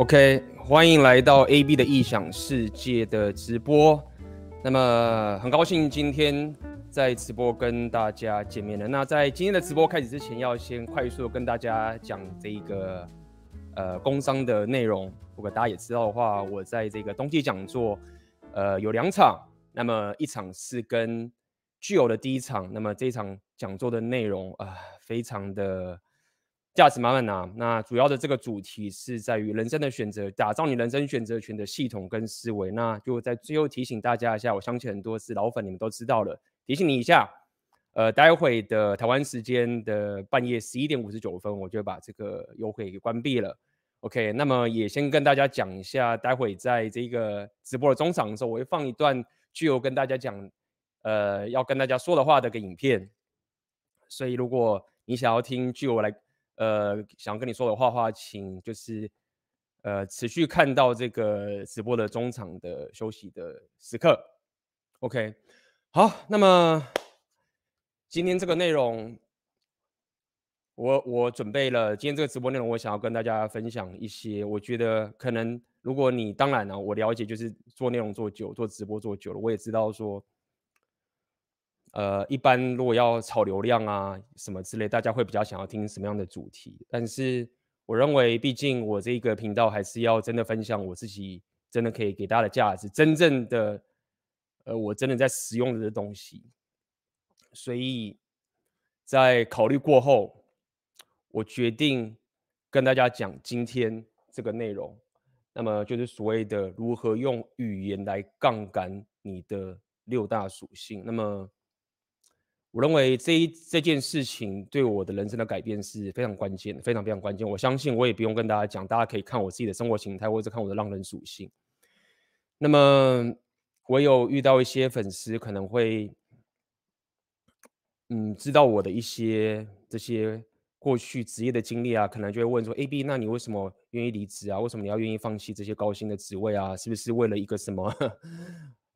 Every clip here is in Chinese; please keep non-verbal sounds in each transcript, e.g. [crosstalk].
OK，欢迎来到 AB 的异想世界的直播。那么很高兴今天在直播跟大家见面了。那在今天的直播开始之前，要先快速跟大家讲这一个呃工商的内容。如果大家也知道的话，我在这个冬季讲座呃有两场，那么一场是跟具有的第一场，那么这一场讲座的内容啊、呃、非常的。价值满满呐！那主要的这个主题是在于人生的选择，打造你人生选择权的系统跟思维。那就在最后提醒大家一下，我相信很多是老粉，你们都知道了。提醒你一下，呃，待会的台湾时间的半夜十一点五十九分，我就把这个优惠给关闭了。OK，那么也先跟大家讲一下，待会在这个直播的中场的时候，我会放一段具有跟大家讲，呃，要跟大家说的话的个影片。所以如果你想要听具有来。呃，想跟你说的话话，请就是呃持续看到这个直播的中场的休息的时刻。OK，好，那么今天这个内容，我我准备了今天这个直播内容，我想要跟大家分享一些，我觉得可能如果你当然了，我了解就是做内容做久，做直播做久了，我也知道说。呃，一般如果要炒流量啊什么之类，大家会比较想要听什么样的主题？但是我认为，毕竟我这一个频道还是要真的分享我自己真的可以给大家的价值，真正的呃，我真的在使用的东西。所以在考虑过后，我决定跟大家讲今天这个内容。那么就是所谓的如何用语言来杠杆你的六大属性。那么。我认为这一这件事情对我的人生的改变是非常关键，非常非常关键。我相信我也不用跟大家讲，大家可以看我自己的生活形态，或者看我的浪人属性。那么我有遇到一些粉丝可能会，嗯，知道我的一些这些过去职业的经历啊，可能就会问说：“AB，那你为什么愿意离职啊？为什么你要愿意放弃这些高薪的职位啊？是不是为了一个什么？”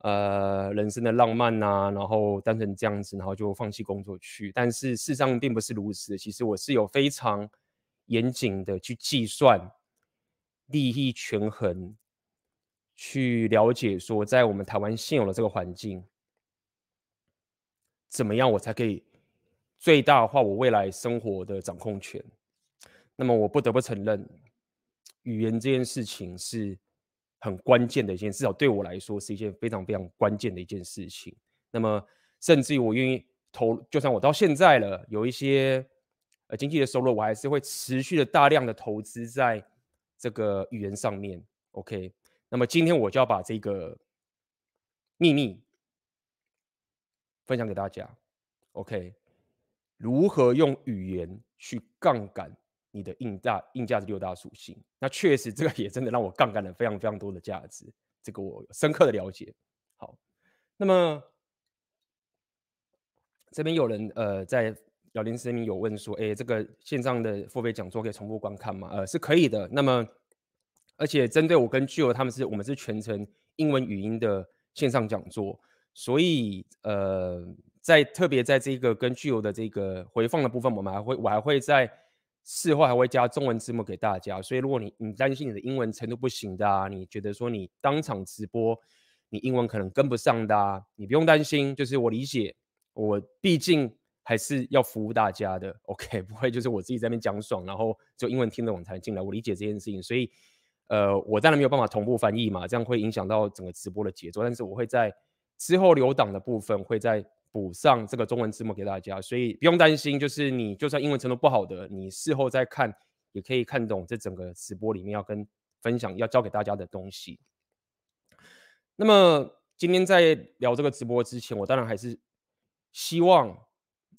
呃，人生的浪漫呐、啊，然后单纯这样子，然后就放弃工作去。但是事实上并不是如此。其实我是有非常严谨的去计算利益权衡，去了解说，在我们台湾现有的这个环境，怎么样我才可以最大化我未来生活的掌控权。那么我不得不承认，语言这件事情是。很关键的一件，至少对我来说是一件非常非常关键的一件事情。那么，甚至于我愿意投，就算我到现在了，有一些呃经济的收入，我还是会持续的大量的投资在这个语言上面。OK，那么今天我就要把这个秘密分享给大家。OK，如何用语言去杠杆？你的硬大硬价值六大属性，那确实这个也真的让我杠杆了非常非常多的价值，这个我深刻的了解。好，那么这边有人呃在聊天室里面有问说，哎，这个线上的付费讲座可以重复观看吗？呃，是可以的。那么而且针对我跟 Gio 他们是我们是全程英文语音的线上讲座，所以呃在特别在这个跟 Gio 的这个回放的部分，我们还会我还会在。事后还会加中文字幕给大家，所以如果你你担心你的英文程度不行的啊，你觉得说你当场直播你英文可能跟不上的啊，你不用担心，就是我理解，我毕竟还是要服务大家的，OK，[laughs] 不会就是我自己在那边讲爽，然后就英文听得懂才进来，我理解这件事情，所以呃，我当然没有办法同步翻译嘛，这样会影响到整个直播的节奏，但是我会在之后留档的部分会在。补上这个中文字幕给大家，所以不用担心，就是你就算英文程度不好的，你事后再看也可以看懂这整个直播里面要跟分享要教给大家的东西。那么今天在聊这个直播之前，我当然还是希望，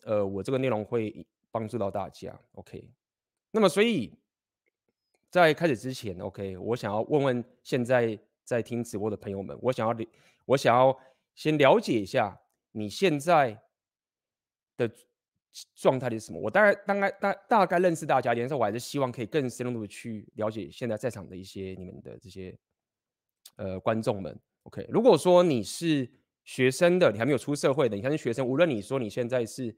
呃，我这个内容会帮助到大家。OK，那么所以在开始之前，OK，我想要问问现在在听直播的朋友们，我想要我想要先了解一下。你现在的状态是什么？我大概、大概、大大概认识大家，但是我还是希望可以更深入的去了解现在在场的一些你们的这些呃观众们。OK，如果说你是学生的，你还没有出社会的，你还是学生，无论你说你现在是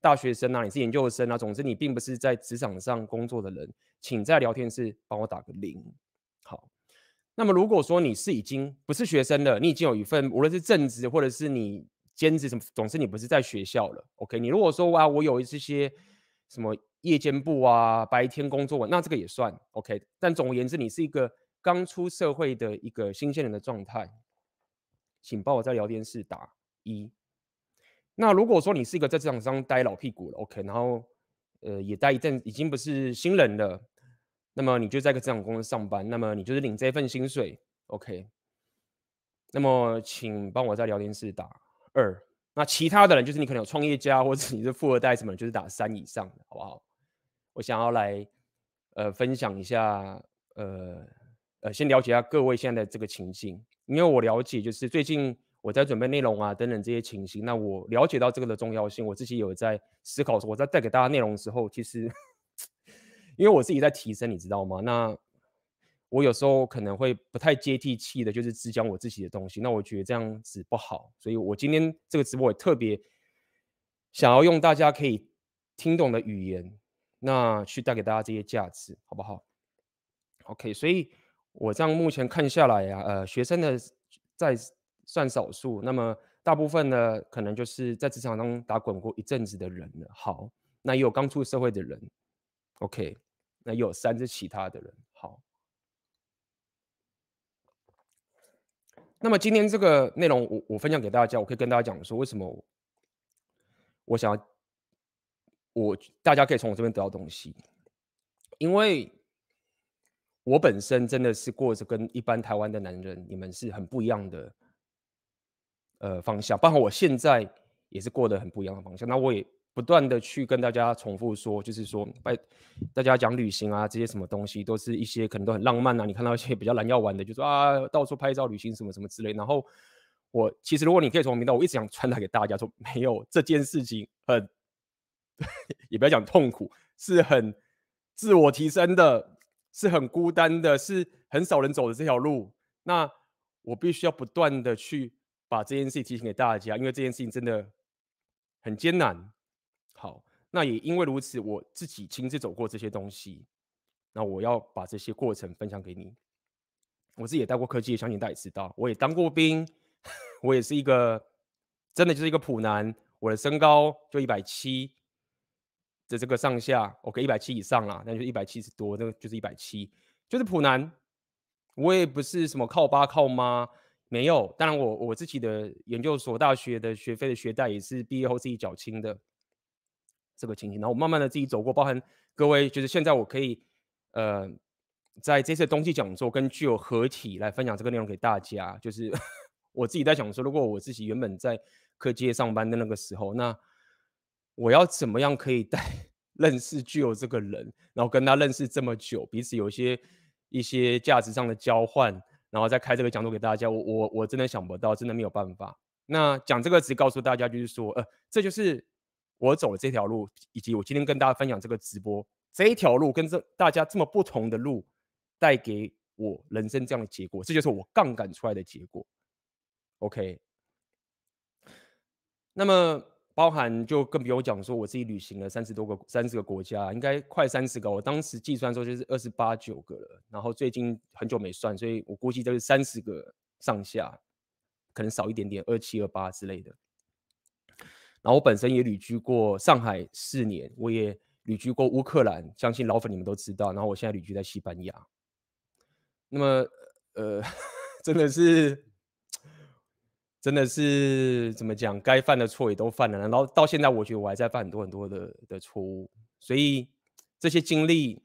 大学生啊，你是研究生啊，总之你并不是在职场上工作的人，请在聊天室帮我打个零。好，那么如果说你是已经不是学生了，你已经有一份无论是正职或者是你兼职什么，总之你不是在学校了，OK？你如果说哇，我有这些什么夜间部啊，白天工作，那这个也算 OK。但总而言之，你是一个刚出社会的一个新鲜人的状态，请帮我在聊天室打一。那如果说你是一个在职场上待老屁股了，OK？然后呃也待一阵，已经不是新人了。那么你就在一个职场公司上班，那么你就是领这份薪水，OK？那么请帮我在聊天室打二。那其他的人就是你可能有创业家，或者你是富二代什么，就是打三以上的，好不好？我想要来呃分享一下，呃呃，先了解一下各位现在的这个情境，因为我了解就是最近我在准备内容啊等等这些情形，那我了解到这个的重要性，我自己有在思考我在带给大家内容的时候，其实。[laughs] 因为我自己在提升，你知道吗？那我有时候可能会不太接地气的，就是只讲我自己的东西。那我觉得这样子不好，所以我今天这个直播也特别想要用大家可以听懂的语言，那去带给大家这些价值，好不好？OK，所以我这样目前看下来呀，呃，学生的在算少数，那么大部分呢，可能就是在职场中打滚过一阵子的人了。好，那也有刚出社会的人。OK，那也有三是其他的人。好，那么今天这个内容我我分享给大家，我可以跟大家讲说，为什么我，想要我大家可以从我这边得到东西，因为我本身真的是过着跟一般台湾的男人你们是很不一样的呃方向，包括我现在也是过得很不一样的方向，那我也。不断的去跟大家重复说，就是说，拜大家讲旅行啊，这些什么东西都是一些可能都很浪漫啊。你看到一些比较蓝药丸的，就说啊，到处拍照旅行什么什么之类。然后我其实如果你可以从明到，我一直想传达给大家说，没有这件事情很，[laughs] 也不要讲痛苦，是很自我提升的，是很孤单的，是很少人走的这条路。那我必须要不断的去把这件事提醒给大家，因为这件事情真的很艰难。好，那也因为如此，我自己亲自走过这些东西，那我要把这些过程分享给你。我自己也带过科技，相信大家也知道，我也当过兵，[laughs] 我也是一个真的就是一个普男，我的身高就一百七的这个上下，OK，一百七以上啦，那就一百七十多，那个就是一百七，就是普男。我也不是什么靠爸靠妈，没有。当然，我我自己的研究所、大学的学费的学贷也是毕业后自己缴清的。这个情形，然后我慢慢的自己走过，包含各位，就是现在我可以，呃，在这次冬季讲座跟具有合体来分享这个内容给大家。就是 [laughs] 我自己在想说，如果我自己原本在科技业上班的那个时候，那我要怎么样可以带 [laughs] 认识具有这个人，然后跟他认识这么久，彼此有一些一些价值上的交换，然后再开这个讲座给大家。我我我真的想不到，真的没有办法。那讲这个只告诉大家，就是说，呃，这就是。我走了这条路，以及我今天跟大家分享这个直播，这一条路跟这大家这么不同的路，带给我人生这样的结果，这就是我杠杆出来的结果。OK，那么包含就更不用讲说，我自己旅行了三十多个、三十个国家，应该快三十个。我当时计算说就是二十八九个了，然后最近很久没算，所以我估计都是三十个上下，可能少一点点，二七二八之类的。然后我本身也旅居过上海四年，我也旅居过乌克兰，相信老粉你们都知道。然后我现在旅居在西班牙。那么，呃，[laughs] 真的是，真的是怎么讲？该犯的错也都犯了。然后到现在，我觉得我还在犯很多很多的的错误。所以这些经历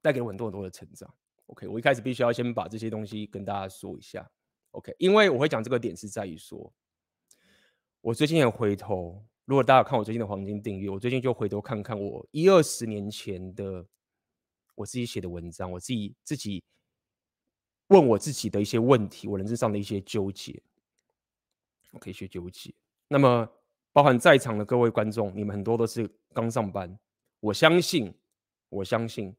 带给我很多很多的成长。OK，我一开始必须要先把这些东西跟大家说一下。OK，因为我会讲这个点是在于说。我最近也回头，如果大家看我最近的黄金订阅，我最近就回头看看我一二十年前的我自己写的文章，我自己自己问我自己的一些问题，我人生上的一些纠结，我可以去纠结。那么，包含在场的各位观众，你们很多都是刚上班，我相信，我相信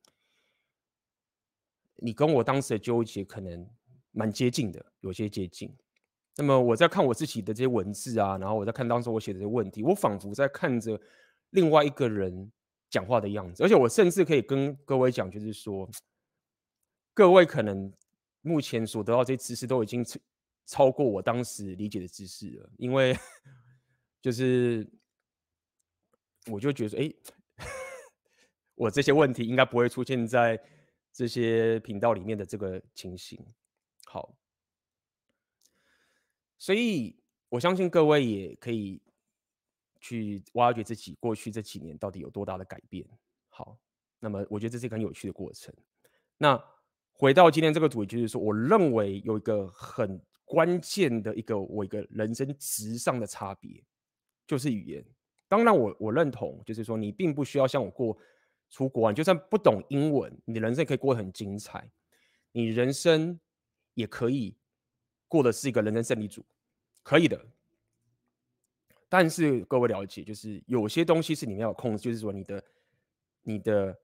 你跟我当时的纠结可能蛮接近的，有些接近。那么我在看我自己的这些文字啊，然后我在看当时我写的这些问题，我仿佛在看着另外一个人讲话的样子，而且我甚至可以跟各位讲，就是说，各位可能目前所得到这些知识都已经超超过我当时理解的知识了，因为就是我就觉得，哎，[laughs] 我这些问题应该不会出现在这些频道里面的这个情形。好，所以我相信各位也可以去挖掘自己过去这几年到底有多大的改变。好，那么我觉得这是一个很有趣的过程。那回到今天这个主题，就是说，我认为有一个很关键的一个我一个人生值上的差别，就是语言。当然我，我认同，就是说，你并不需要像我过出国，你就算不懂英文，你的人生也可以过得很精彩。你人生也可以过的是一个人生胜利组，可以的。但是各位了解，就是有些东西是你们要控制，就是说你的你的。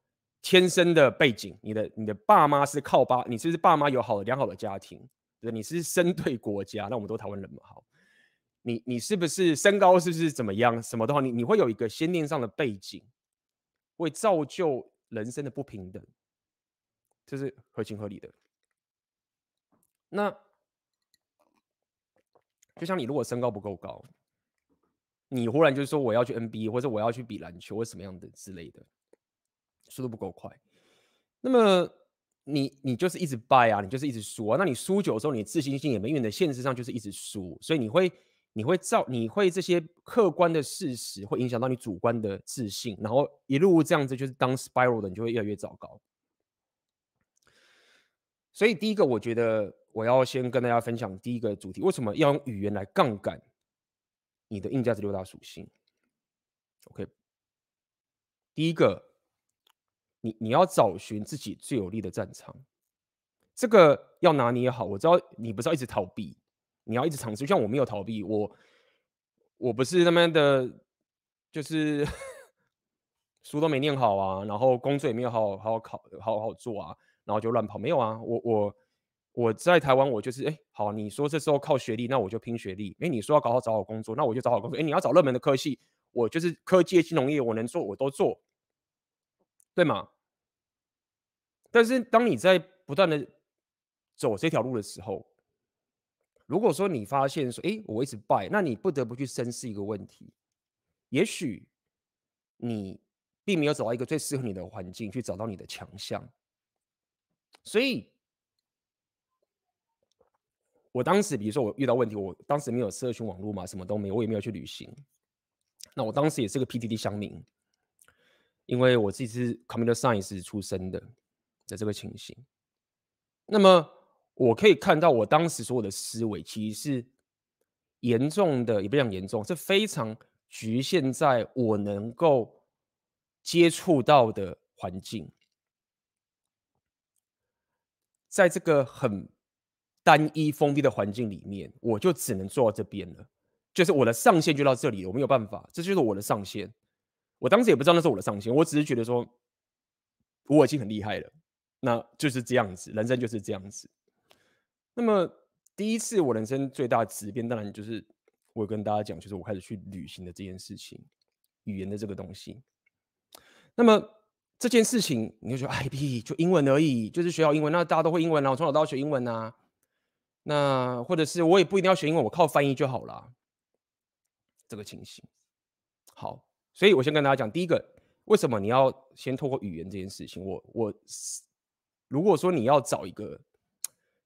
天生的背景，你的你的爸妈是靠爸，你是不是爸妈有好的良好的家庭？对，你是身对国家，那我们都台湾人嘛，好，你你是不是身高是不是怎么样？什么的话，你你会有一个先天上的背景，会造就人生的不平等，这是合情合理的。那就像你如果身高不够高，你忽然就是说我要去 NBA 或者我要去比篮球或什么样的之类的。速度不够快，那么你你就是一直败啊，你就是一直输啊。那你输久的时候，你自信心也没，因为你的现实上就是一直输，所以你会你会造你会这些客观的事实会影响到你主观的自信，然后一路这样子就是当 spiral 的，你就会越来越糟糕。所以第一个，我觉得我要先跟大家分享第一个主题：为什么要用语言来杠杆你的硬价值六大属性？OK，第一个。你你要找寻自己最有利的战场，这个要拿捏好。我知道你不是要一直逃避，你要一直尝试。就像我没有逃避，我我不是那么的，就是 [laughs] 书都没念好啊，然后工作也没有好好好考好好做啊，然后就乱跑。没有啊，我我我在台湾，我就是哎，好，你说这时候靠学历，那我就拼学历。哎，你说要搞好找好工作，那我就找好工作。哎，你要找热门的科系，我就是科技金融业，我能做我都做。对吗？但是当你在不断的走这条路的时候，如果说你发现说，哎，我一直败，那你不得不去深思一个问题：也许你并没有找到一个最适合你的环境去找到你的强项。所以，我当时比如说我遇到问题，我当时没有社群网络嘛，什么都没有，我也没有去旅行。那我当时也是个 PTT 乡民。因为我自己是 computer science 出身的的这个情形，那么我可以看到我当时所有的思维其实是严重的，也不讲严重，是非常局限在我能够接触到的环境，在这个很单一封闭的环境里面，我就只能做到这边了，就是我的上限就到这里了，我没有办法，这就是我的上限。我当时也不知道那是我的上限，我只是觉得说我已经很厉害了，那就是这样子，人生就是这样子。那么第一次我人生最大的质变，当然就是我跟大家讲，就是我开始去旅行的这件事情，语言的这个东西。那么这件事情，你就说哎，就英文而已，就是学好英文，那大家都会英文啊，我从小到学英文啊。那或者是我也不一定要学英文，我靠翻译就好了，这个情形。好。所以我先跟大家讲，第一个，为什么你要先透过语言这件事情？我我，如果说你要找一个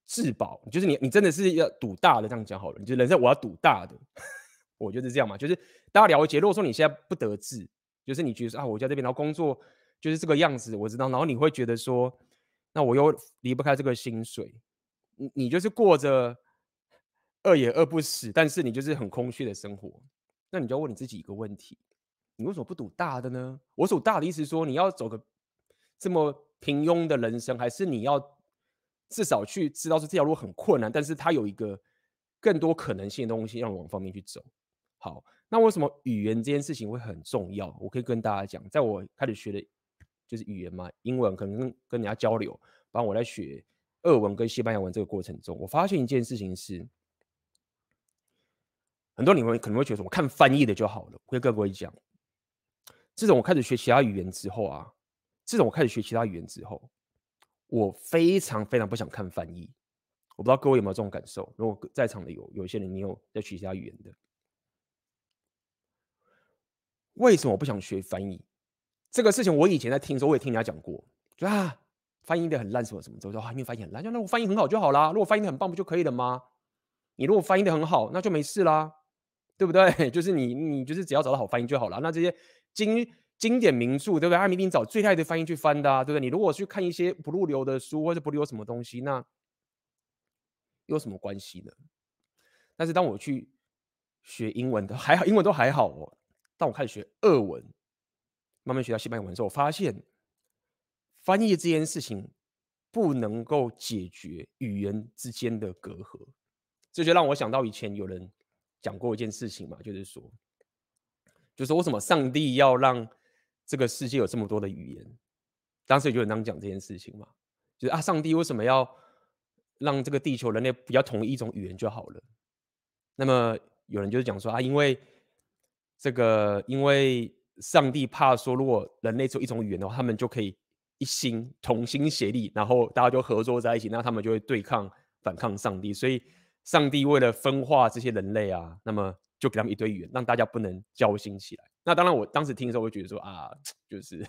至宝，就是你你真的是要赌大的这样讲好了，你就人生我要赌大的，[laughs] 我觉得是这样嘛，就是大家了解。如果说你现在不得志，就是你觉得啊，我在这边然后工作就是这个样子，我知道，然后你会觉得说，那我又离不开这个薪水，你你就是过着饿也饿不死，但是你就是很空虚的生活，那你就要问你自己一个问题。你为什么不赌大的呢？我赌大的意思说，你要走个这么平庸的人生，还是你要至少去知道说这条路很困难，但是它有一个更多可能性的东西，让你往方面去走。好，那为什么语言这件事情会很重要？我可以跟大家讲，在我开始学的就是语言嘛，英文可能跟跟人家交流，包括我在学俄文跟西班牙文这个过程中，我发现一件事情是，很多你们可能会觉得我看翻译的就好了。我跟各位讲。自从我开始学其他语言之后啊，自从我开始学其他语言之后，我非常非常不想看翻译，我不知道各位有没有这种感受？如果在场的有有些人，你有在学其他语言的，为什么我不想学翻译？这个事情我以前在听的时候，我也听人家讲过，就啊，翻译的很烂，什么什么，我说啊，因为翻译很烂，就那我翻译很好就好啦。如果翻译的很棒，不就可以了吗？你如果翻译的很好，那就没事啦，对不对？[laughs] 就是你你就是只要找到好翻译就好了。那这些经经典名著，对不对？他们一定找最厉害的翻译去翻的啊，对不对？你如果去看一些不入流的书，或者不入流什么东西，那有什么关系呢？但是当我去学英文的还好，英文都还好哦。当我开始学俄文，慢慢学到西班牙文的时候，我发现翻译这件事情不能够解决语言之间的隔阂。这就让我想到以前有人讲过一件事情嘛，就是说，就是为什么上帝要让这个世界有这么多的语言？当时就有人讲这件事情嘛，就是啊，上帝为什么要？让这个地球人类比较统一一种语言就好了。那么有人就是讲说啊，因为这个，因为上帝怕说，如果人类只有一种语言的话，他们就可以一心同心协力，然后大家就合作在一起，那他们就会对抗反抗上帝。所以上帝为了分化这些人类啊，那么就给他们一堆语言，让大家不能交心起来。那当然，我当时听的时候，我会觉得说啊，就是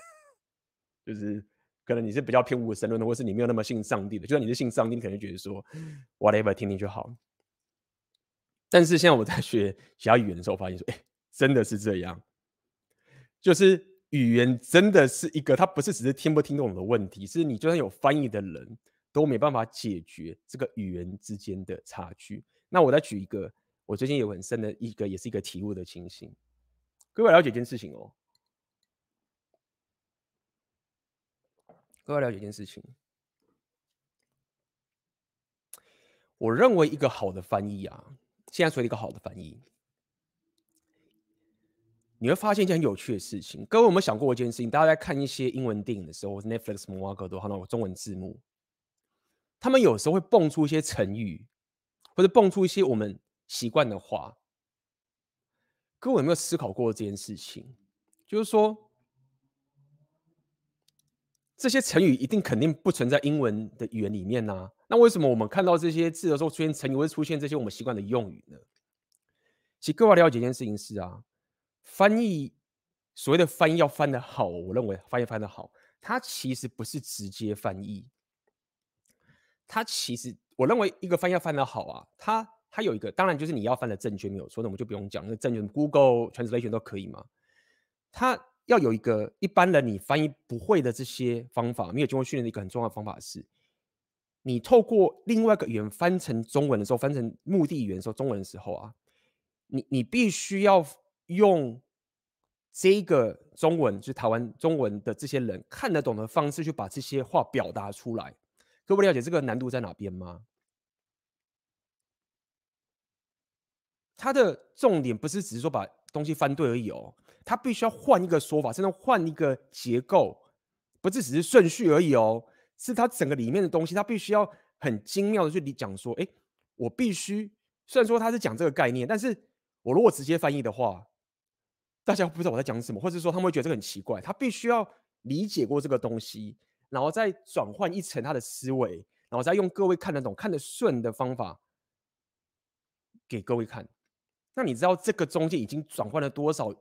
[laughs] 就是。可能你是比较偏无神论的，或是你没有那么信上帝的。就算你是信上帝，你可能觉得说 whatever 听听就好。但是现在我在学其他语言的时候，发现说，哎、真的是这样。就是语言真的是一个，它不是只是听不听懂的问题，是你就算有翻译的人都没办法解决这个语言之间的差距。那我再举一个，我最近有很深的一个，也是一个体悟的情形。各位了解一件事情哦。各位了解一件事情，我认为一个好的翻译啊，现在说一个好的翻译，你会发现一件很有趣的事情。各位有没有想过一件事情？大家在看一些英文电影的时候，Netflix、摩瓦哥都看到中文字幕，他们有时候会蹦出一些成语，或者蹦出一些我们习惯的话。各位有没有思考过这件事情？就是说。这些成语一定肯定不存在英文的语言里面呐。那为什么我们看到这些字的时候出现成语，会出现这些我们习惯的用语呢？其实各位了解一件事情是啊，翻译所谓的翻译要翻得好，我认为翻译翻得好，它其实不是直接翻译。它其实我认为一个翻译要翻得好啊，它它有一个，当然就是你要翻的正确没有错，那我们就不用讲，那正确 Google Translation 都可以嘛。它。要有一个一般人你翻译不会的这些方法，没有经过训练的一个很重要的方法是，你透过另外一个语言翻成中文的时候，翻成目的语言的时候，中文的时候啊，你你必须要用这个中文，就是台湾中文的这些人看得懂的方式去把这些话表达出来。各位了解这个难度在哪边吗？它的重点不是只是说把东西翻对而已哦。他必须要换一个说法，甚至换一个结构，不是只是顺序而已哦，是他整个里面的东西，他必须要很精妙的去讲说，哎，我必须虽然说他是讲这个概念，但是我如果直接翻译的话，大家不知道我在讲什么，或者是说他们会觉得这个很奇怪，他必须要理解过这个东西，然后再转换一层他的思维，然后再用各位看得懂、看得顺的方法给各位看。那你知道这个中间已经转换了多少？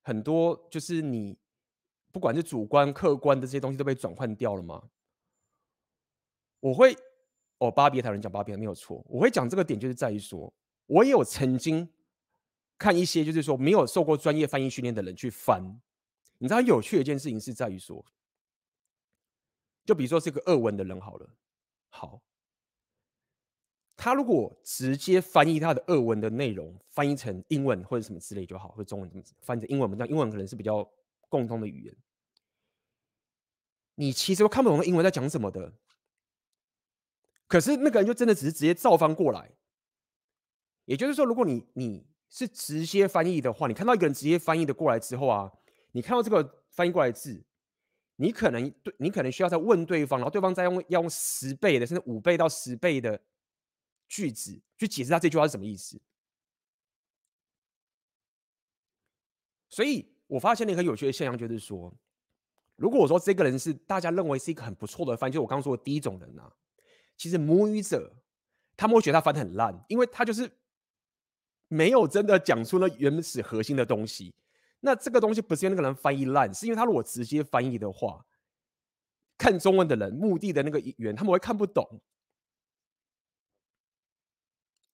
很多就是你不管是主观、客观的这些东西都被转换掉了吗？我会哦，巴别塔人讲巴别塔没有错。我会讲这个点，就是在于说，我也有曾经看一些就是说没有受过专业翻译训练的人去翻。你知道有趣的一件事情是在于说，就比如说是个俄文的人好了，好。他如果直接翻译他的俄文的内容，翻译成英文或者什么之类就好，或者中文怎么翻译成英文？这样英文可能是比较共通的语言。你其实都看不懂英文在讲什么的。可是那个人就真的只是直接照翻过来。也就是说，如果你你是直接翻译的话，你看到一个人直接翻译的过来之后啊，你看到这个翻译过来的字，你可能对，你可能需要再问对方，然后对方再用要用十倍的，甚至五倍到十倍的。句子去解释他这句话是什么意思，所以我发现了一个有趣的现象，就是说，如果我说这个人是大家认为是一个很不错的翻译，就我刚刚说的第一种人啊，其实母语者他们会觉得他翻得很烂，因为他就是没有真的讲出那原始核心的东西。那这个东西不是因为那个人翻译烂，是因为他如果直接翻译的话，看中文的人目的的那个语言他们会看不懂。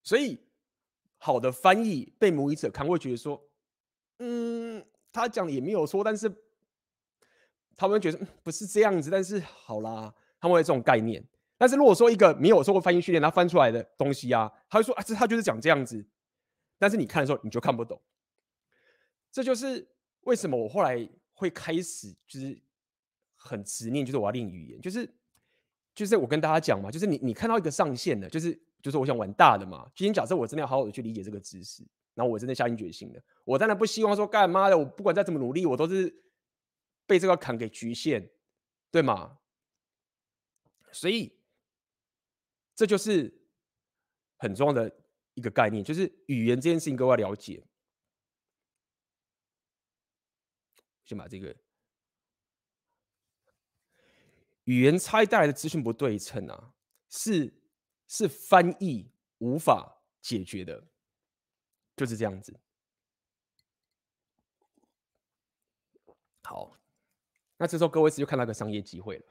所以好的翻译被母语者看会觉得说，嗯，他讲的也没有错，但是。他们觉得不是这样子，但是好啦，他们会有这种概念。但是如果说一个没有受过翻译训练，他翻出来的东西啊，他会说啊，这他就是讲这样子。但是你看的时候，你就看不懂。这就是为什么我后来会开始就是很执念，就是我要练语言，就是就是我跟大家讲嘛，就是你你看到一个上限的，就是就是我想玩大的嘛。今天假设我真的要好好的去理解这个知识，然后我真的下定决心的，我当然不希望说干嘛的，我不管再怎么努力，我都是。被这个坎给局限，对吗？所以这就是很重要的一个概念，就是语言这件事情，各位要了解。先把这个语言差异带来的资讯不对称啊，是是翻译无法解决的，就是这样子。好。那这时候各位是就看到一个商业机会了，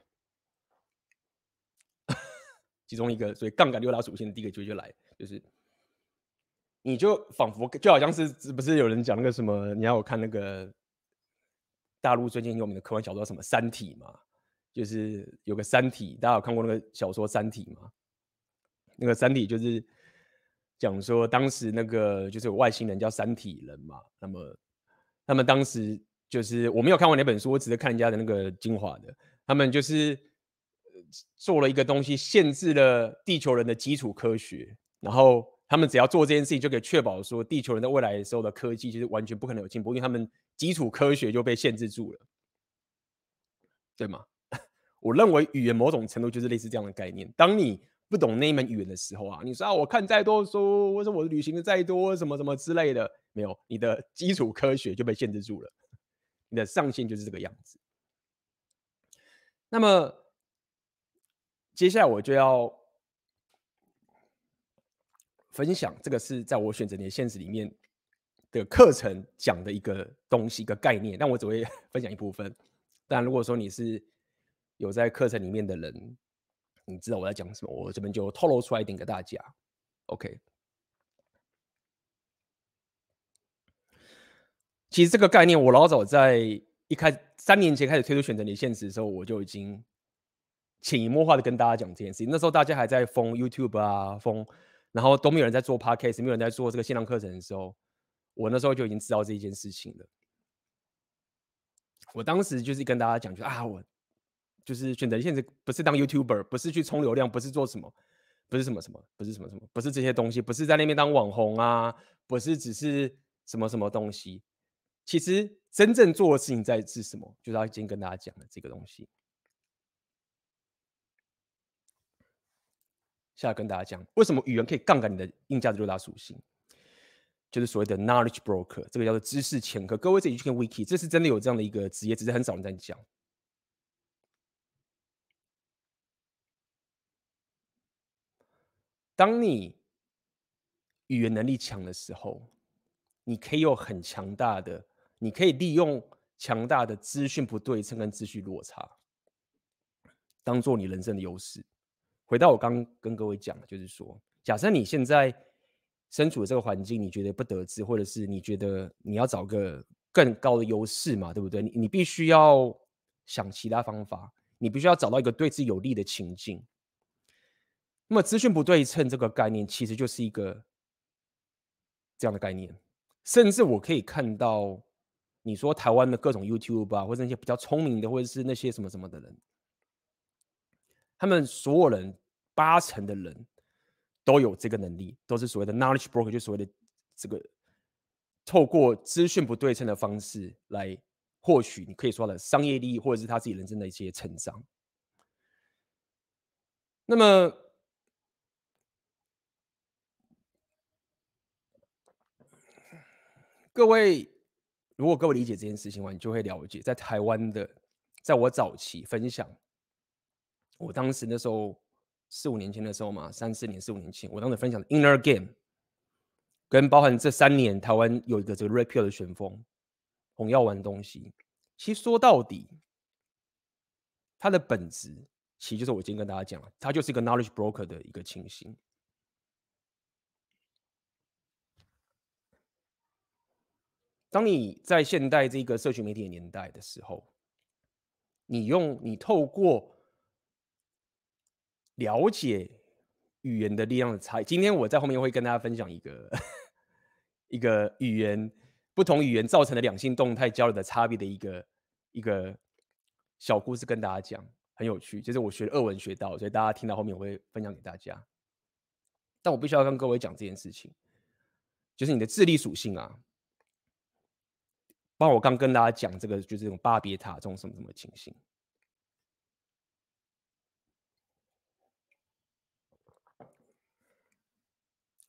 [laughs] 其中一个，所以杠杆六大属性的第一个机会就来，就是你就仿佛就好像是不是有人讲那个什么？你要我看那个大陆最近有名的科幻小说什么《三体》嘛？就是有个《三体》，大家有看过那个小说《三体》吗？那个《三体》就是讲说当时那个就是有外星人叫三体人嘛，那么他们当时。就是我没有看过那本书，我只是看人家的那个精华的。他们就是做了一个东西，限制了地球人的基础科学，然后他们只要做这件事情，就可以确保说地球人在未来的时候的科技其实完全不可能有进步，因为他们基础科学就被限制住了，对吗？[laughs] 我认为语言某种程度就是类似这样的概念。当你不懂那一门语言的时候啊，你说啊，我看再多书，或者我旅行的再多，什么什么之类的，没有，你的基础科学就被限制住了。你的上限就是这个样子。那么接下来我就要分享，这个是在我选择你的现实里面的课程讲的一个东西，一个概念。但我只会 [laughs] 分享一部分。但如果说你是有在课程里面的人，你知道我在讲什么，我这边就透露出来一点给大家。OK。其实这个概念，我老早在一开三年前开始推出选择你现实的时候，我就已经潜移默化的跟大家讲这件事情。那时候大家还在封 YouTube 啊，封，然后都没有人在做 Podcast，没有人在做这个线上课程的时候，我那时候就已经知道这一件事情了。我当时就是跟大家讲，就啊，我就是选择现在，不是当 YouTuber，不是去冲流量，不是做什么，不是什么什么，不是什么什么，不是这些东西，不是在那边当网红啊，不是只是什么什么东西。其实真正做的事情在是什么？就是要今天跟大家讲的这个东西。现在跟大家讲，为什么语言可以杠杆你的硬价值六大属性？就是所谓的 knowledge broker，这个叫做知识掮客。各位自己去看 wiki，这是真的有这样的一个职业，只是很少人在讲。当你语言能力强的时候，你可以有很强大的。你可以利用强大的资讯不对称跟资讯落差，当做你人生的优势。回到我刚跟各位讲的，就是说，假设你现在身处的这个环境，你觉得不得志，或者是你觉得你要找个更高的优势嘛，对不对？你你必须要想其他方法，你必须要找到一个对自己有利的情境。那么资讯不对称这个概念，其实就是一个这样的概念，甚至我可以看到。你说台湾的各种 YouTube 啊，或者那些比较聪明的，或者是那些什么什么的人，他们所有人八成的人都有这个能力，都是所谓的 knowledge broker，就所谓的这个透过资讯不对称的方式来获取你可以说的商业利益，或者是他自己人生的一些成长。那么，各位。如果各位理解这件事情的话，你就会了解，在台湾的，在我早期分享，我当时那时候四五年前的时候嘛，三四年、四五年前，我当时分享的 Inner Game，跟包含这三年台湾有一个这个 rapid 的旋风，红药丸东西，其实说到底，它的本质其实就是我今天跟大家讲了，它就是一个 Knowledge Broker 的一个情形。当你在现代这个社群媒体的年代的时候，你用你透过了解语言的力量的差异。今天我在后面会跟大家分享一个一个语言不同语言造成的两性动态交流的差别的一个一个小故事，跟大家讲，很有趣。就是我学俄文学到，所以大家听到后面我会分享给大家。但我必须要跟各位讲这件事情，就是你的智力属性啊。包括我刚跟大家讲这个，就是这种巴别塔这种什么什么情形。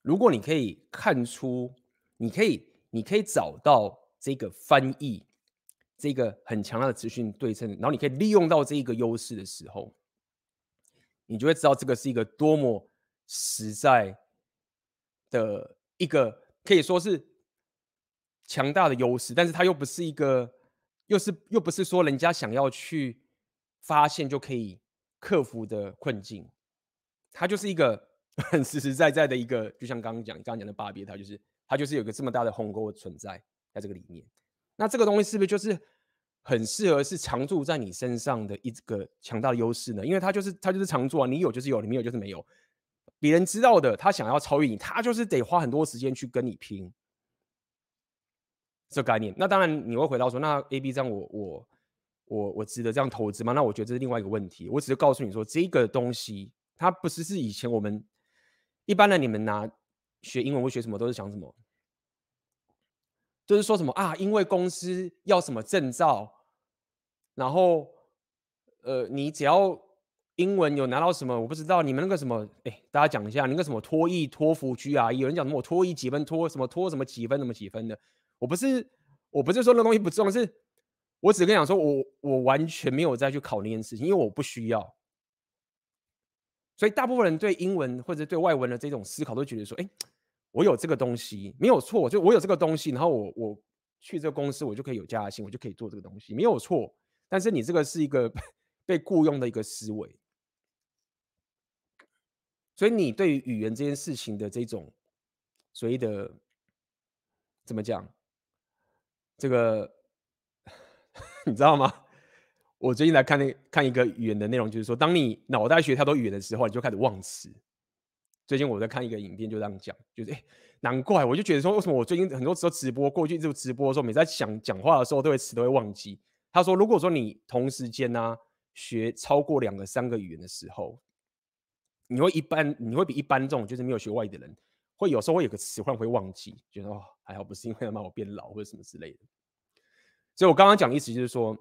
如果你可以看出，你可以，你可以找到这个翻译，这个很强大的资讯对称，然后你可以利用到这一个优势的时候，你就会知道这个是一个多么实在的一个，可以说是。强大的优势，但是它又不是一个，又是又不是说人家想要去发现就可以克服的困境，它就是一个 [laughs] 很实实在在的一个，就像刚刚讲，刚刚讲的巴别塔，就是它就是有个这么大的鸿沟存在在这个里面。那这个东西是不是就是很适合是常驻在你身上的一个强大的优势呢？因为它就是它就是常驻啊，你有就是有，你没有就是没有。别人知道的，他想要超越你，他就是得花很多时间去跟你拼。这概念，那当然你会回答说，那 A B 这样我我我我值得这样投资吗？那我觉得这是另外一个问题。我只是告诉你说，这个东西它不是是以前我们一般的你们拿学英文或学什么都是想什么，就是说什么啊，因为公司要什么证照，然后呃，你只要英文有拿到什么，我不知道你们那个什么，哎，大家讲一下，那个什么托益、托福、GRE，有人讲什么我托益几分，托什么托什么几分，什么几分的。我不是，我不是说那东西不重要，是我只跟你讲说，我我完全没有再去考那件事情，因为我不需要。所以大部分人对英文或者对外文的这种思考，都觉得说，哎，我有这个东西没有错，就我有这个东西，然后我我去这个公司，我就可以有加薪，我就可以做这个东西，没有错。但是你这个是一个 [laughs] 被雇佣的一个思维，所以你对于语言这件事情的这种所谓的怎么讲？这个 [laughs] 你知道吗？我最近来看那看一个语言的内容，就是说，当你脑袋学太多语言的时候，你就开始忘词。最近我在看一个影片，就这样讲，就是哎，难怪我就觉得说，为什么我最近很多时候直播，过去就直播的时候，每次在想讲话的时候，都会词都会忘记。他说，如果说你同时间呢、学超过两个、三个语言的时候，你会一般你会比一般这种就是没有学外语的人。会有时候会有个词，忽然会忘记，觉得哦还好不是因为要让我变老或者什么之类的。所以我刚刚讲的意思就是说，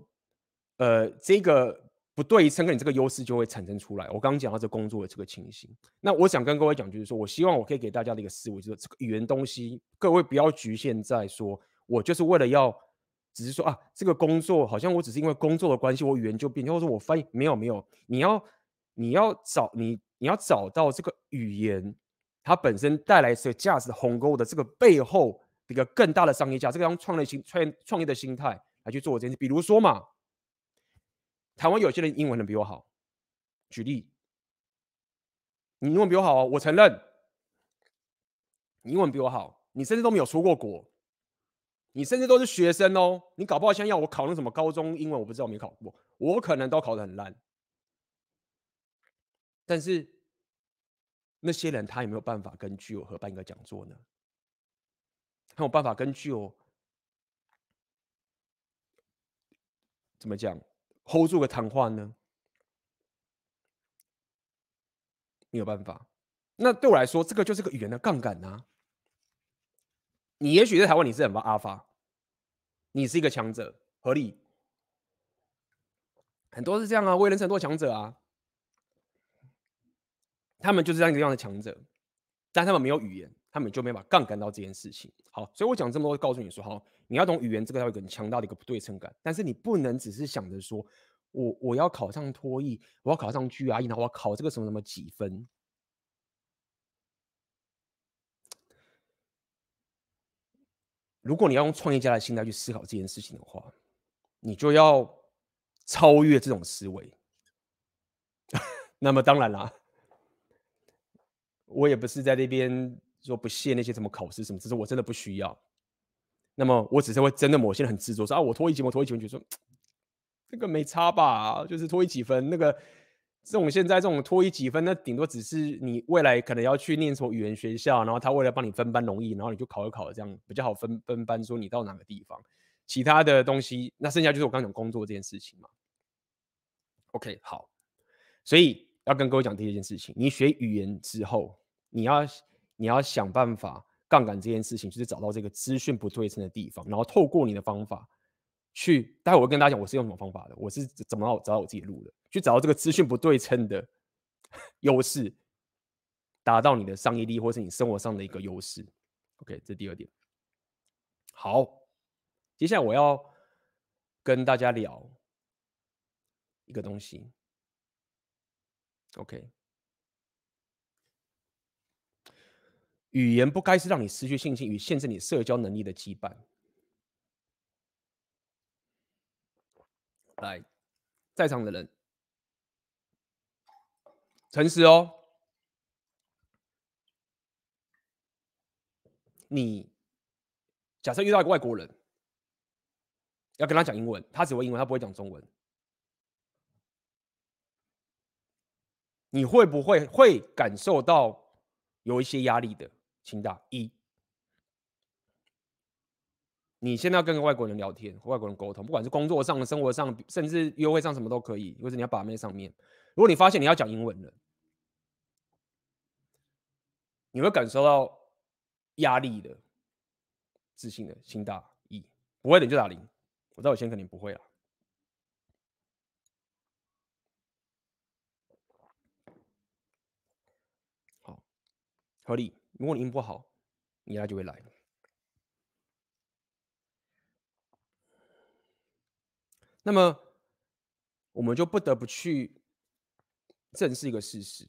呃，这个不对称跟你这个优势就会产生出来。我刚刚讲到这工作的这个情形，那我想跟各位讲就是说，我希望我可以给大家的一个思维，就是这个语言东西，各位不要局限在说我就是为了要，只是说啊这个工作好像我只是因为工作的关系，我语言就变，或者我翻译没有没有，你要你要找你你要找到这个语言。它本身带来这个价值的鸿沟的这个背后一个更大的商业价值，这个用创业心创创业的心态来去做这件事。比如说嘛，台湾有些人英文能比我好，举例，你英文比我好哦，我承认，你英文比我好，你甚至都没有出过国，你甚至都是学生哦，你搞不好像要我考那什么高中英文，我不知道，没考过，我可能都考得很烂，但是。那些人他有没有办法跟 Gio 合办一个讲座呢？他有办法跟 Gio 怎么讲 hold 住个谈话呢？没有办法。那对我来说，这个就是个语言的杠杆啊。你也许在台湾你是很阿发，你是一个强者，合理。很多是这样啊，我也认识很多强者啊。他们就是这样一个样的强者，但他们没有语言，他们就没法杠杆到这件事情。好，所以我讲这么多，告诉你说，好，你要懂语言，这个要有很强大的一个不对称感。但是你不能只是想着说，我我要考上多益，我要考上 GRE，然后我要考这个什么什么几分。如果你要用创业家的心态去思考这件事情的话，你就要超越这种思维。[laughs] 那么当然啦，我也不是在那边说不屑那些什么考试什么，只是我真的不需要。那么我只是会真的某些人很执着说啊，我拖一几分，我拖一几分，就说这个没差吧，就是拖一几分。那个这种现在这种拖一几分，那顶多只是你未来可能要去念什么语言学校，然后他为了帮你分班容易，然后你就考一考，这样比较好分分班，说你到哪个地方。其他的东西，那剩下就是我刚刚讲工作这件事情嘛。OK，好，所以要跟各位讲第一件事情，你学语言之后，你要你要想办法。杠杆这件事情，就是找到这个资讯不对称的地方，然后透过你的方法去。待会我会跟大家讲，我是用什么方法的，我是怎么找到我自己的路的，去找到这个资讯不对称的 [laughs] 优势，达到你的商业力或是你生活上的一个优势。OK，这是第二点。好，接下来我要跟大家聊一个东西。OK。语言不该是让你失去信心与限制你社交能力的羁绊。来，在场的人，诚实哦。你假设遇到一个外国人，要跟他讲英文，他只会英文，他不会讲中文，你会不会会感受到有一些压力的？清大一，你现在要跟个外国人聊天，和外国人沟通，不管是工作上、生活上，甚至约会上，什么都可以，或者你要把妹上面。如果你发现你要讲英文了，你会感受到压力的、自信的。清大一，不会的就打零。我知道有些人肯定不会啊。好，合理。如果你音不好，你来就会来。那么，我们就不得不去正视一个事实，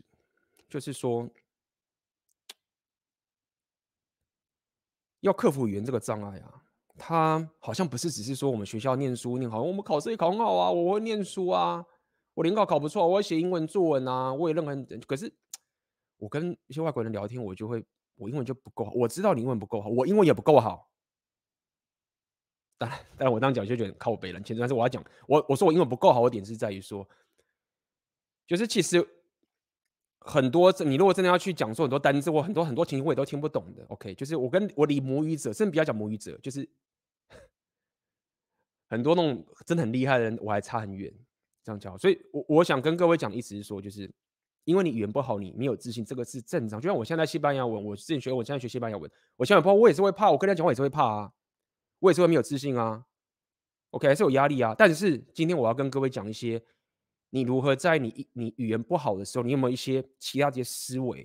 就是说，要克服语言这个障碍啊，他好像不是只是说我们学校念书念好，我们考试也考很好啊，我会念书啊，我联考考不错，我会写英文作文啊，我也认为，可是我跟一些外国人聊天，我就会。我英文就不够好，我知道你英文不够好，我英文也不够好。当然，当然我这样讲就觉得靠北了。其实，但是我要讲，我我说我英文不够好的点是在于说，就是其实很多你如果真的要去讲说很多单字，我很多很多情形我也都听不懂的。OK，就是我跟我离母语者，甚至不要讲母语者，就是 [laughs] 很多那种真的很厉害的人，我还差很远。这样讲，所以我我想跟各位讲的意思是说，就是。因为你语言不好，你没有自信，这个是正常。就像我现在西班牙文，我之前学，我现在学西班牙文，我现在不，我也是会怕。我跟他讲话也是会怕啊，我也是会没有自信啊。OK，还是有压力啊。但是今天我要跟各位讲一些，你如何在你你语言不好的时候，你有没有一些其他这些思维，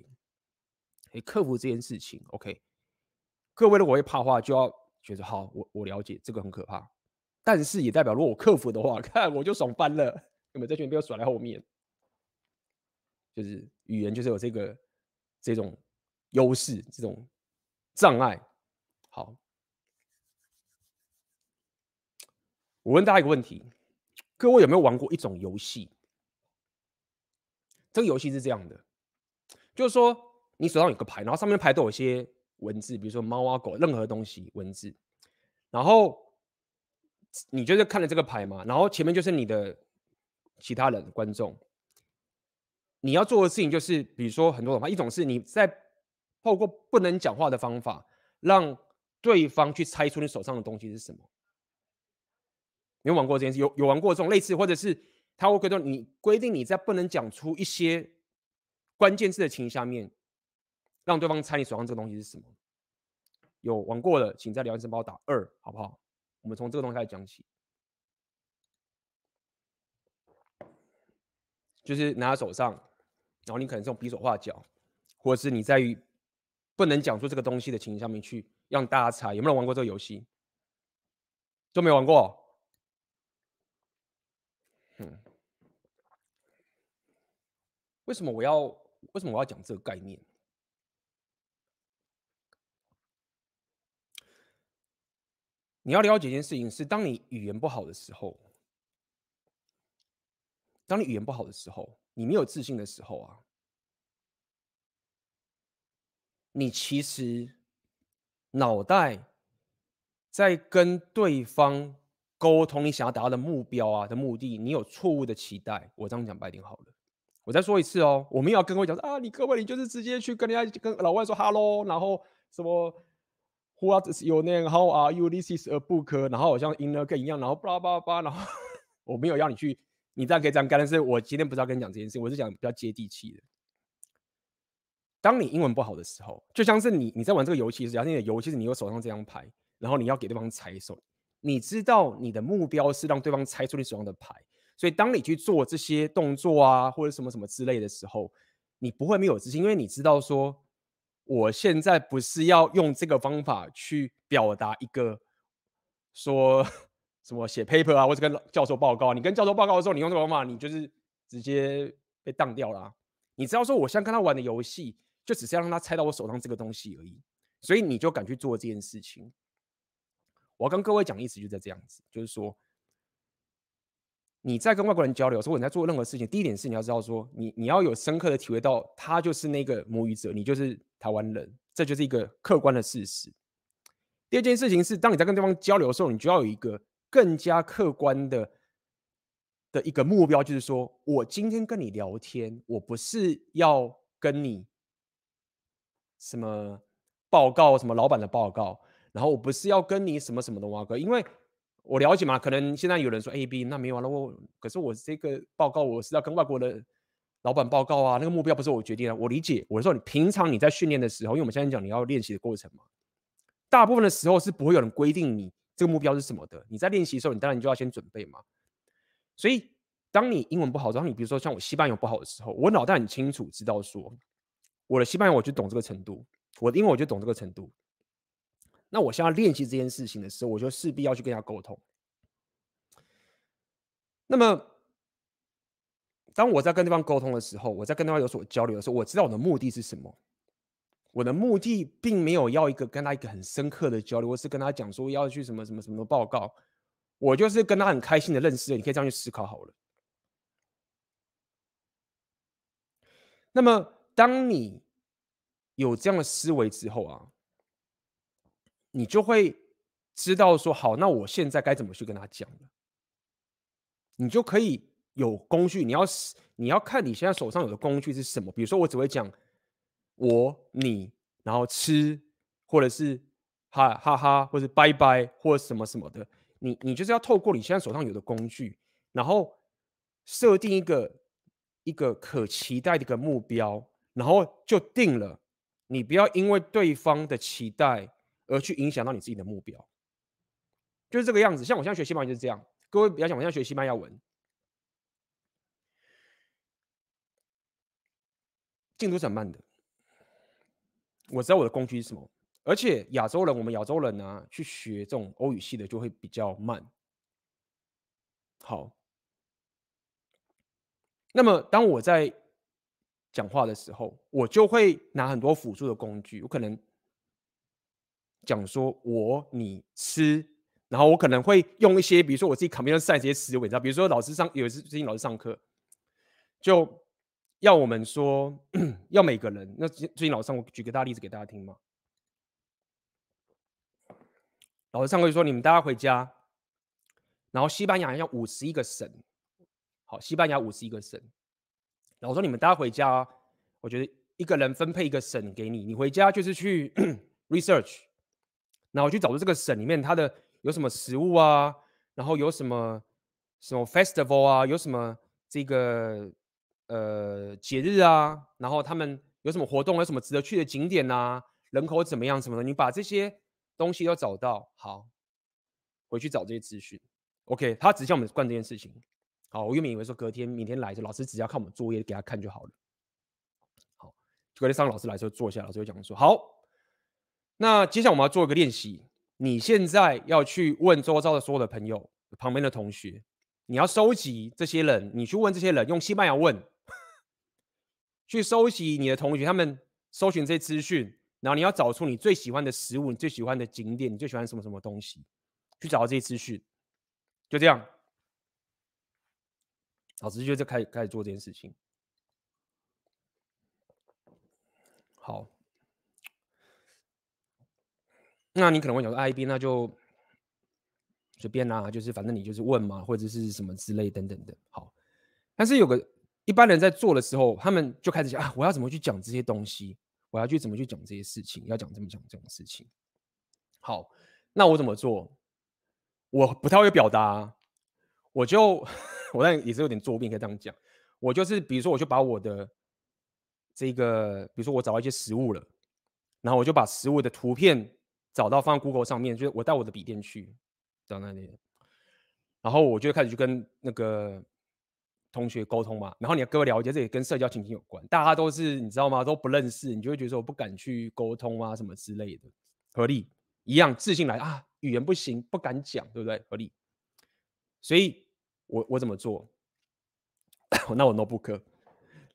可以克服这件事情？OK，各位如果会怕的话，就要觉得好，我我了解这个很可怕，但是也代表如果我克服的话，[laughs] 看我就爽翻了，有没有这群被我甩在后面？就是语言就是有这个这种优势，这种障碍。好，我问大家一个问题：各位有没有玩过一种游戏？这个游戏是这样的，就是说你手上有个牌，然后上面牌都有一些文字，比如说猫啊狗，任何东西文字。然后你就是看了这个牌嘛，然后前面就是你的其他人观众。你要做的事情就是，比如说很多种方法，一种是你在透过不能讲话的方法，让对方去猜出你手上的东西是什么。你有玩过这件事？有有玩过这种类似，或者是他会规定你规定你在不能讲出一些关键字的情形下面，让对方猜你手上这个东西是什么？有玩过的，请在聊天室帮我打二，好不好？我们从这个东西开始讲起。就是拿在手上，然后你可能是用比手画脚，或者是你在于不能讲出这个东西的情形下面去让大家猜，有没有玩过这个游戏？都没玩过。嗯，为什么我要为什么我要讲这个概念？你要了解一件事情是，当你语言不好的时候，当你语言不好的时候，你没有自信的时候啊，你其实脑袋在跟对方沟通，你想要达到的目标啊的目的，你有错误的期待。我这样讲白点好了。我再说一次哦，我们要跟我讲说啊，你各位，你就是直接去跟人家跟老外说 hello，然后什么 what is your name，how are you，this is a book，然后好像 in a g a 一样，然后巴拉巴拉巴拉，然后 [laughs] 我没有要你去，你这样可以这样干，但是我今天不是要跟你讲这件事，我是讲比较接地气的。当你英文不好的时候，就像是你你在玩这个游戏时，假设你的游戏是你有手上这张牌，然后你要给对方猜手，你知道你的目标是让对方猜出你手上的牌。所以，当你去做这些动作啊，或者什么什么之类的时候，你不会没有自信，因为你知道说，我现在不是要用这个方法去表达一个说什么写 paper 啊，或者跟教授报告。你跟教授报告的时候，你用这个方法，你就是直接被当掉了。你知道说，我现在跟他玩的游戏，就只是要让他猜到我手上这个东西而已，所以你就敢去做这件事情。我要跟各位讲的意思就在这样子，就是说。你在跟外国人交流的时候，你在做任何事情，第一点是你要知道说，你你要有深刻的体会到，他就是那个母语者，你就是台湾人，这就是一个客观的事实。第二件事情是，当你在跟对方交流的时候，你就要有一个更加客观的的一个目标，就是说我今天跟你聊天，我不是要跟你什么报告，什么老板的报告，然后我不是要跟你什么什么的挖哥，因为。我了解嘛？可能现在有人说 A B，那没完了。我可是我这个报告我是要跟外国的老板报告啊，那个目标不是我决定的。我理解。我说你平常你在训练的时候，因为我们现在讲你要练习的过程嘛，大部分的时候是不会有人规定你这个目标是什么的。你在练习的时候，你当然你就要先准备嘛。所以当你英文不好，当你比如说像我西班牙不好的时候，我脑袋很清楚知道说，我的西班牙我就懂这个程度，我的英文我就懂这个程度。那我现在练习这件事情的时候，我就势必要去跟他沟通。那么，当我在跟对方沟通的时候，我在跟对方有所交流的时候，我知道我的目的是什么。我的目的并没有要一个跟他一个很深刻的交流，我是跟他讲说要去什么什么什么报告。我就是跟他很开心的认识，你可以这样去思考好了。那么，当你有这样的思维之后啊。你就会知道说好，那我现在该怎么去跟他讲了。你就可以有工具，你要你要看你现在手上有的工具是什么。比如说，我只会讲我你，然后吃，或者是哈哈哈，或者是拜拜，或者什么什么的。你你就是要透过你现在手上有的工具，然后设定一个一个可期待的一个目标，然后就定了。你不要因为对方的期待。而去影响到你自己的目标，就是这个样子。像我现在学西班牙就是这样。各位不要想，我现在学西班牙文，进度是很慢的。我知道我的工具是什么，而且亚洲人，我们亚洲人呢、去学这种欧语系的就会比较慢。好，那么当我在讲话的时候，我就会拿很多辅助的工具，我可能。讲说我你吃，然后我可能会用一些，比如说我自己 computer science 这些词汇，你知道，比如说老师上有一次最近老师上课，就要我们说 [clears throat] 要每个人，那最近老师上我举个大例子给大家听嘛。老师上课就说你们大家回家，然后西班牙要五十一个省，好，西班牙五十一个省，然后说你们大家回家，我觉得一个人分配一个省给你，你回家就是去 [clears throat] research。然后去找出这个省里面它的有什么食物啊，然后有什么什么 festival 啊，有什么这个呃节日啊，然后他们有什么活动，有什么值得去的景点啊，人口怎么样什么的，你把这些东西都找到，好，回去找这些资讯。OK，他只叫我们灌这件事情。好，我原本以为说隔天明天来的时候，老师只要看我们作业给他看就好了。好，隔天上老师来的时候坐下，老师就讲说好。那接下来我们要做一个练习。你现在要去问周遭的所有的朋友、旁边的同学，你要收集这些人，你去问这些人，用西班牙问。去收集你的同学他们搜寻这些资讯，然后你要找出你最喜欢的食物、你最喜欢的景点、你最喜欢什么什么东西，去找到这些资讯，就这样。老师就就开始开始做这件事情。好，那你可能会想说，IB 那就随便啦，就是反正你就是问嘛，或者是什么之类等等的。好，但是有个一般人在做的时候，他们就开始想啊，我要怎么去讲这些东西？我要去怎么去讲这些事情？要讲怎么讲这种事情？好，那我怎么做？我不太会表达，我就。[laughs] 我那也是有点作弊，可以这样讲。我就是，比如说，我就把我的这个，比如说我找到一些食物了，然后我就把食物的图片找到放在 Google 上面，就是我带我的笔电去到那里，然后我就开始去跟那个同学沟通嘛。然后你要跟我了解，这也跟社交情境有关。大家都是你知道吗？都不认识，你就会觉得说我不敢去沟通啊，什么之类的。合理一样，自信来啊，语言不行，不敢讲，对不对？合理，所以。我我怎么做？[coughs] 那我 no 不客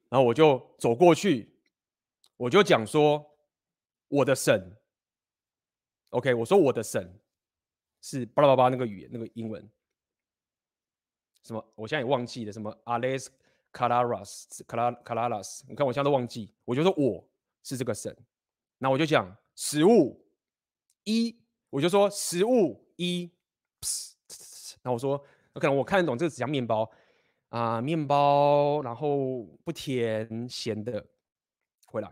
然后我就走过去，我就讲说我的神，OK，我说我的神是巴拉巴拉那个语言那个英文，什么？我现在也忘记了，什么 Ales Kalaras Kala Kalaras，你看我现在都忘记，我就说我是这个神，那我就讲食物一，我就说食物一，那我说。可能我看得懂这个只像面包啊、面包，然后不甜咸的回来，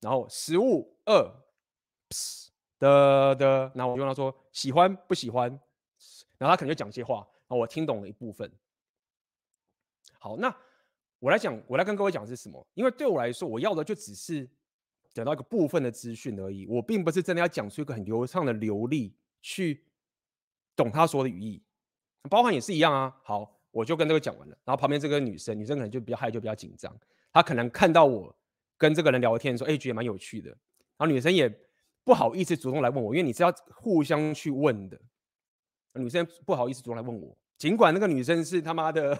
然后食物二的的，然后我就跟他说喜欢不喜欢，然后他可能就讲些话，哦我听懂了一部分。好，那我来讲，我来跟各位讲是什么？因为对我来说，我要的就只是得到一个部分的资讯而已，我并不是真的要讲出一个很流畅的流利去懂他说的语义。包含也是一样啊。好，我就跟这个讲完了。然后旁边这个女生，女生可能就比较害羞，比较紧张。她可能看到我跟这个人聊天，说：“哎，觉得蛮有趣的。”然后女生也不好意思主动来问我，因为你是要互相去问的。女生不好意思主动来问我，尽管那个女生是他妈的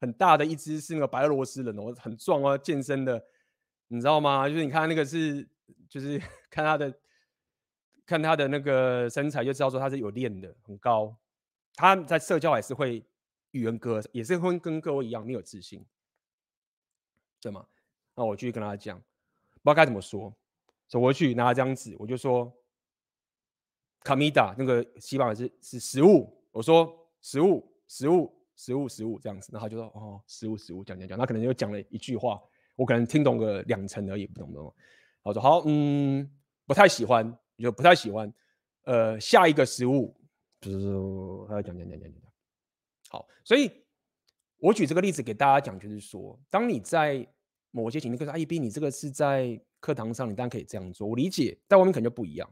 很大的一只，是那个白俄罗斯人哦，很壮哦，健身的，你知道吗？就是你看那个是，就是 [laughs] 看她的，看她的那个身材就知道说她是有练的，很高。他在社交还是会语言歌，也是会跟各位一样没有自信，对吗？那我继续跟她讲，不知道该怎么说。走过去拿了张纸，我就说卡米达那个西班牙是是食物。我说食物，食物，食物，食物这样子。然后他就说哦，食物，食物，讲讲讲。他可能就讲了一句话，我可能听懂个两成而已，不懂不懂。我说好，嗯，不太喜欢，就不太喜欢。呃，下一个食物。就是他要讲讲讲讲讲讲，好，所以我举这个例子给大家讲，就是说，当你在某些情境，可是阿一 B，你这个是在课堂上，你当然可以这样做。我理解，在外面可能就不一样。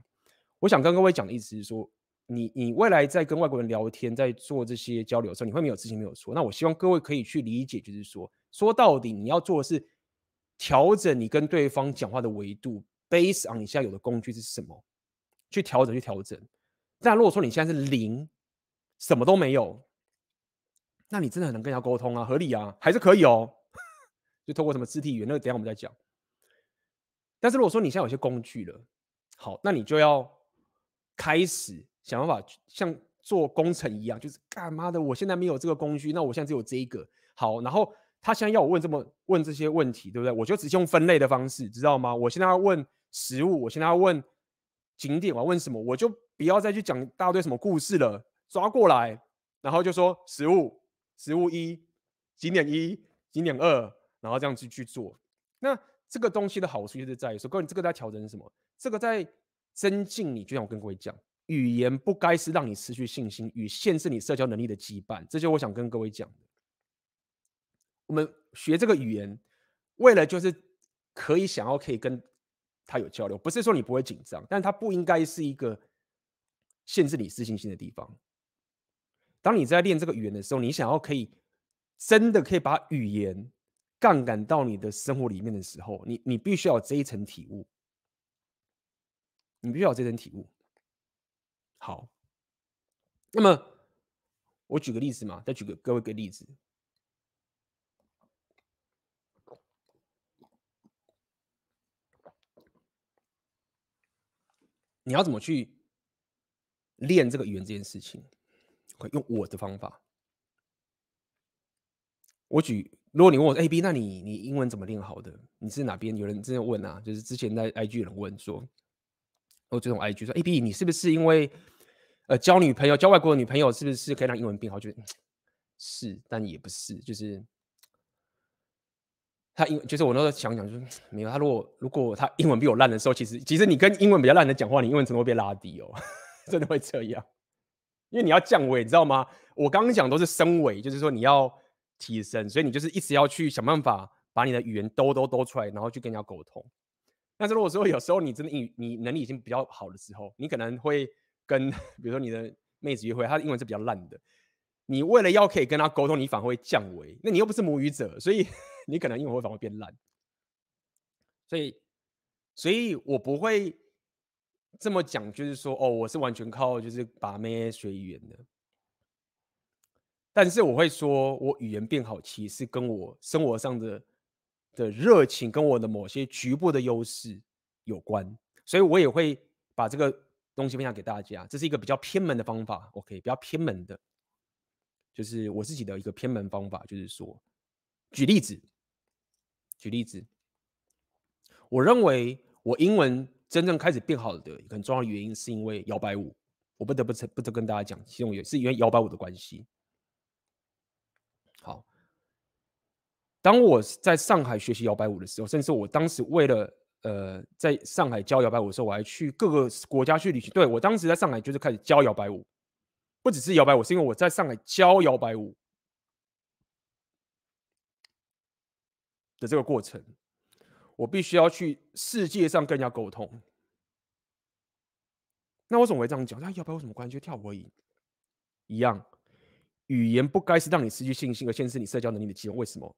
我想跟各位讲的意思是说，你你未来在跟外国人聊天，在做这些交流的时候，你会没有自信，没有错。那我希望各位可以去理解，就是说，说到底，你要做的是调整你跟对方讲话的维度，base on 你现在有的工具是什么，去调整，去调整。但如果说你现在是零，什么都没有，那你真的很能跟人家沟通啊，合理啊，还是可以哦，[laughs] 就透过什么肢体语言，那个等下我们再讲。但是如果说你现在有些工具了，好，那你就要开始想办法像做工程一样，就是干嘛的？我现在没有这个工具，那我现在只有这一个。好，然后他现在要我问这么问这些问题，对不对？我就直接用分类的方式，知道吗？我现在要问食物，我现在要问景点，我要问什么？我就。不要再去讲大堆什么故事了，抓过来，然后就说食物，食物一，景点一，景点二，然后这样子去做。那这个东西的好处就是在于说，各位你这个在调整什么？这个在增进你，就像我跟各位讲，语言不该是让你失去信心与限制你社交能力的羁绊。这就我想跟各位讲的。我们学这个语言，为了就是可以想要可以跟他有交流，不是说你不会紧张，但它不应该是一个。限制你自信心的地方。当你在练这个语言的时候，你想要可以真的可以把语言杠杆到你的生活里面的时候，你你必须要有这一层体悟。你必须要这层体悟。好，那么我举个例子嘛，再举个各位个例子。你要怎么去练这个语言这件事情？用我的方法，我举。如果你问我 A B，那你你英文怎么练好的？你是哪边有人正在问啊？就是之前在 IG 有人问说。我这种 I G 说 A B，你是不是因为呃交女朋友交外国的女朋友，是不是可以让英文变好？觉得是，但也不是，就是他英就是我那时候想想，就是没有他。如果如果他英文比我烂的时候，其实其实你跟英文比较烂的讲话，你英文程度会被拉低哦，[laughs] 真的会这样。因为你要降维，你知道吗？我刚刚讲都是升维，就是说你要提升，所以你就是一直要去想办法把你的语言兜兜兜出来，然后去跟人家沟通。但是如果说有时候你真的英语你能力已经比较好的时候，你可能会跟比如说你的妹子约会，她的英文是比较烂的，你为了要可以跟她沟通，你反而会降维。那你又不是母语者，所以 [laughs] 你可能英文会反而变烂。所以，所以我不会。这么讲就是说，哦，我是完全靠就是把妹学语言的。但是我会说，我语言变好，其实跟我生活上的的热情，跟我的某些局部的优势有关。所以我也会把这个东西分享给大家。这是一个比较偏门的方法，OK，比较偏门的，就是我自己的一个偏门方法，就是说，举例子，举例子，我认为我英文。真正开始变好的很重要原因，是因为摇摆舞。我不得不不不得跟大家讲，其中也是因为摇摆舞的关系。当我在上海学习摇摆舞的时候，甚至我当时为了呃在上海教摇摆舞的时候，我还去各个国家去旅行。对，我当时在上海就是开始教摇摆舞，不只是摇摆舞，是因为我在上海教摇摆舞的这个过程。我必须要去世界上跟人家沟通，那我怎么会这样讲？那摇摆舞有什么关系？就跳舞而已，一样。语言不该是让你失去信心和限制你社交能力的机会。为什么？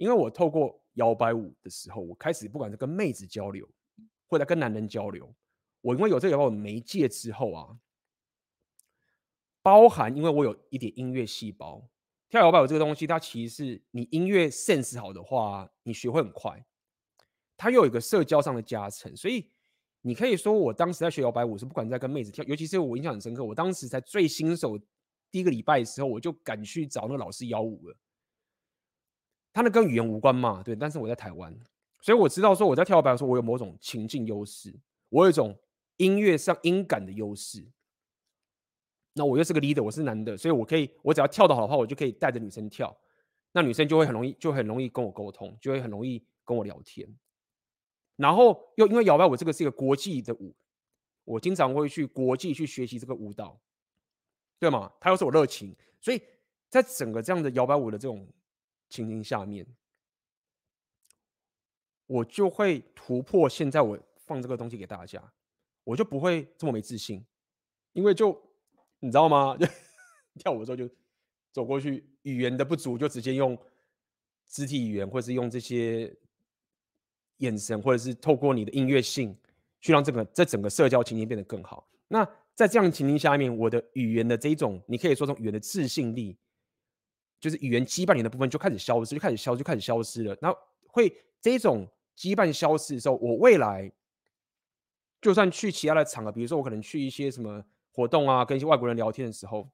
因为我透过摇摆舞的时候，我开始不管是跟妹子交流，或者跟男人交流，我因为有这个摇摆舞媒介之后啊，包含因为我有一点音乐细胞，跳摇摆舞这个东西，它其实是你音乐 sense 好的话，你学会很快。它又有一个社交上的加成，所以你可以说，我当时在学摇摆舞是不管在跟妹子跳，尤其是我印象很深刻，我当时在最新手第一个礼拜的时候，我就敢去找那个老师邀舞了。他那跟语言无关嘛，对，但是我在台湾，所以我知道说我在跳摇摆的时候，我有某种情境优势，我有一种音乐上音感的优势。那我又是个 leader，我是男的，所以我可以，我只要跳得好的话，我就可以带着女生跳，那女生就会很容易，就很容易跟我沟通，就会很容易跟我聊天。然后又因为摇摆舞这个是一个国际的舞，我经常会去国际去学习这个舞蹈，对吗？它又是我热情，所以在整个这样的摇摆舞的这种情形下面，我就会突破现在我放这个东西给大家，我就不会这么没自信，因为就你知道吗？[laughs] 跳舞的时候就走过去，语言的不足就直接用肢体语言或是用这些。眼神，或者是透过你的音乐性，去让这个在整个社交情境变得更好。那在这样的情境下面，我的语言的这一种，你可以说从语言的自信力，就是语言羁绊你的部分就开始消失，就开始消，就开始消失了。那会这种羁绊消失的时候，我未来就算去其他的场合，比如说我可能去一些什么活动啊，跟一些外国人聊天的时候，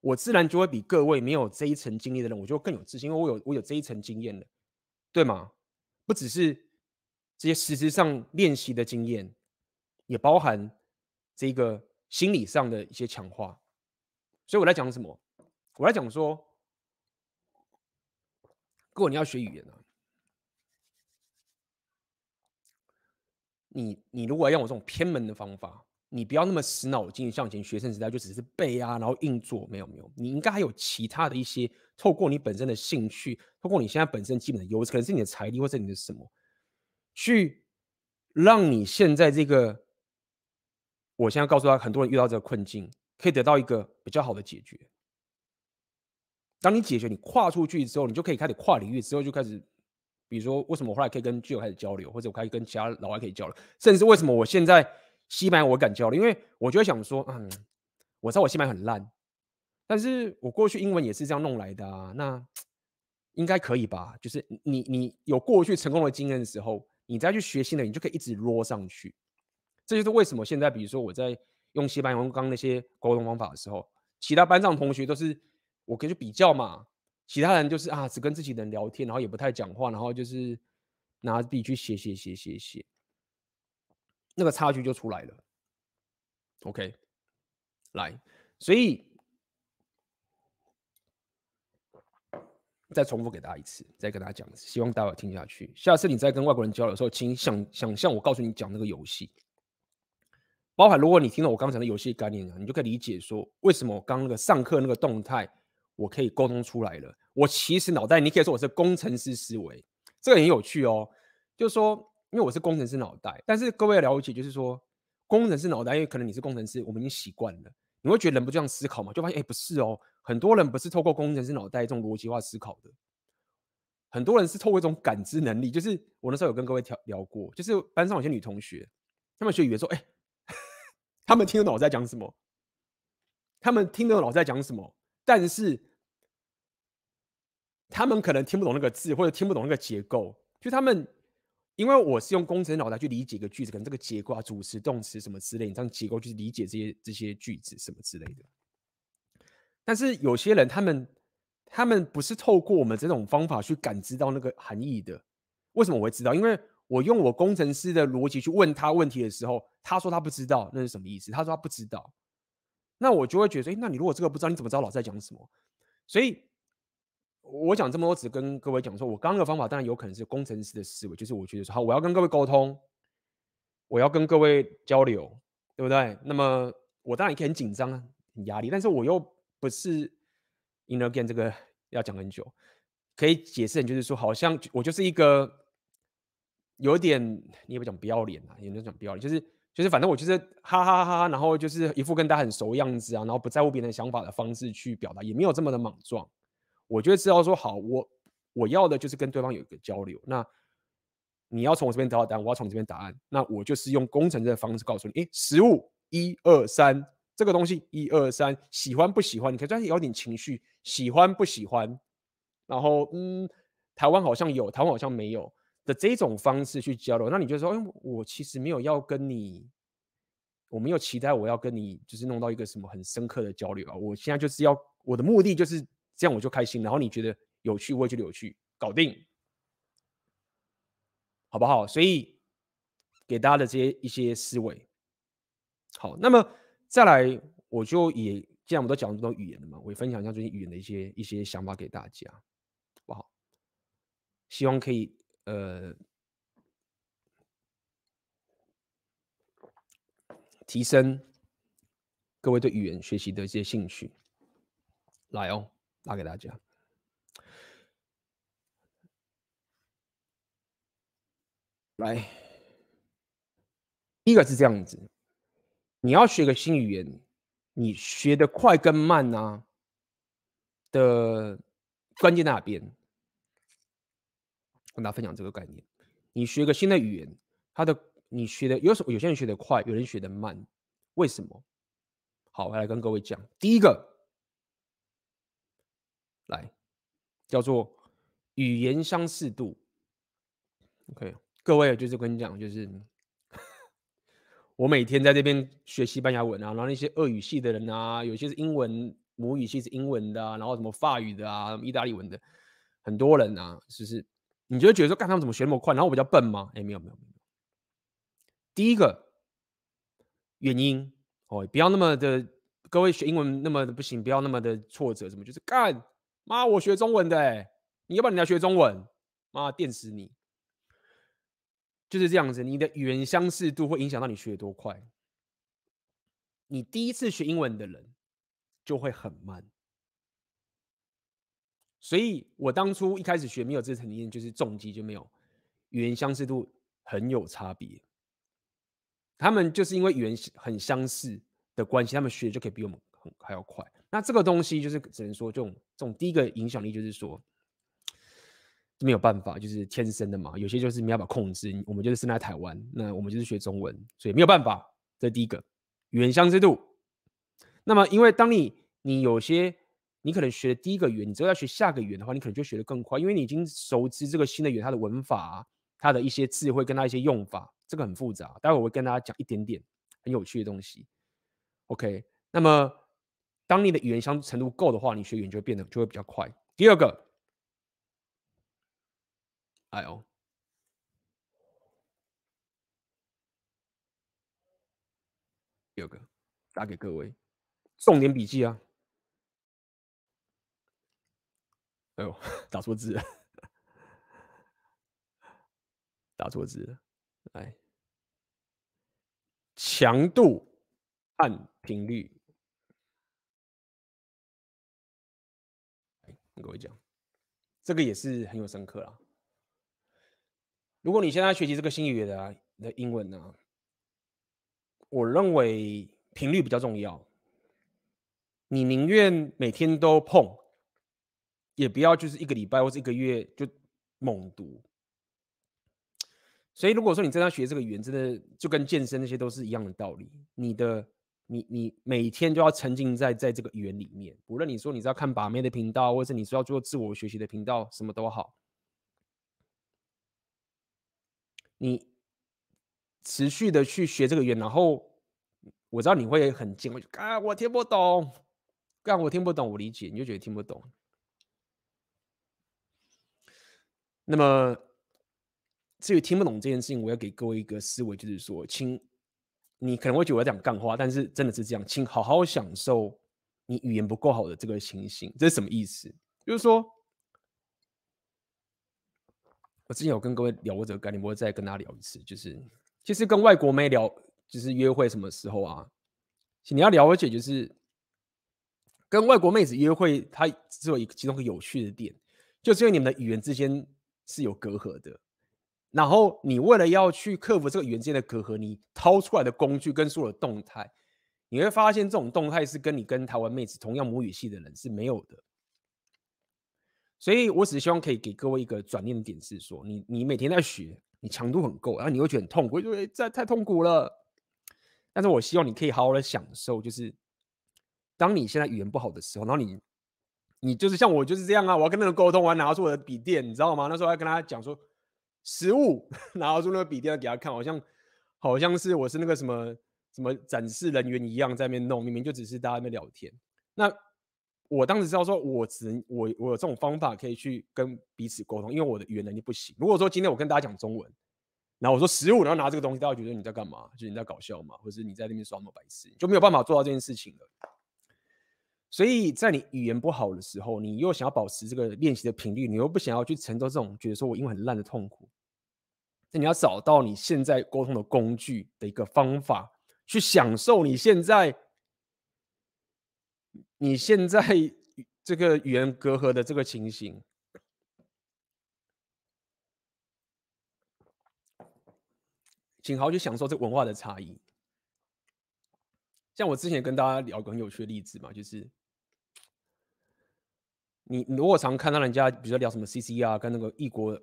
我自然就会比各位没有这一层经历的人，我就更有自信，因为我有我有这一层经验了，对吗？不只是这些实质上练习的经验，也包含这个心理上的一些强化。所以我在讲什么？我来讲说，如果你要学语言呢、啊，你你如果要用我这种偏门的方法，你不要那么死脑筋向前，学生时代就只是背啊，然后硬做，没有没有，你应该还有其他的一些。透过你本身的兴趣，透过你现在本身基本的优势，可能是你的财力或者你的什么，去让你现在这个，我现在告诉他，很多人遇到这个困境，可以得到一个比较好的解决。当你解决，你跨出去之后，你就可以开始跨领域，之后就开始，比如说为什么我后来可以跟 Jill 开始交流，或者我可以跟其他老外可以交流，甚至为什么我现在西班牙我敢交流，因为我就会想说，嗯，我知道我西班牙很烂。但是我过去英文也是这样弄来的啊，那应该可以吧？就是你你有过去成功的经验的时候，你再去学新的，你就可以一直 roll 上去。这就是为什么现在，比如说我在用西班牙文刚那些沟通方法的时候，其他班上同学都是我可以去比较嘛，其他人就是啊，只跟自己人聊天，然后也不太讲话，然后就是拿笔去写写写写写，那个差距就出来了。OK，来，所以。再重复给大家一次，再跟大家讲，希望大家听下去。下次你在跟外国人交流的时候，请想想象我告诉你讲那个游戏，包含如果你听了我刚才的游戏概念，你就可以理解说，为什么我刚那个上课那个动态，我可以沟通出来了。我其实脑袋，你可以说我是工程师思维，这个很有趣哦。就是说，因为我是工程师脑袋，但是各位要了解，就是说，工程师脑袋，因为可能你是工程师，我们已经习惯了。你会觉得人不这样思考嘛？就发现，哎，不是哦。很多人不是透过工程师脑袋这种逻辑化思考的，很多人是透过一种感知能力。就是我那时候有跟各位聊聊过，就是班上有些女同学，她们学语言说，哎，[laughs] 她们听得懂我在讲什么，她们听得懂老师在讲什么，但是他们可能听不懂那个字，或者听不懂那个结构，就他们。因为我是用工程脑袋去理解一个句子，可能这个结构啊、主词、动词什么之类，你这样结构去理解这些这些句子什么之类的。但是有些人，他们他们不是透过我们这种方法去感知到那个含义的。为什么我会知道？因为我用我工程师的逻辑去问他问题的时候，他说他不知道，那是什么意思？他说他不知道，那我就会觉得说，那你如果这个不知道，你怎么知道老师在讲什么？所以。我讲这么多，只跟各位讲说，我刚刚的方法当然有可能是工程师的思维，就是我觉得说，好，我要跟各位沟通，我要跟各位交流，对不对？那么我当然也可以很紧张啊，很压力，但是我又不是 inner again 这个要讲很久，可以解释，就是说，好像我就是一个有点，你也不讲不要脸啊，也没有讲不要脸，就是就是反正我就是哈哈哈哈，然后就是一副跟大家很熟的样子啊，然后不在乎别人的想法的方式去表达，也没有这么的莽撞。我就会知道说好，我我要的就是跟对方有一个交流。那你要从我这边得到答案，我要从你这边答案。那我就是用工程的方式告诉你，诶，实物一二三，这个东西一二三，喜欢不喜欢？你可以专业有点情绪，喜欢不喜欢？然后嗯，台湾好像有，台湾好像没有的这种方式去交流。那你就说，诶，我其实没有要跟你，我没有期待我要跟你就是弄到一个什么很深刻的交流啊。我现在就是要我的目的就是。这样我就开心，然后你觉得有趣，我也觉得有趣，搞定，好不好？所以给大家的这些一些思维，好，那么再来，我就也既然我们都讲这种语言了嘛，我也分享一下最近语言的一些一些想法给大家，好不好？希望可以呃提升各位对语言学习的一些兴趣，来哦。发给大家。来，第一个是这样子，你要学个新语言，你学的快跟慢啊的关键在哪边？跟大家分享这个概念。你学个新的语言，它的你学的有什么？有些人学的快，有人学的慢，为什么？好，我来跟各位讲，第一个。来，叫做语言相似度。OK，各位就是跟你讲，就是 [laughs] 我每天在这边学西班牙文啊，然后那些俄语系的人啊，有些是英文母语系是英文的，然后什么法语的啊，意大利文的，很多人啊，是不是？你就会觉得说，干他们怎么学那么快？然后我比较笨吗？哎，没有没有没有。第一个原因哦，不要那么的，各位学英文那么的不行，不要那么的挫折，什么就是干。妈，我学中文的哎，你要不然你要学中文，妈电死你！就是这样子，你的语言相似度会影响到你学多快。你第一次学英文的人就会很慢，所以我当初一开始学没有这层经验，就是重击就没有语言相似度很有差别。他们就是因为语言很相似的关系，他们学就可以比我们很还要快。那这个东西就是只能说，这种这种第一个影响力就是说没有办法，就是天生的嘛。有些就是没办法控制。我们就是生在台湾，那我们就是学中文，所以没有办法。这是第一个语言相似度。那么，因为当你你有些你可能学的第一个语言，你之后要学下个语言的话，你可能就学得更快，因为你已经熟知这个新的语言它的文法、它的一些智慧跟它一些用法，这个很复杂，待会我会跟大家讲一点点很有趣的东西。OK，那么当你的语言相程度够的话，你学语言就会变得就会比较快。第二个，哎呦，第二个，打给各位，重点笔记啊。哎呦，打错字了，打错字了。来，强度和频率。跟各位讲，这个也是很有深刻啦。如果你现在学习这个新语言的的英文呢，我认为频率比较重要。你宁愿每天都碰。也不要就是一个礼拜或者一个月就猛读，所以如果说你真的要学这个语言，真的就跟健身那些都是一样的道理。你的你你每天就要沉浸在在这个语言里面，无论你说你是要看把妹的频道，或者是你说要做自我学习的频道，什么都好，你持续的去学这个语言，然后我知道你会很惊，我就啊我听不懂，干我听不懂，我理解，你就觉得听不懂。那么，至于听不懂这件事情，我要给各位一个思维，就是说，请你可能会觉得我在讲干话，但是真的是这样，请好好享受你语言不够好的这个情形。这是什么意思？就是说，我之前有跟各位聊过这个概念，我会再跟大家聊一次。就是，其实跟外国妹聊，就是约会什么时候啊？请你要了解，就是跟外国妹子约会，它只有一个其中一个有趣的点，就是因为你们的语言之间。是有隔阂的，然后你为了要去克服这个语言间的隔阂，你掏出来的工具跟所有的动态，你会发现这种动态是跟你跟台湾妹子同样母语系的人是没有的。所以我只希望可以给各位一个转念的点，是说你你每天在学，你强度很够，然后你会觉得很痛苦，因为这太痛苦了。但是我希望你可以好好的享受，就是当你现在语言不好的时候，然后你。你就是像我就是这样啊！我要跟那个沟通，我要拿出我的笔电，你知道吗？那时候还跟他讲说，实物 [laughs] 拿出那个笔电给他看，好像好像是我是那个什么什么展示人员一样在那边弄，明明就只是大家在那边聊天。那我当时知道说，我只能我我有这种方法可以去跟彼此沟通，因为我的语言能力不行。如果说今天我跟大家讲中文，然后我说实物，然后拿这个东西，大家觉得你在干嘛？就是你在搞笑嘛，或者是你在那边耍什么白痴，就没有办法做到这件事情了。所以在你语言不好的时候，你又想要保持这个练习的频率，你又不想要去承受这种觉得说我英文很烂的痛苦，那你要找到你现在沟通的工具的一个方法，去享受你现在你现在这个语言隔阂的这个情形，请好好去享受这文化的差异。像我之前跟大家聊过很有趣的例子嘛，就是。你如果常看到人家，比如说聊什么 CC 啊，跟那个异国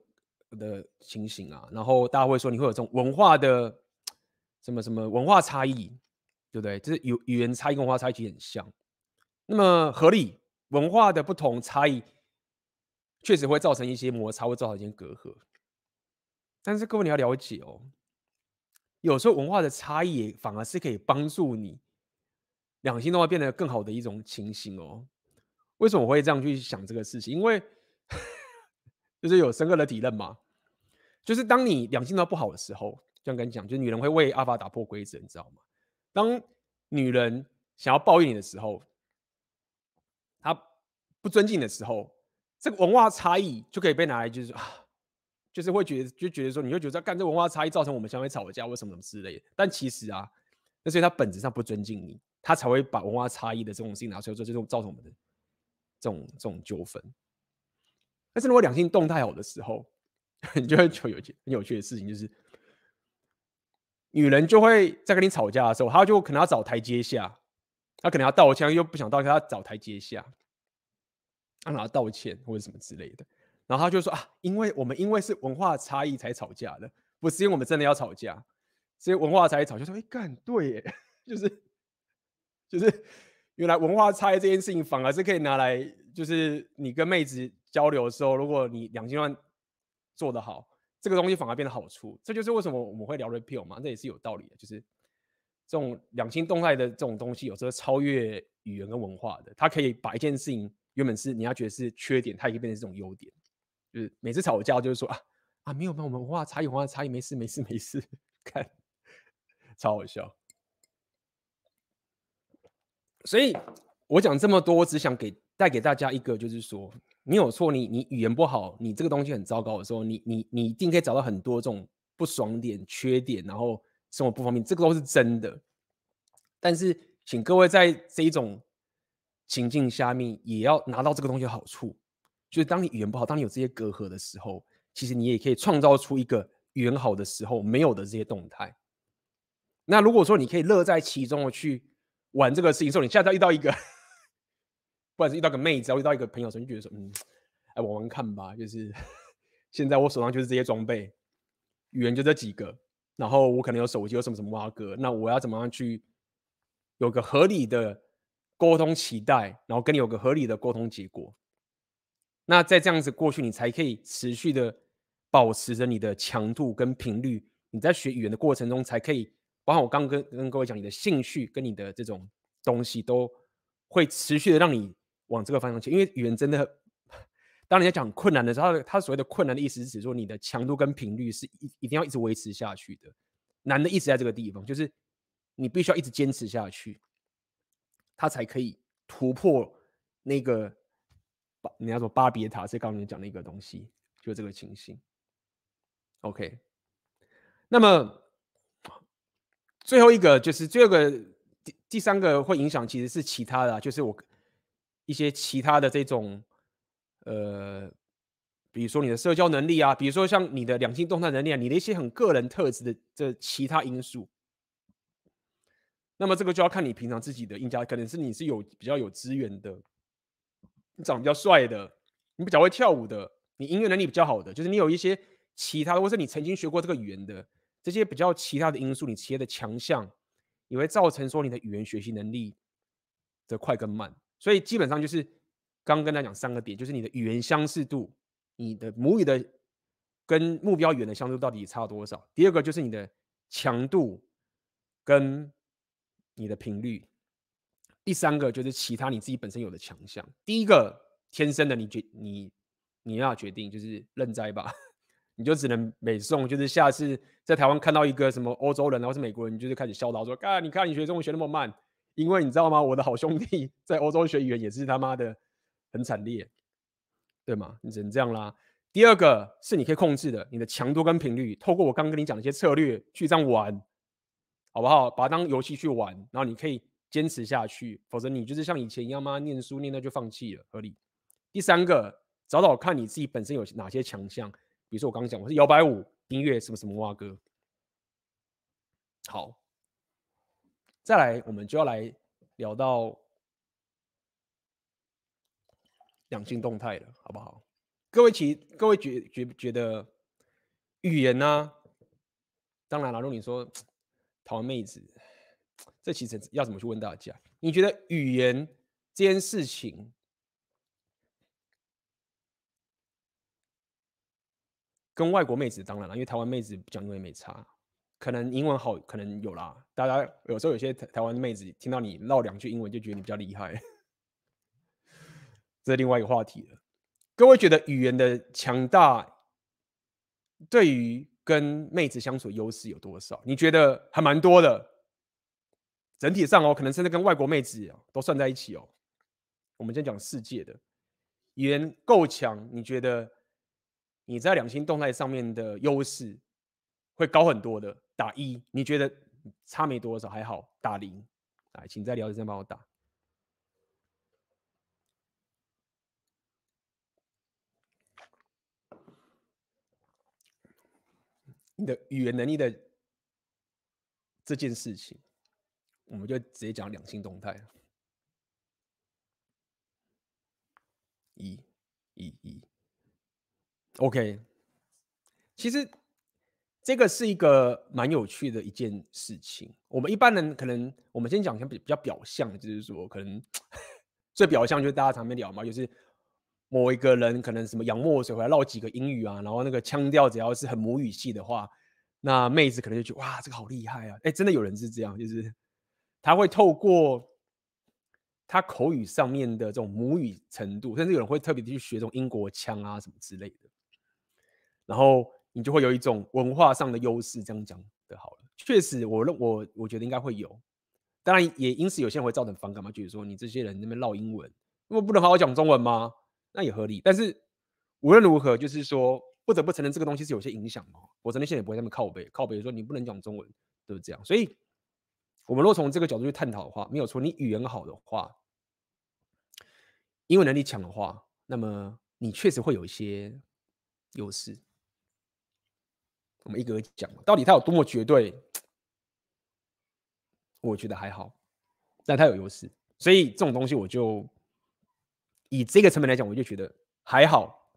的情形啊，然后大家会说你会有这种文化的什么什么文化差异，对不对？就是语语言差异跟文化差异其实很像。那么合理，文化的不同差异确实会造成一些摩擦，会造成一些隔阂。但是各位你要了解哦，有时候文化的差异反而是可以帮助你两性都会变得更好的一种情形哦。为什么我会这样去想这个事情？因为 [laughs] 就是有深刻的体认嘛。就是当你两性都不好的时候，这样跟你讲，就是女人会为阿法打破规则，你知道吗？当女人想要抱怨你的时候，她不尊敬的时候，这个文化差异就可以被拿来，就是啊，就是会觉得就觉得说，你会觉得干这文化差异造成我们相会吵架，或什么什么之类的。但其实啊，那是因为他本质上不尊敬你，他才会把文化差异的这种事情拿出来做，这种造成我们的。这种这种纠纷，但是如果两性动态好的时候，[laughs] 你就会就有很有趣的事情，就是女人就会在跟你吵架的时候，她就可能要找台阶下，她可能要道歉，又不想道歉，她找台阶下，让她道歉或者什么之类的，然后她就说啊，因为我们因为是文化差异才吵架的，不是因为我们真的要吵架，所以文化差异吵，就说哎干对耶，就是就是。原来文化差异这件事情反而是可以拿来，就是你跟妹子交流的时候，如果你两千万做得好，这个东西反而变得好处。这就是为什么我们会聊 Red Pill 嘛，这也是有道理的。就是这种两性动态的这种东西，有时候超越语言跟文化的，它可以把一件事情原本是你要觉得是缺点，它也可以变成这种优点。就是每次吵架就是说啊啊没有没有，我们文化差异文化差异没事没事没事，看 [laughs] 超好笑。所以我讲这么多，我只想给带给大家一个，就是说你有错，你你语言不好，你这个东西很糟糕的时候，你你你一定可以找到很多这种不爽点、缺点，然后生活不方便，这个都是真的。但是，请各位在这一种情境下面，也要拿到这个东西的好处，就是当你语言不好，当你有这些隔阂的时候，其实你也可以创造出一个语言好的时候没有的这些动态。那如果说你可以乐在其中的去。玩这个事情的时候，你下次遇到一个，不管是遇到个妹子，或遇到一个朋友的时候，就觉得说，嗯，哎，玩玩看吧。就是 [laughs] 现在我手上就是这些装备，语言就这几个，然后我可能有手机，有什么什么挖哥，那我要怎么样去有个合理的沟通期待，然后跟你有个合理的沟通结果。那在这样子过去，你才可以持续的保持着你的强度跟频率。你在学语言的过程中，才可以。包括我刚跟跟各位讲，你的兴趣跟你的这种东西都会持续的让你往这个方向去。因为语言真的，当你在讲困难的时候，它它所谓的困难的意思是指说你的强度跟频率是一一定要一直维持下去的。难的意思在这个地方，就是你必须要一直坚持下去，它才可以突破那个巴，你要说巴别塔是刚刚你讲的一个东西，就这个情形。OK，那么。最后一个就是最后一个第第三个会影响，其实是其他的，就是我一些其他的这种呃，比如说你的社交能力啊，比如说像你的两性动态能力啊，你的一些很个人特质的这其他因素。那么这个就要看你平常自己的硬件，可能是你是有比较有资源的，你长得比较帅的，你比较会跳舞的，你音乐能力比较好的，就是你有一些其他的，或是你曾经学过这个语言的。这些比较其他的因素，你企业的强项也会造成说你的语言学习能力的快跟慢。所以基本上就是刚刚跟大家讲三个点，就是你的语言相似度，你的母语的跟目标语言的相似度到底差多少？第二个就是你的强度跟你的频率。第三个就是其他你自己本身有的强项。第一个天生的你决你你要决定就是认栽吧。[laughs] 你就只能美颂，就是下次在台湾看到一个什么欧洲人，然后是美国人，你就是开始笑到说：“啊，你看你学中文学那么慢，因为你知道吗？我的好兄弟在欧洲学语言也是他妈的很惨烈，对吗？你只能这样啦。第二个是你可以控制的，你的强度跟频率，透过我刚跟你讲的一些策略去这样玩，好不好？把它当游戏去玩，然后你可以坚持下去，否则你就是像以前一样吗？念书念到就放弃了，合理。第三个，找找看你自己本身有哪些强项。比如说我刚刚讲我是摇摆舞音乐什么什么哇歌，好，再来我们就要来聊到两性动态了，好不好？各位其各位觉觉觉得语言呢、当然了，如果你说台湾妹子，这其实要怎么去问大家？你觉得语言这件事情？跟外国妹子当然了，因为台湾妹子讲英文没差，可能英文好，可能有啦。大家有时候有些台湾妹子听到你唠两句英文，就觉得你比较厉害，[laughs] 这是另外一个话题了。各位觉得语言的强大对于跟妹子相处优势有多少？你觉得还蛮多的。整体上哦，可能甚至跟外国妹子哦都算在一起哦。我们先讲世界的语言够强，你觉得？你在两性动态上面的优势会高很多的，打一，你觉得差没多少，还好，打零，来，请在聊天室帮我打。你的语言能力的这件事情，我们就直接讲两性动态。一，一，一。OK，其实这个是一个蛮有趣的一件事情。我们一般人可能，我们先讲一下比比较表象，就是说可能最表象就是大家常常聊嘛，就是某一个人可能什么洋墨水回来唠几个英语啊，然后那个腔调只要是很母语系的话，那妹子可能就觉得哇，这个好厉害啊！哎，真的有人是这样，就是他会透过他口语上面的这种母语程度，甚至有人会特别去学这种英国腔啊什么之类的，然后你就会有一种文化上的优势。这样讲的好了，确实我认我我觉得应该会有，当然也因此有些人会造成反感嘛，就是说你这些人那边唠英文，那么不能好好讲中文吗？那也合理，但是无论如何，就是说不得不承认这个东西是有些影响嘛。我真的现在也不会那么靠背，靠背说你不能讲中文，都是这样。所以，我们若从这个角度去探讨的话，没有错，你语言好的话，英文能力强的话，那么你确实会有一些优势。我们一个个讲，到底它有多么绝对？我觉得还好，但它有优势，所以这种东西我就。以这个成本来讲，我就觉得还好。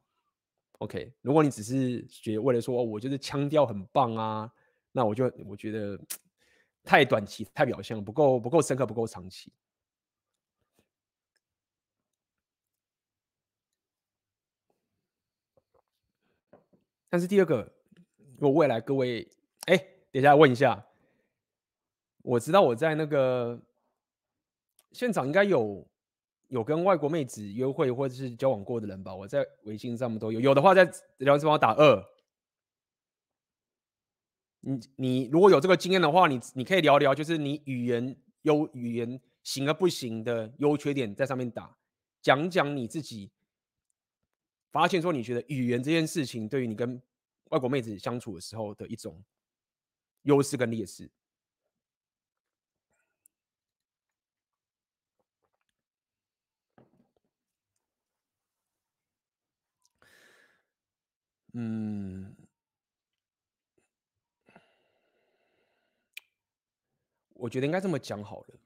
OK，如果你只是觉得为了说我就是腔调很棒啊，那我就我觉得太短期、太表象，不够不够深刻、不够长期。但是第二个，如果未来各位，哎，等一下问一下，我知道我在那个现场应该有。有跟外国妹子约会或者是交往过的人吧，我在微信上面都有。有的话在聊天室帮我打二。你你如果有这个经验的话，你你可以聊聊，就是你语言优语言行而不行的优缺点在上面打，讲讲你自己发现说你觉得语言这件事情对于你跟外国妹子相处的时候的一种优势跟劣势。嗯，我觉得应该这么讲好了，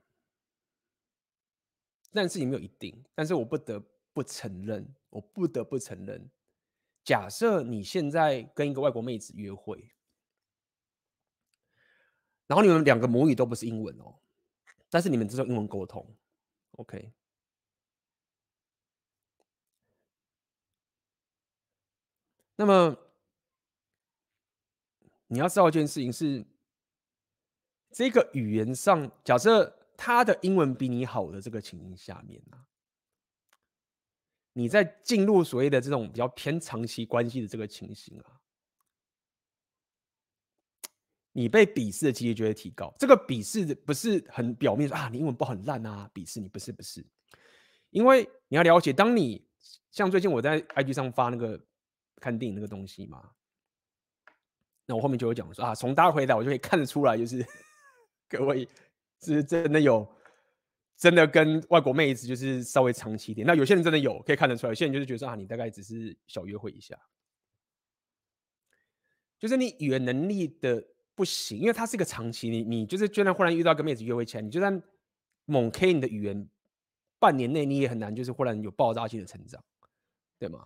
但是也没有一定。但是我不得不承认，我不得不承认，假设你现在跟一个外国妹子约会，然后你们两个母语都不是英文哦，但是你们只有英文沟通，OK。那么你要知道一件事情是，这个语言上，假设他的英文比你好的这个情形下面啊，你在进入所谓的这种比较偏长期关系的这个情形啊，你被鄙视的几率就会提高。这个鄙视不是很表面说啊，你英文不很烂啊，鄙视你不是不是，因为你要了解，当你像最近我在 IG 上发那个。看电影那个东西嘛，那我后面就会讲说啊，从大家回答我就可以看得出来，就是 [laughs] 各位是真的有真的跟外国妹子就是稍微长期一点。那有些人真的有可以看得出来，有些人就是觉得啊，你大概只是小约会一下，就是你语言能力的不行，因为它是一个长期，你你就是居然忽然遇到跟妹子约会起来，你就算猛 K 你的语言，半年内你也很难就是忽然有爆炸性的成长，对吗？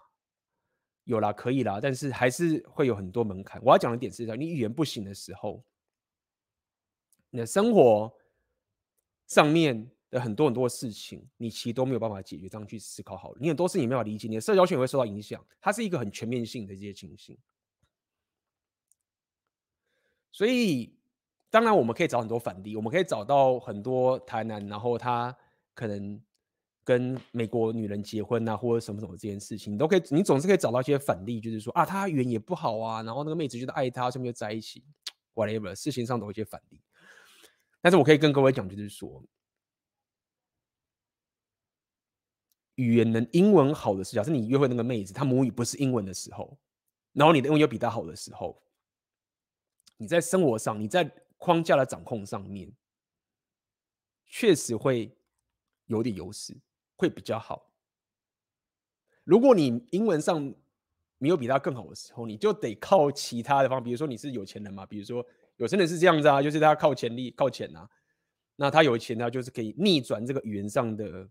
有啦，可以啦，但是还是会有很多门槛。我要讲的点是，你语言不行的时候，你的生活上面很多很多事情，你其实都没有办法解决。这样去思考好了，你很多事情没有办法理解，你的社交圈也会受到影响。它是一个很全面性的这些情形。所以，当然我们可以找很多反例，我们可以找到很多台南，然后他可能。跟美国女人结婚啊，或者什么什么这件事情，你都可以，你总是可以找到一些反例，就是说啊，他语言也不好啊，然后那个妹子觉得爱他，所以就在一起，[tsk] whatever，事情上都有一些反例。但是我可以跟各位讲，就是说，语言能英文好的是，假设你约会那个妹子，她母语不是英文的时候，然后你的英文又比她好的时候，你在生活上，你在框架的掌控上面，确实会有点优势。会比较好。如果你英文上没有比他更好的时候，你就得靠其他的方，比如说你是有钱人嘛，比如说有钱人是这样子啊，就是他靠潜力、靠钱啊。那他有钱呢，就是可以逆转这个语言上的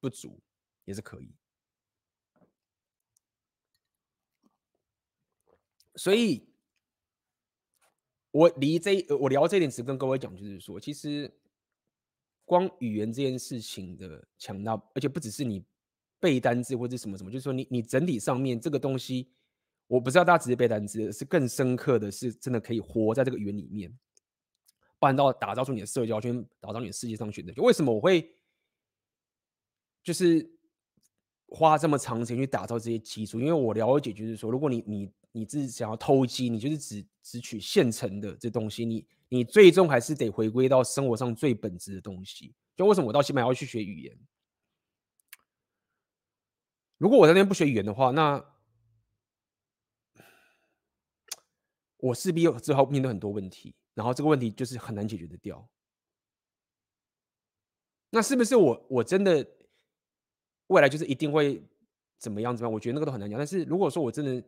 不足，也是可以。所以，我离这我聊这点只跟各位讲，就是说，其实。光语言这件事情的强大，而且不只是你背单字或者什么什么，就是说你你整体上面这个东西，我不知道大家只是背单字，是更深刻的是真的可以活在这个语言里面，办到打造出你的社交圈，打造你的世界上选择就。为什么我会就是花这么长时间去打造这些基础？因为我了解，就是说，如果你你你自己想要偷鸡，你就是只只取现成的这东西，你你最终还是得回归到生活上最本质的东西。就为什么我到西班牙要去学语言？如果我在那边不学语言的话，那 [tsk] 我势必之后面对很多问题，然后这个问题就是很难解决的掉。那是不是我我真的未来就是一定会怎么样怎么样？我觉得那个都很难讲。但是如果说我真的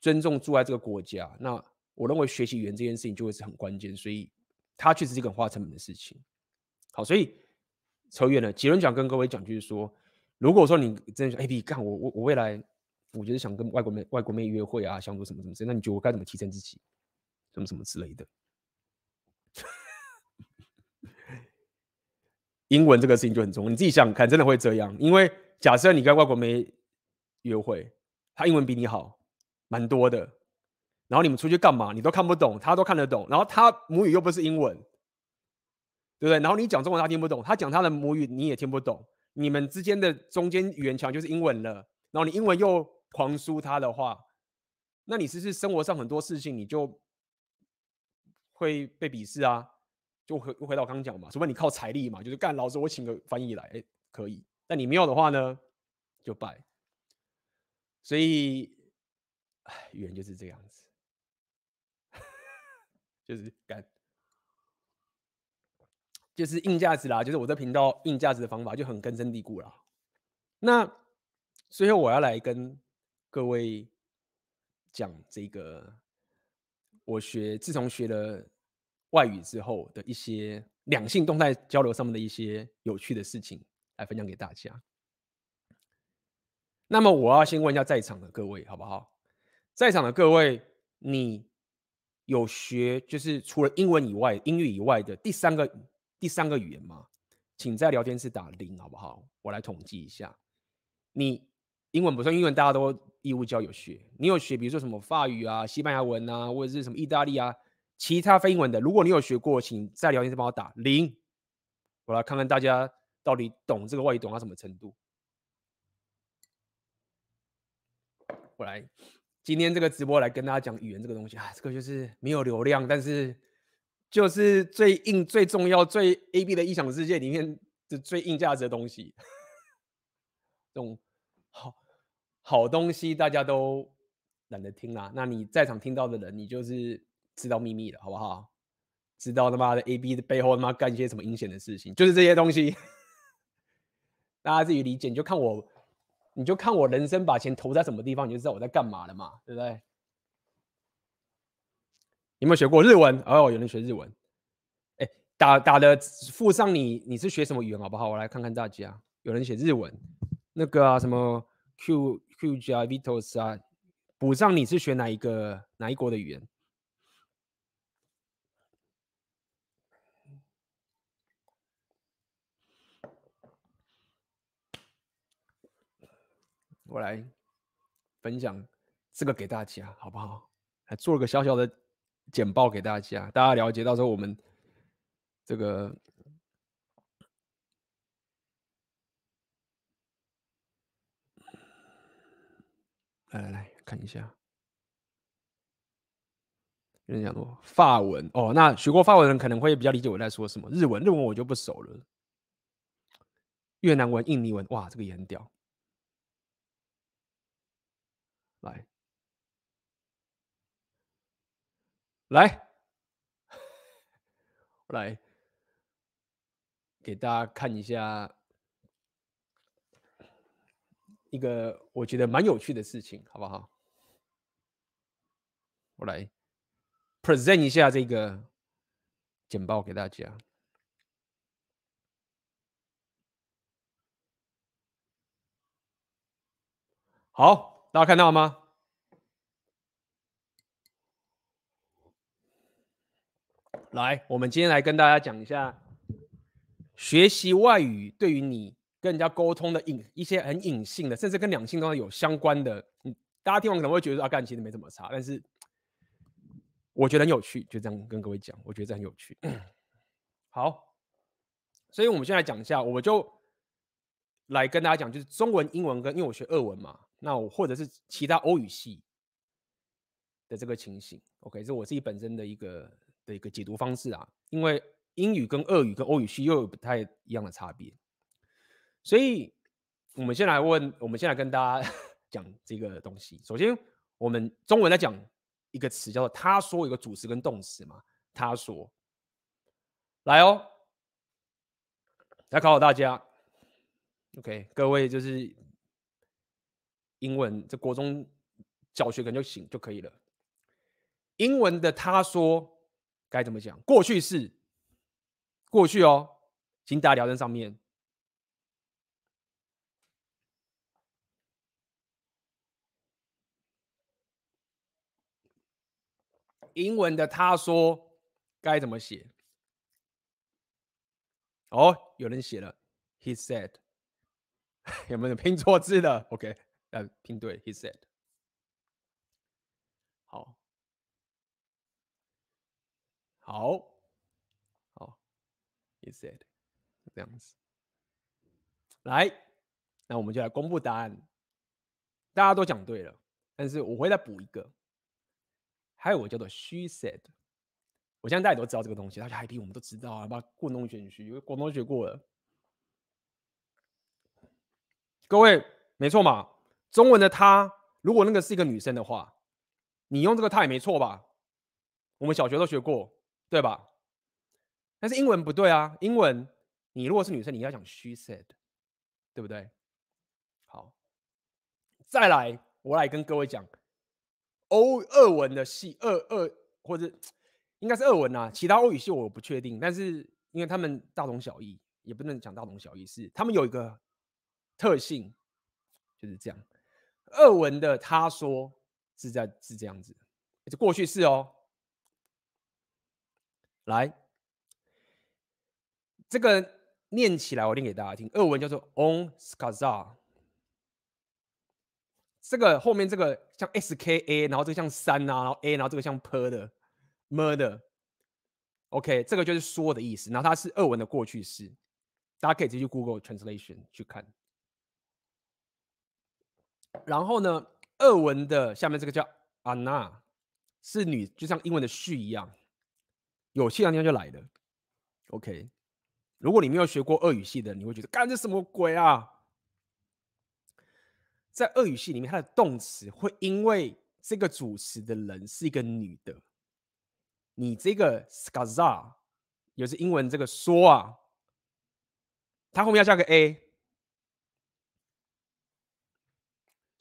尊重住在这个国家，那我认为学习语言这件事情就会是很关键。所以它确实是一个很花成本的事情。好，所以。扯远了，结论讲跟各位讲，就是说，如果说你真的想，哎，比干我我我未来，我就是想跟外国妹外国妹约会啊，想做什么什么之类，那你觉得我该怎么提升自己，什么什么之类的？[laughs] 英文这个事情就很重要，你自己想看，真的会这样？因为假设你跟外国妹约会，她英文比你好蛮多的，然后你们出去干嘛，你都看不懂，她都看得懂，然后她母语又不是英文。对不对？然后你讲中文他听不懂，他讲他的母语你也听不懂，你们之间的中间语言墙就是英文了。然后你英文又狂输他的话，那你是不是生活上很多事情你就会被鄙视啊？就回回到我刚刚讲嘛，除非你靠财力嘛，就是干老师我请个翻译来，哎，可以。但你没有的话呢，就拜。所以，哎，语言就是这样子，[laughs] 就是干。就是硬价值啦，就是我这频道硬价值的方法就很根深蒂固啦。那最后我要来跟各位讲这个，我学自从学了外语之后的一些两性动态交流上面的一些有趣的事情，来分享给大家。那么我要先问一下在场的各位，好不好？在场的各位，你有学就是除了英文以外，英语以外的第三个？第三个语言吗？请在聊天室打零，好不好？我来统计一下。你英文不算，英文大家都义务教有学。你有学，比如说什么法语啊、西班牙文啊，或者是什么意大利啊，其他非英文的。如果你有学过，请在聊天室帮我打零，我来看看大家到底懂这个外语懂到什么程度。我来今天这个直播来跟大家讲语言这个东西啊，这个就是没有流量，但是。就是最硬、最重要、最 A B 的异想世界里面的最硬价值的东西，这种好好东西大家都懒得听啦。那你在场听到的人，你就是知道秘密了，好不好？知道他妈的 A B 的背后他妈干一些什么阴险的事情，就是这些东西，大家自己理解。你就看我，你就看我人生把钱投在什么地方，你就知道我在干嘛了嘛，对不对？有没有学过日文？哦，有人学日文。哎，打打的附上你你是学什么语言好不好？我来看看大家。有人写日文，那个啊什么 Q Q 加 Vitos 啊，补上你是学哪一个哪一国的语言？我来分享这个给大家好不好？还做了个小小的。简报给大家，大家了解。到时候我们这个来来来看一下，有人讲说法文哦，那学过法文的人可能会比较理解我在说什么。日文，日文我就不熟了。越南文、印尼文，哇，这个也很屌。来。来，[laughs] 来给大家看一下一个我觉得蛮有趣的事情，好不好？我来 present 一下这个简报给大家。好，大家看到吗？来，我们今天来跟大家讲一下，学习外语对于你跟人家沟通的隐一些很隐性的，甚至跟两性都有相关的，嗯，大家听完可能会觉得阿干、啊、其实没怎么差，但是我觉得很有趣，就这样跟各位讲，我觉得这很有趣。[clears throat] 好，所以我们先来讲一下，我就来跟大家讲，就是中文、英文跟因为我学俄文嘛，那我或者是其他欧语系的这个情形，OK，这是我自己本身的一个的一个解读方式啊，因为。英语跟俄语跟欧语系又有不太一样的差别，所以我们先来问，我们先来跟大家 [laughs] 讲这个东西。首先，我们中文来讲一个词叫做“他说”，有个主词跟动词嘛。他说，来哦，来考考大家。OK，各位就是英文这国中教学可能就行就可以了。英文的“他说”该怎么讲？过去式。过去哦，请大家聊在上面。英文的他说该怎么写？哦，有人写了，He said。[laughs] 有没有拼错字的？OK，呃，拼对，He said。好，好。He said，这样子，来，那我们就来公布答案。大家都讲对了，但是我会再补一个，还有我叫做 She said。我相信大家都知道这个东西，大家还比我们都知道啊，把广东选区，因为广东学过了。各位，没错嘛，中文的她，如果那个是一个女生的话，你用这个她也没错吧？我们小学都学过，对吧？但是英文不对啊，英文你如果是女生，你要讲 she said，对不对？好，再来，我来跟各位讲欧俄文的系，俄俄或者应该是俄文啊，其他欧语系我不确定，但是因为他们大同小异，也不能讲大同小异，是他们有一个特性，就是这样。俄文的他说是在是这样子，是过去式哦，来。这个念起来，我念给大家听。俄文叫做 on skaza，这个后面这个像 s k a，然后这个像山啊，然后 a，然后这个像 p 的 m 的，OK，这个就是说的意思。然后它是俄文的过去式，大家可以直接去 Google Translation 去看。然后呢，俄文的下面这个叫 ana 是女，就像英文的 she 一样，有气量地方就来的，OK。如果你没有学过俄语系的，你会觉得干这什么鬼啊？在俄语系里面，它的动词会因为这个主持的人是一个女的，你这个 skaza 也是英文这个说啊，它后面要加个 a，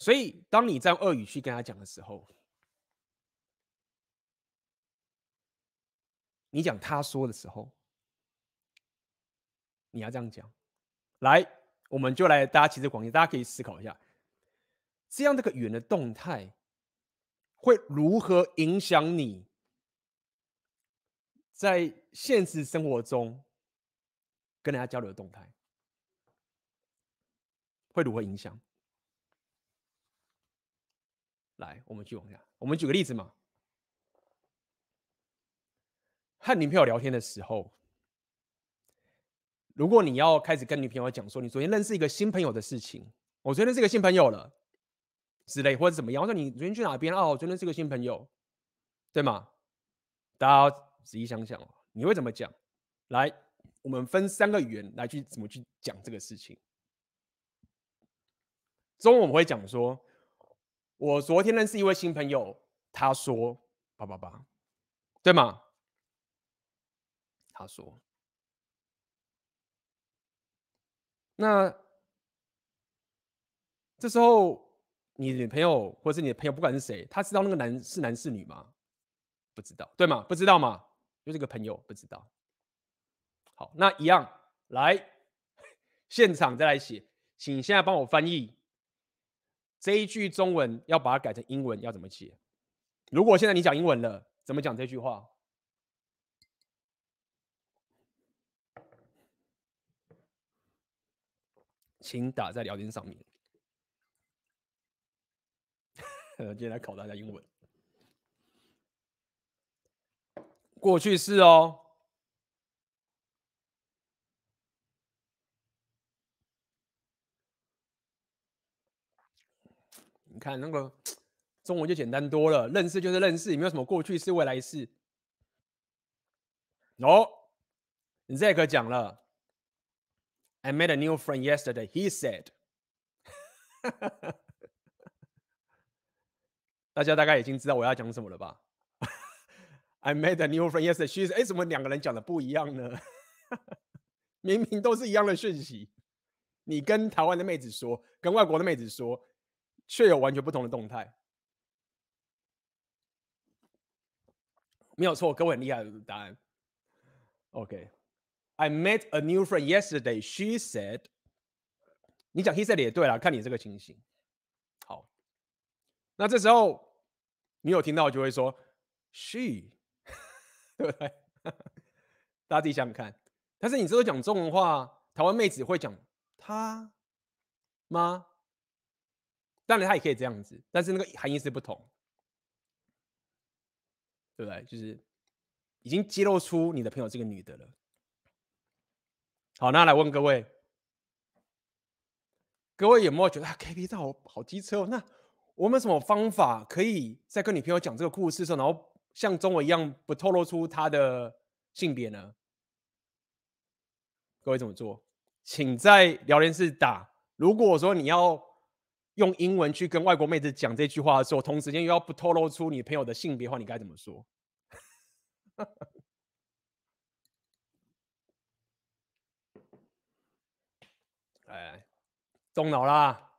所以当你在用俄语去跟他讲的时候，你讲他说的时候。你要这样讲，来，我们就来，大家其实广义，大家可以思考一下，这样这个语言的动态会如何影响你在现实生活中跟人家交流的动态？会如何影响？来，我们去往下，我们举个例子嘛，和女朋友聊天的时候。如果你要开始跟女朋友讲说，你昨天认识一个新朋友的事情，我昨天认识一个新朋友了，之类或者怎么样？我说你昨天去哪边？哦，我昨天认识一个新朋友，对吗？大家仔细想想哦，你会怎么讲？来，我们分三个语言来去怎么去讲这个事情。中文我们会讲说，我昨天认识一位新朋友，他说，八八八，对吗？他说。那这时候，你女朋友或是你的朋友，不管是谁，他知道那个男是男是女吗？不知道，对吗？不知道吗？就是个朋友，不知道。好，那一样，来，[laughs] 现场再来写，请现在帮我翻译这一句中文，要把它改成英文，要怎么写？如果现在你讲英文了，怎么讲这句话？请打在聊天上面。[laughs] 今天来考大家英文。过去式哦。看那个中文就简单多了，认识就是认识，也没有什么过去式、未来式。哦，Zack 讲了，I met a new friend yesterday. He said，[laughs] 大家大概已经知道我要讲什么了吧？I met a new friend yesterday. She is 哎，怎么两个人讲的不一样呢？[laughs] 明明都是一样的讯息，你跟台湾的妹子说，跟外国的妹子说。却有完全不同的动态，没有错，各位很厉害的答案。OK，I met a new friend yesterday. She said，你讲 he said 也对了，看你这个情形。好，那这时候你有听到就会说 she，[laughs] 对不对？大家自己想想看。但是你这个讲中文话，台湾妹子会讲她吗？当然，他也可以这样子，但是那个含义是不同，对不对？就是已经揭露出你的朋友这个女的了。好，那来问各位，各位有没有觉得啊，K P 这好好机车哦？那我们什么方法可以在跟你朋友讲这个故事的时候，然后像中文一样不透露出她的性别呢？各位怎么做？请在聊天室打。如果说你要。用英文去跟外国妹子讲这句话的时候，同时间又要不透露出你朋友的性别的话，你该怎么说？[laughs] 哎，动脑啦！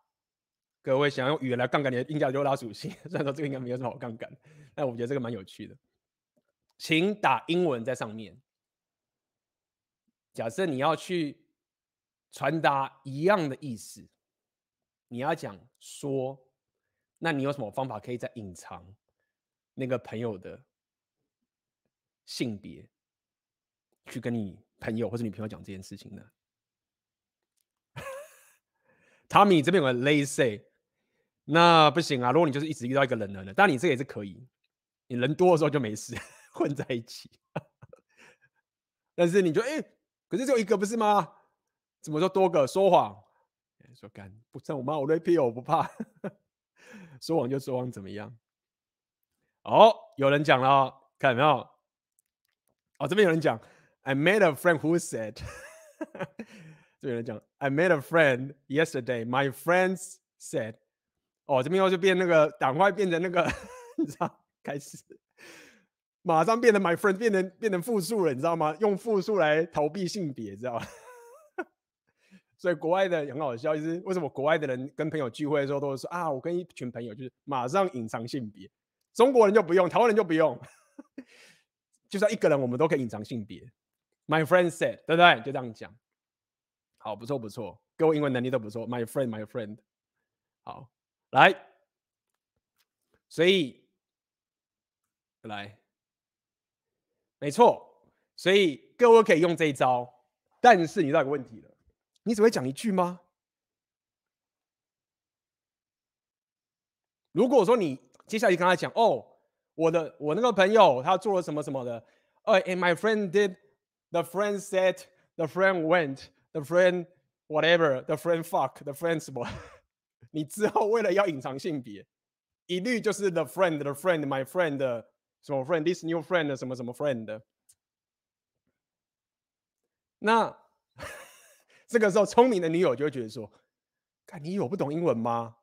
各位想用语言来杠杆你的硬角六大属性，[laughs] 虽然说这个应该没有什么好杠杆，但我觉得这个蛮有趣的。请打英文在上面。假设你要去传达一样的意思。你要讲说，那你有什么方法可以再隐藏那个朋友的性别，去跟你朋友或者女朋友讲这件事情呢？[laughs] Tommy 这边有个 lazy，那不行啊！如果你就是一直遇到一个人呢，当然你这个也是可以，你人多的时候就没事，[laughs] 混在一起。但是你就哎、可是只有一个不是吗？怎么说多个说谎？说干不算我妈，我 rap 我不怕，[laughs] 说谎就说谎，怎么样？哦，有人讲了，看有没有？哦，这边有人讲，I made a friend who said，[laughs] 这边有人讲，I made a friend yesterday. My friends said，哦，这边又就变那个，赶快变成那个，[laughs] 你知道？开始，马上变成 my friend，变成变成复数了，你知道吗？用复数来逃避性别，知道吗？所以国外的很好笑，就是为什么国外的人跟朋友聚会的时候都会说啊，我跟一群朋友就是马上隐藏性别，中国人就不用，台湾人就不用，[laughs] 就算一个人我们都可以隐藏性别。My friend said，对不对？就这样讲。好，不错不错，各位英文能力都不错。My friend，my friend，好，来，所以来，没错，所以各位可以用这一招，但是你知道有个问题了。你只会讲一句吗？如果说你接下来跟他讲哦，我的我那个朋友他做了什么什么的，哦，and my friend did，the friend said，the friend went，the friend whatever，the friend fuck，the friend 什么？你之后为了要隐藏性别，一律就是 the friend，the friend，my friend，什么 friend，this new friend，什么什么 friend。那。这个时候，聪明的女友就会觉得说：“看，你有不懂英文吗？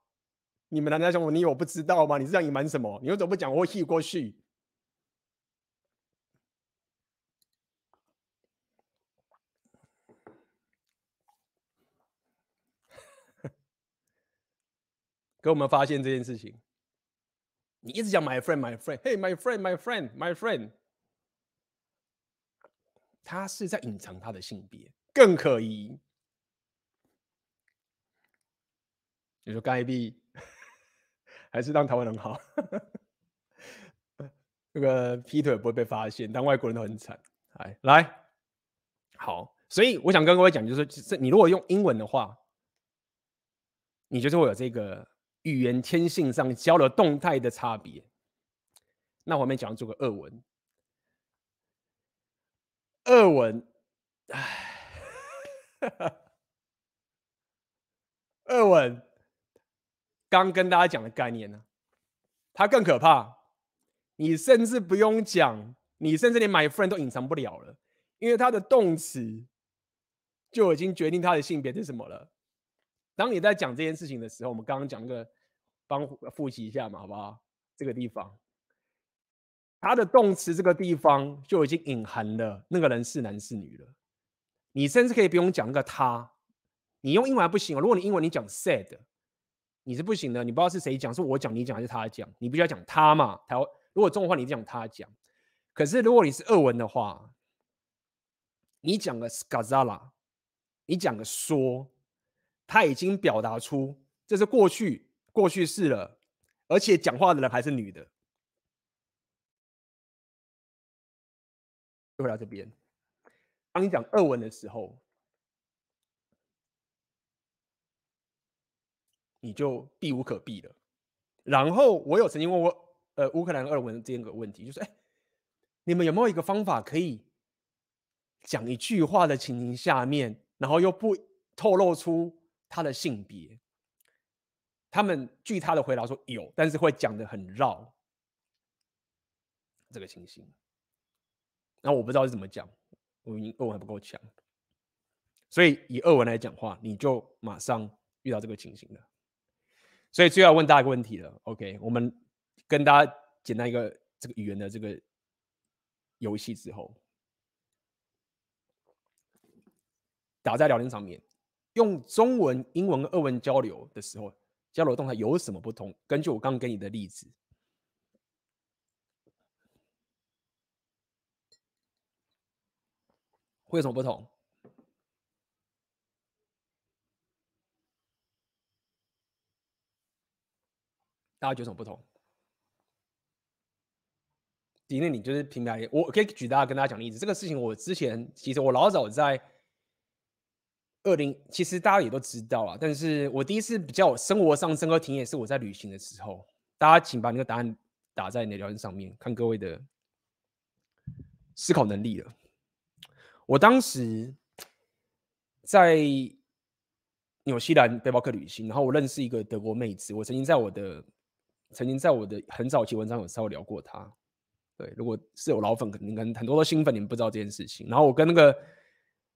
你们男生讲我，你有不知道吗？你是在隐瞒什么？你为什么不讲？我会过去。[laughs] ”可我们发现这件事情，你一直讲 “my friend, my friend, hey, my friend, my friend, my friend”，他是在隐藏他的性别，更可疑。你说该币 [laughs] 还是当台湾人好？[laughs] 那个劈腿不会被发现，但外国人都很惨。来来，好，所以我想跟各位讲，就是说，你如果用英文的话，你就是会有这个语言天性上交流动态的差别。那我们讲这个俄文，俄文，唉，[laughs] 俄文，刚跟大家讲的概念呢，它更可怕。你甚至不用讲，你甚至连 my friend 都隐藏不了了，因为它的动词就已经决定它的性别是什么了。当你在讲这件事情的时候，我们刚刚讲那个，帮复习一下嘛，好不好？这个地方，它的动词这个地方就已经隐含了那个人是男是女了。你甚至可以不用讲个他，你用英文还不行哦。如果你英文你讲 said，你是不行的。你不知道是谁讲，是我讲你讲还是他讲？你必须要讲他嘛。台湾如果中文话，你讲他讲。可是如果你是俄文的话，你讲个 skazala，你讲个说。他已经表达出这是过去过去式了，而且讲话的人还是女的。就回到这边，当你讲俄文的时候，你就避无可避了。然后我有曾经问过呃乌克兰俄文这样个问题，就是哎，你们有没有一个方法可以讲一句话的情形下面，然后又不透露出？他的性别，他们据他的回答说有，但是会讲的很绕，这个情形。那我不知道是怎么讲，我俄文还不够强，所以以俄文来讲话，你就马上遇到这个情形了。所以最后要问大家一个问题了，OK？我们跟大家简单一个这个语言的这个游戏之后，打在聊天上面。用中文、英文、俄文交流的时候，交流动态有什么不同？根据我刚刚给你的例子，会有什么不同？大家觉得什么不同？迪内你就是平台，我可以举大家跟大家讲例子。这个事情我之前其实我老早在。二零其实大家也都知道啊，但是我第一次比较生活上深刻体验是我在旅行的时候。大家请把那个答案打在你的聊天上面，看各位的思考能力了。我当时在纽西兰背包客旅行，然后我认识一个德国妹子，我曾经在我的曾经在我的很早期文章有稍微聊过他。对，如果是有老粉，肯定跟很多的新粉，你们不知道这件事情。然后我跟那个。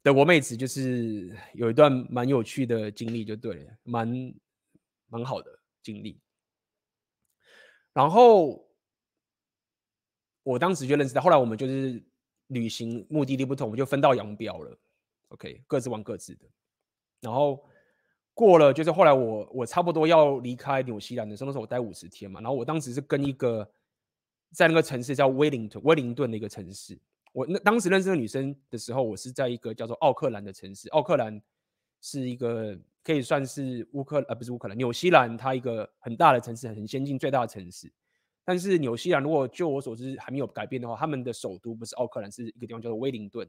德国妹子就是有一段蛮有趣的经历，就对了，蛮蛮好的经历。然后我当时就认识到，后来我们就是旅行目的地不同，我们就分道扬镳了。OK，各自玩各自的。然后过了，就是后来我我差不多要离开纽西兰的时候，那时候我待五十天嘛。然后我当时是跟一个在那个城市叫威灵顿，威灵顿的一个城市。我那当时认识的女生的时候，我是在一个叫做奥克兰的城市。奥克兰是一个可以算是乌克呃不是乌克兰，纽西兰它一个很大的城市，很先进最大的城市。但是纽西兰如果就我所知还没有改变的话，他们的首都不是奥克兰，是一个地方叫做威灵顿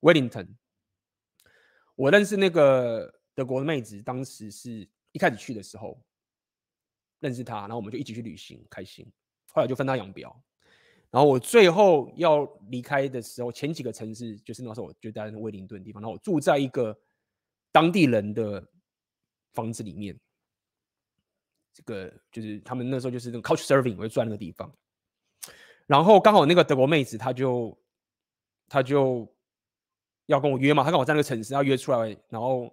威灵顿。我认识那个德国的妹子，当时是一开始去的时候认识她，然后我们就一起去旅行，开心。后来就分道扬镳。然后我最后要离开的时候，前几个城市就是那时候我就在威灵顿地方，然后我住在一个当地人的房子里面。这个就是他们那时候就是那个 couch serving，我就住在那个地方。然后刚好那个德国妹子，她就她就要跟我约嘛，她刚好在那个城市要约出来，然后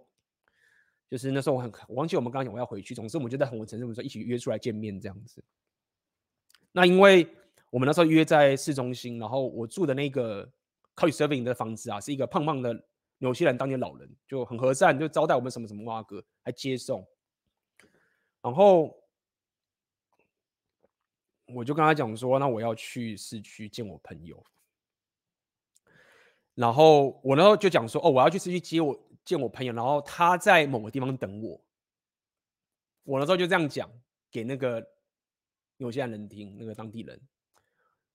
就是那时候我很我忘记我们刚刚讲我要回去，总之我们就在同个城市，我们说一起约出来见面这样子。那因为。我们那时候约在市中心，然后我住的那个 c o u c h s e r v i n g 的房子啊，是一个胖胖的纽西兰当地老人，就很和善，就招待我们什么什么哇哥，还接送。然后我就跟他讲说，那我要去市区见我朋友。然后我那时候就讲说，哦，我要去市区接我见我朋友，然后他在某个地方等我。我那时候就这样讲给那个纽西兰人听，那个当地人。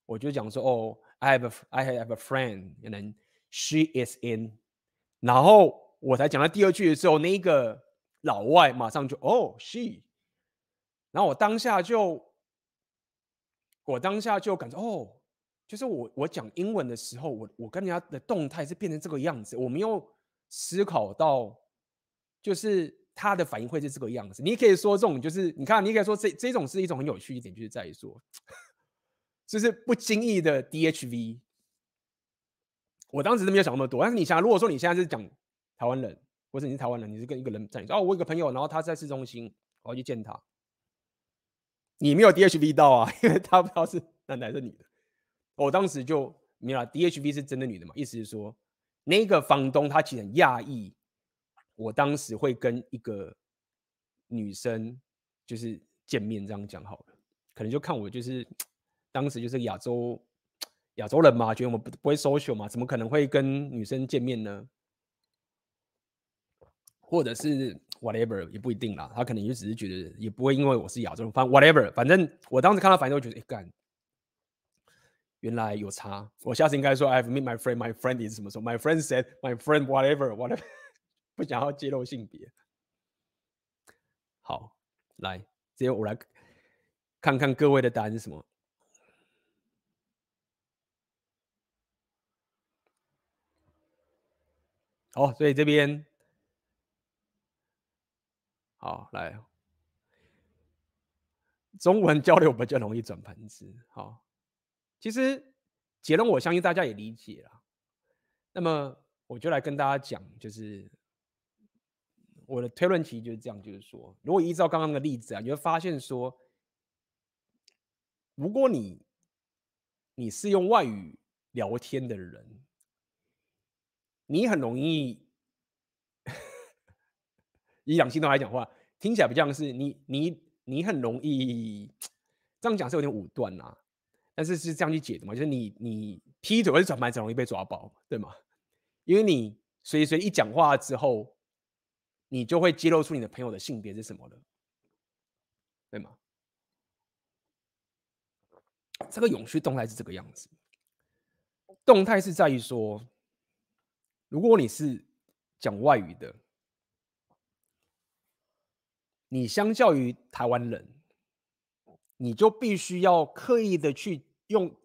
我就讲说，哦，I have a, I have a friend，and she is in。然后我才讲到第二句的时候，那个老外马上就哦，she，然后我当下就，我当下就感觉哦，就是我我讲英文的时候，我我跟人家的动态是变成这个样子，我没有思考到，就是他的反应会是这个样子。你可以说这种就是，你看，你可以说这这种是一种很有趣一点，就是在于说，[laughs] 就是不经意的 DHV。我当时是没有想那么多，但是你想，如果说你现在是讲台湾人，或者你是台湾人，你是跟一个人在哦，我有个朋友，然后他在市中心，我要去见他，你没有 DHV 到啊，因为他不知道是男的还是女的。我当时就没有 DHV 是真的女的嘛，意思是说那个房东他其实很讶异，我当时会跟一个女生就是见面这样讲好了，可能就看我就是当时就是亚洲。亚洲人嘛，觉得我们不不会 social 嘛，怎么可能会跟女生见面呢？或者是 whatever 也不一定啦，他可能就只是觉得也不会因为我是亚洲人，反正 whatever，反正我当时看到反正我觉得，哎干，原来有差。我下次应该说 I've met my friend, my friend is 什么时候？My friend said my friend whatever whatever，不想要揭露性别。好，来，直接我来看看各位的答案是什么。好，所以这边好来，中文交流比较容易转盘子。好，其实结论我相信大家也理解了。那么我就来跟大家讲，就是我的推论其实就是这样，就是说，如果依照刚刚的例子啊，你会发现说，如果你你是用外语聊天的人。你很容易以两性都来讲话，听起来不像是你你你很容易 [tsk] 这样讲是有点武断呐、但是是这样去解的嘛，就是你你劈腿或者转盘子容易被抓包，对吗？因为你随随一讲话之后，你就会揭露出你的朋友的性别是什么了，对吗？这个永续动态是这个样子，动态是在于说。如果你是讲外语的，你相较于台湾人，你就必须要刻意的去用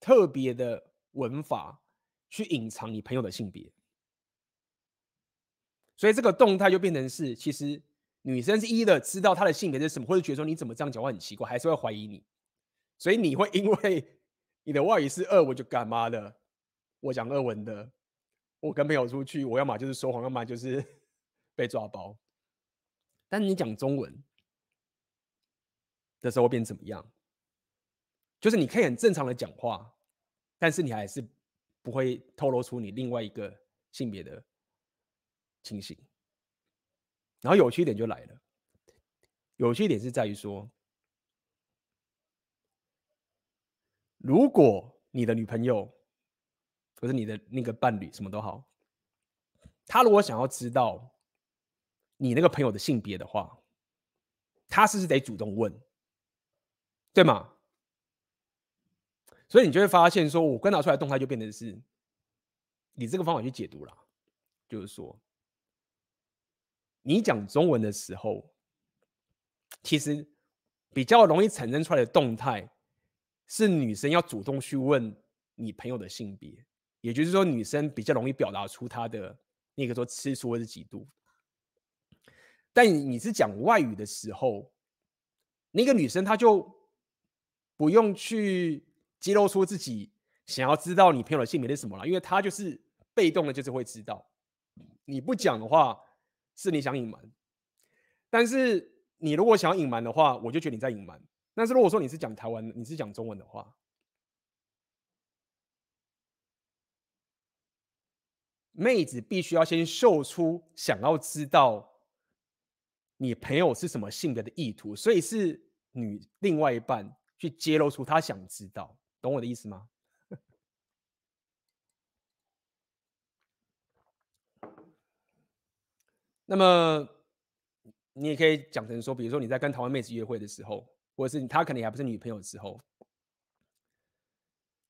特别的文法去隐藏你朋友的性别，所以这个动态就变成是，其实女生是一的知道她的性别是什么，或者觉得说你怎么这样讲话很奇怪，还是会怀疑你，所以你会 [laughs] 因为你的外语是二文就干嘛的，我讲二文的。我跟朋友出去，我要么就是说谎，要么就是 [laughs] 被抓包。但你讲中文的时候会变怎么样？就是你可以很正常的讲话，但是你还是不会透露出你另外一个性别的情形。然后有趣一点就来了，有趣一点是在于说，如果你的女朋友。或者你的那个伴侣什么都好，他如果想要知道你那个朋友的性别的话，他是不是得主动问，对吗？所以你就会发现，说我观察出来动态就变成是，你这个方法去解读了，就是说，你讲中文的时候，其实比较容易产生出来的动态，是女生要主动去问你朋友的性别。也就是说，女生比较容易表达出她的那个说吃醋或者嫉妒。但你是讲外语的时候，那个女生她就不用去揭露出自己想要知道你朋友的性别是什么了，因为他就是被动的，就是会知道。你不讲的话，是你想隐瞒；但是你如果想要隐瞒的话，我就觉得你在隐瞒。但是如果说你是讲台湾，你是讲中文的话，妹子必须要先秀出想要知道你朋友是什么性别的意图，所以是女另外一半去揭露出他想知道，懂我的意思吗？[laughs] 那么你也可以讲成说，比如说你在跟台湾妹子约会的时候，或者是她可能还不是女朋友的时候，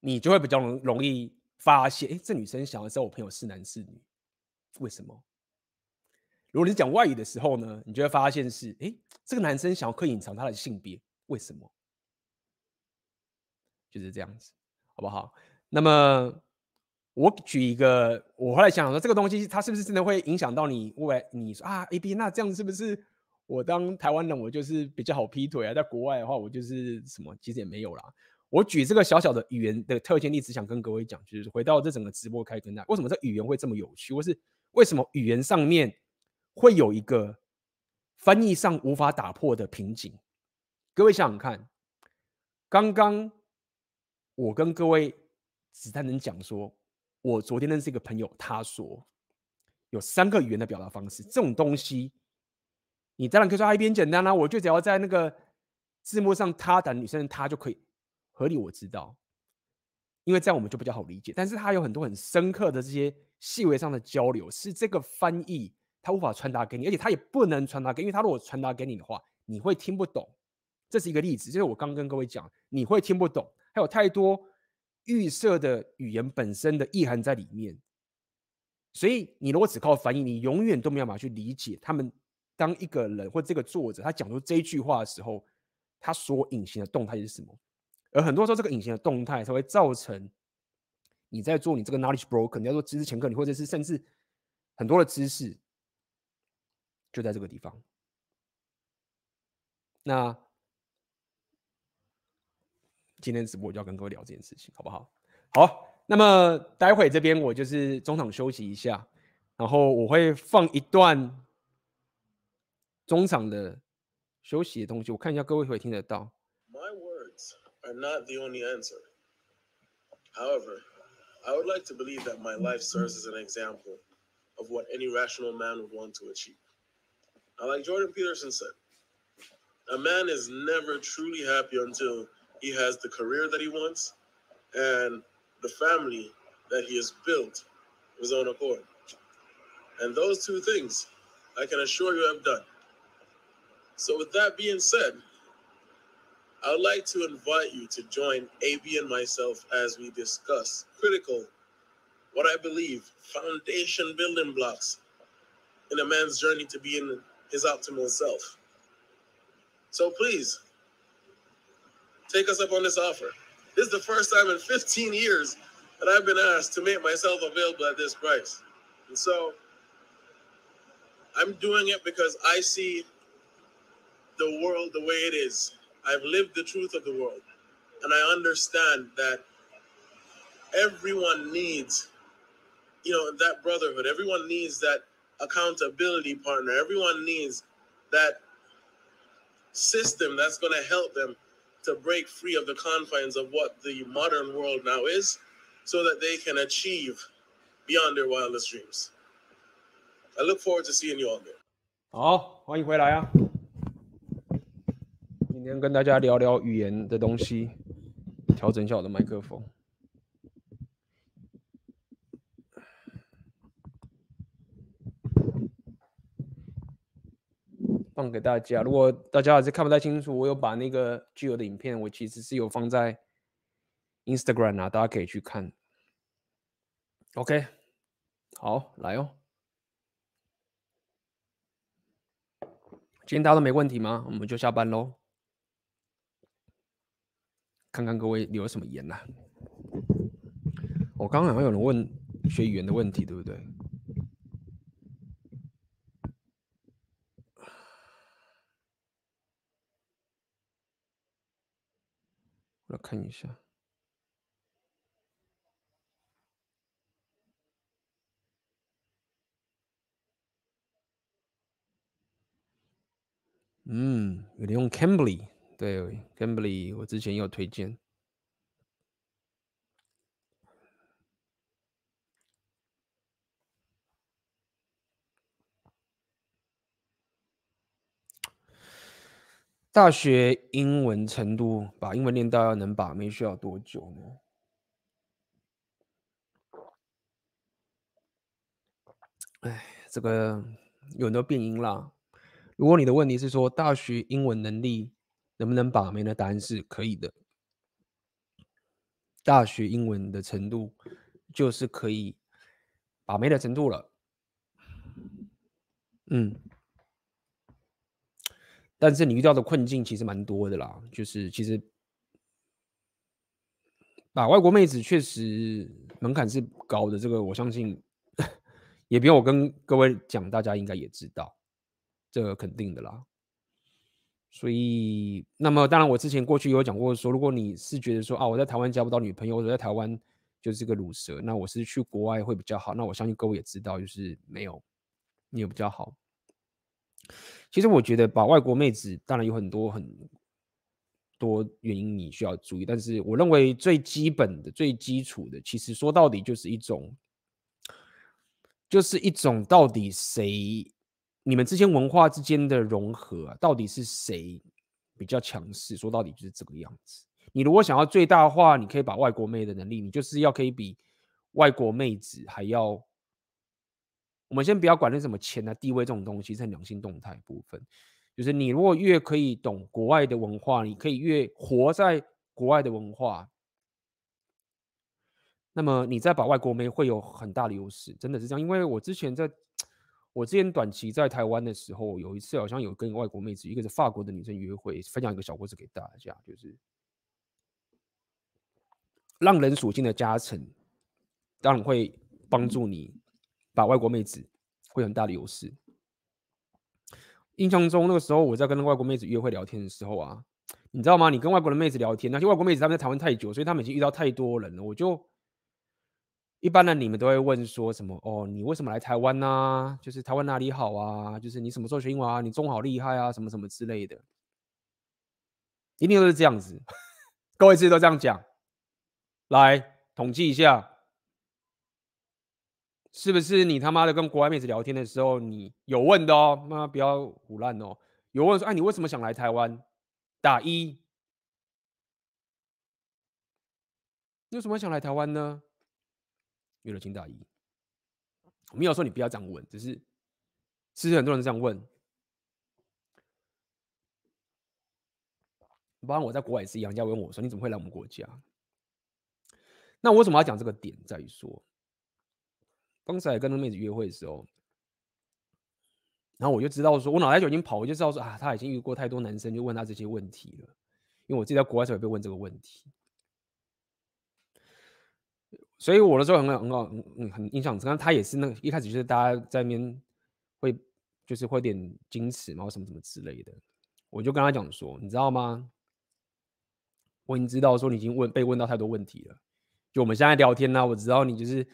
你就会比较容容易。发现，哎，这女生想要知道我朋友是男是女，为什么？如果你讲外语的时候呢，你就会发现是，哎，这个男生想要刻意隐藏他的性别，为什么？就是这样子，好不好？那么我举一个，我后来想说，这个东西它是不是真的会影响到你未来？你说啊，A B，那这样是不是我当台湾人，我就是比较好劈腿啊？在国外的话，我就是什么？其实也没有啦。我举这个小小的语言的特权例子，想跟各位讲，就是回到这整个直播开跟那，为什么这语言会这么有趣？或是为什么语言上面会有一个翻译上无法打破的瓶颈？各位想想看，刚刚我跟各位子弹人讲说，我昨天认识一个朋友，他说有三个语言的表达方式，这种东西你当然可以说一边简单啦，我就只要在那个字幕上他打女生他就可以。合理我知道，因为这样我们就比较好理解。但是他有很多很深刻的这些细微上的交流，是这个翻译他无法传达给你，而且他也不能传达给，因为他如果传达给你的话，你会听不懂。这是一个例子，就是我刚跟各位讲，你会听不懂，还有太多预设的语言本身的意涵在里面。所以你如果只靠翻译，你永远都没有办法去理解他们。当一个人或这个作者他讲出这一句话的时候，他所隐形的动态是什么？而很多时候，这个隐形的动态才会造成你在做你这个 knowledge broker，你要做知识掮客，你或者是甚至很多的知识就在这个地方。那今天直播就要跟各位聊这件事情，好不好？好，那么待会这边我就是中场休息一下，然后我会放一段中场的休息的东西，我看一下各位会听得到。are not the only answer. However, I would like to believe that my life serves as an example of what any rational man would want to achieve. Now, like Jordan Peterson said, a man is never truly happy until he has the career that he wants and the family that he has built of his own accord. And those two things, I can assure you, I've done. So, with that being said, I would like to invite you to join AB and myself as we discuss critical, what I believe, foundation building blocks in a man's journey to being his optimal self. So please, take us up on this offer. This is the first time in 15 years that I've been asked to make myself available at this price. And so I'm doing it because I see the world the way it is. I've lived the truth of the world. And I understand that everyone needs, you know, that brotherhood. Everyone needs that accountability partner. Everyone needs that system that's going to help them to break free of the confines of what the modern world now is so that they can achieve beyond their wildest dreams. I look forward to seeing you all there. 好，欢迎回来啊！今天跟大家聊聊语言的东西，调整一下我的麦克风， 放给大家。如果大家还是看不太清楚，我有把那个巨额的影片，我其实是有放在 Instagram 啊，大家可以去看。OK，好，来哦。今天大家都没问题吗？我们就下班喽。看看各位留了什么言呐、啊？我刚刚好像有人问学语言的问题，对不对？我来看一下。嗯，有点用 Cambly。对，Cambly，我之前有推荐。大学英文程度，把英文练到要能把妹需要多久呢？哎，这个有很多变音啦。如果你的问题是说大学英文能力，能不能把妹呢？答案是可以的。大学英文的程度就是可以把妹的程度了。嗯，但是你遇到的困境其实蛮多的啦，就是其实啊外国妹子确实门槛是高的，这个我相信也不用我跟各位讲，大家应该也知道，这个肯定的啦。所以，那么当然，我之前过去有讲过说，如果你是觉得说啊，我在台湾交不到女朋友，我在台湾就是个卤蛇，那我是去国外会比较好。那我相信各位也知道，就是没有，你也比较好。其实我觉得把外国妹子，当然有很多很多原因你需要注意，但是我认为最基本的、最基础的，其实说到底就是一种，就是一种到底谁。你们之间文化之间的融合，到底是谁比较强势？说到底就是这个样子。你如果想要最大化，你可以把外国妹的能力，你就是要可以比外国妹子还要。我们先不要管那什么钱啊、地位这种东西，在良性动态部分，就是你如果越可以懂国外的文化，你可以越活在国外的文化，那么你在把外国妹会有很大的优势，真的是这样。因为我之前在。我之前短期在台湾的时候，有一次好像有跟外国妹子，一个是法国的女生约会，分享一个小故事给大家，就是让人属性的加成，当然会帮助你把外国妹子会很大的优势。印象中那个时候我在跟外国妹子约会聊天的时候啊，你知道吗？你跟外国的妹子聊天，那些外国妹子他们在台湾太久，所以他们已经遇到太多人了，我就。一般的你们都会问说什么？哦，你为什么来台湾呢、啊？就是台湾哪里好啊？就是你什么时候学英文啊？你中好厉害啊？什么什么之类的，一定都是这样子。[laughs] 各位自己都这样讲，来统计一下，是不是你他妈的跟国外妹子聊天的时候，你有问的哦？妈不要胡乱哦！有问说，哎，你为什么想来台湾？打一，你为什么想来台湾呢？有了清大一，我没有说你不要这样问，只是其实很多人这样问。包括我在国外也是一样，人家问我说：“你怎么会来我们国家？”那我为什么要讲这个点？在于说，刚才跟那妹子约会的时候，然后我就知道说，我脑袋就已经跑，我就知道说啊，他已经遇过太多男生，就问他这些问题了。因为我自己在国外时候也被问这个问题。所以我的时候很很好很很印象深刻，他也是那个一开始就是大家在那边会就是会点矜持嘛，什么什么之类的。我就跟他讲说，你知道吗？我已经知道说你已经问被问到太多问题了。就我们现在聊天呢、我知道你就是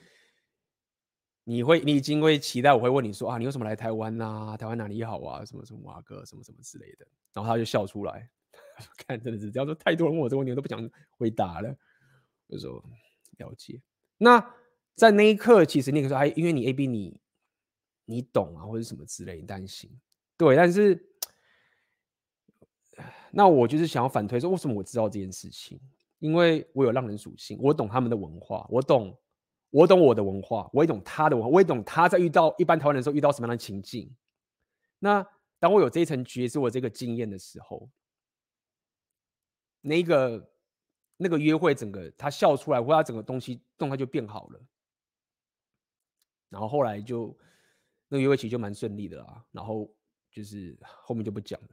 你会你已经会期待我会问你说啊，你为什么来台湾啊？台湾哪里好啊？什么什么啊哥什么什么之类的。然后他就笑出来，[laughs] 看真的是，只要说太多人问我这个问题，我都不想回答了。我就说了解。那在那一刻，其实那个时候还因为你 A B 你你懂啊，或者什么之类，你担心，对。但是，那我就是想要反推说，为什么我知道这件事情？因为我有浪人属性，我懂他们的文化，我懂，我懂我的文化，我也懂他的文化，我也懂他在遇到一般台湾人的时候遇到什么样的情境。那当我有这一层觉知，我这个经验的时候，那个。那个约会整个他笑出来，或他整个东西动态就变好了，然后后来就那个约会其实就蛮顺利的啦，然后就是后面就不讲了。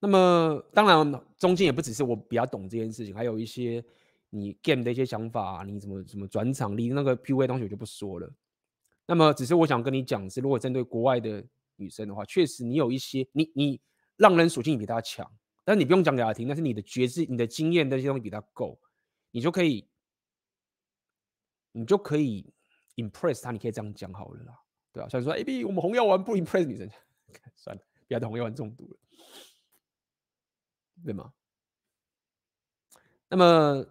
那么当然中间也不只是我比较懂这件事情，还有一些你 game 的一些想法，你怎么怎么转场，你那个 PUA 东西我就不说了。那么只是我想跟你讲是，如果针对国外的女生的话，确实你有一些你你让人属性比她强。但你不用讲给她听，但是你的觉知、你的经验那些东西比她够，你就可以，你就可以 impress 他。你可以这样讲好了啦，对吧？虽然说 A B 我们红药丸不 impress 女生，[laughs] 算了，不要再红药丸中毒了，对吗？那么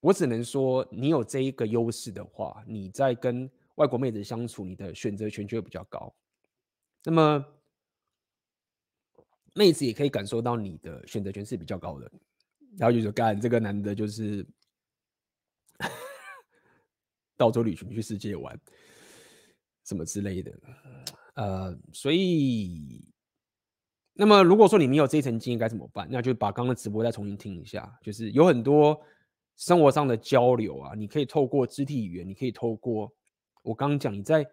我只能说，你有这一个优势的话，你在跟外国妹子相处，你的选择权就会比较高。那么。妹子也可以感受到你的选择权是比较高的，然后就说干这个男的就是 [laughs] 到处旅行去世界玩，什么之类的，呃，所以，那么如果说你没有这一层经验该怎么办？那就把刚刚的直播再重新听一下，就是有很多生活上的交流啊，你可以透过肢体语言，你可以透过我刚刚讲你在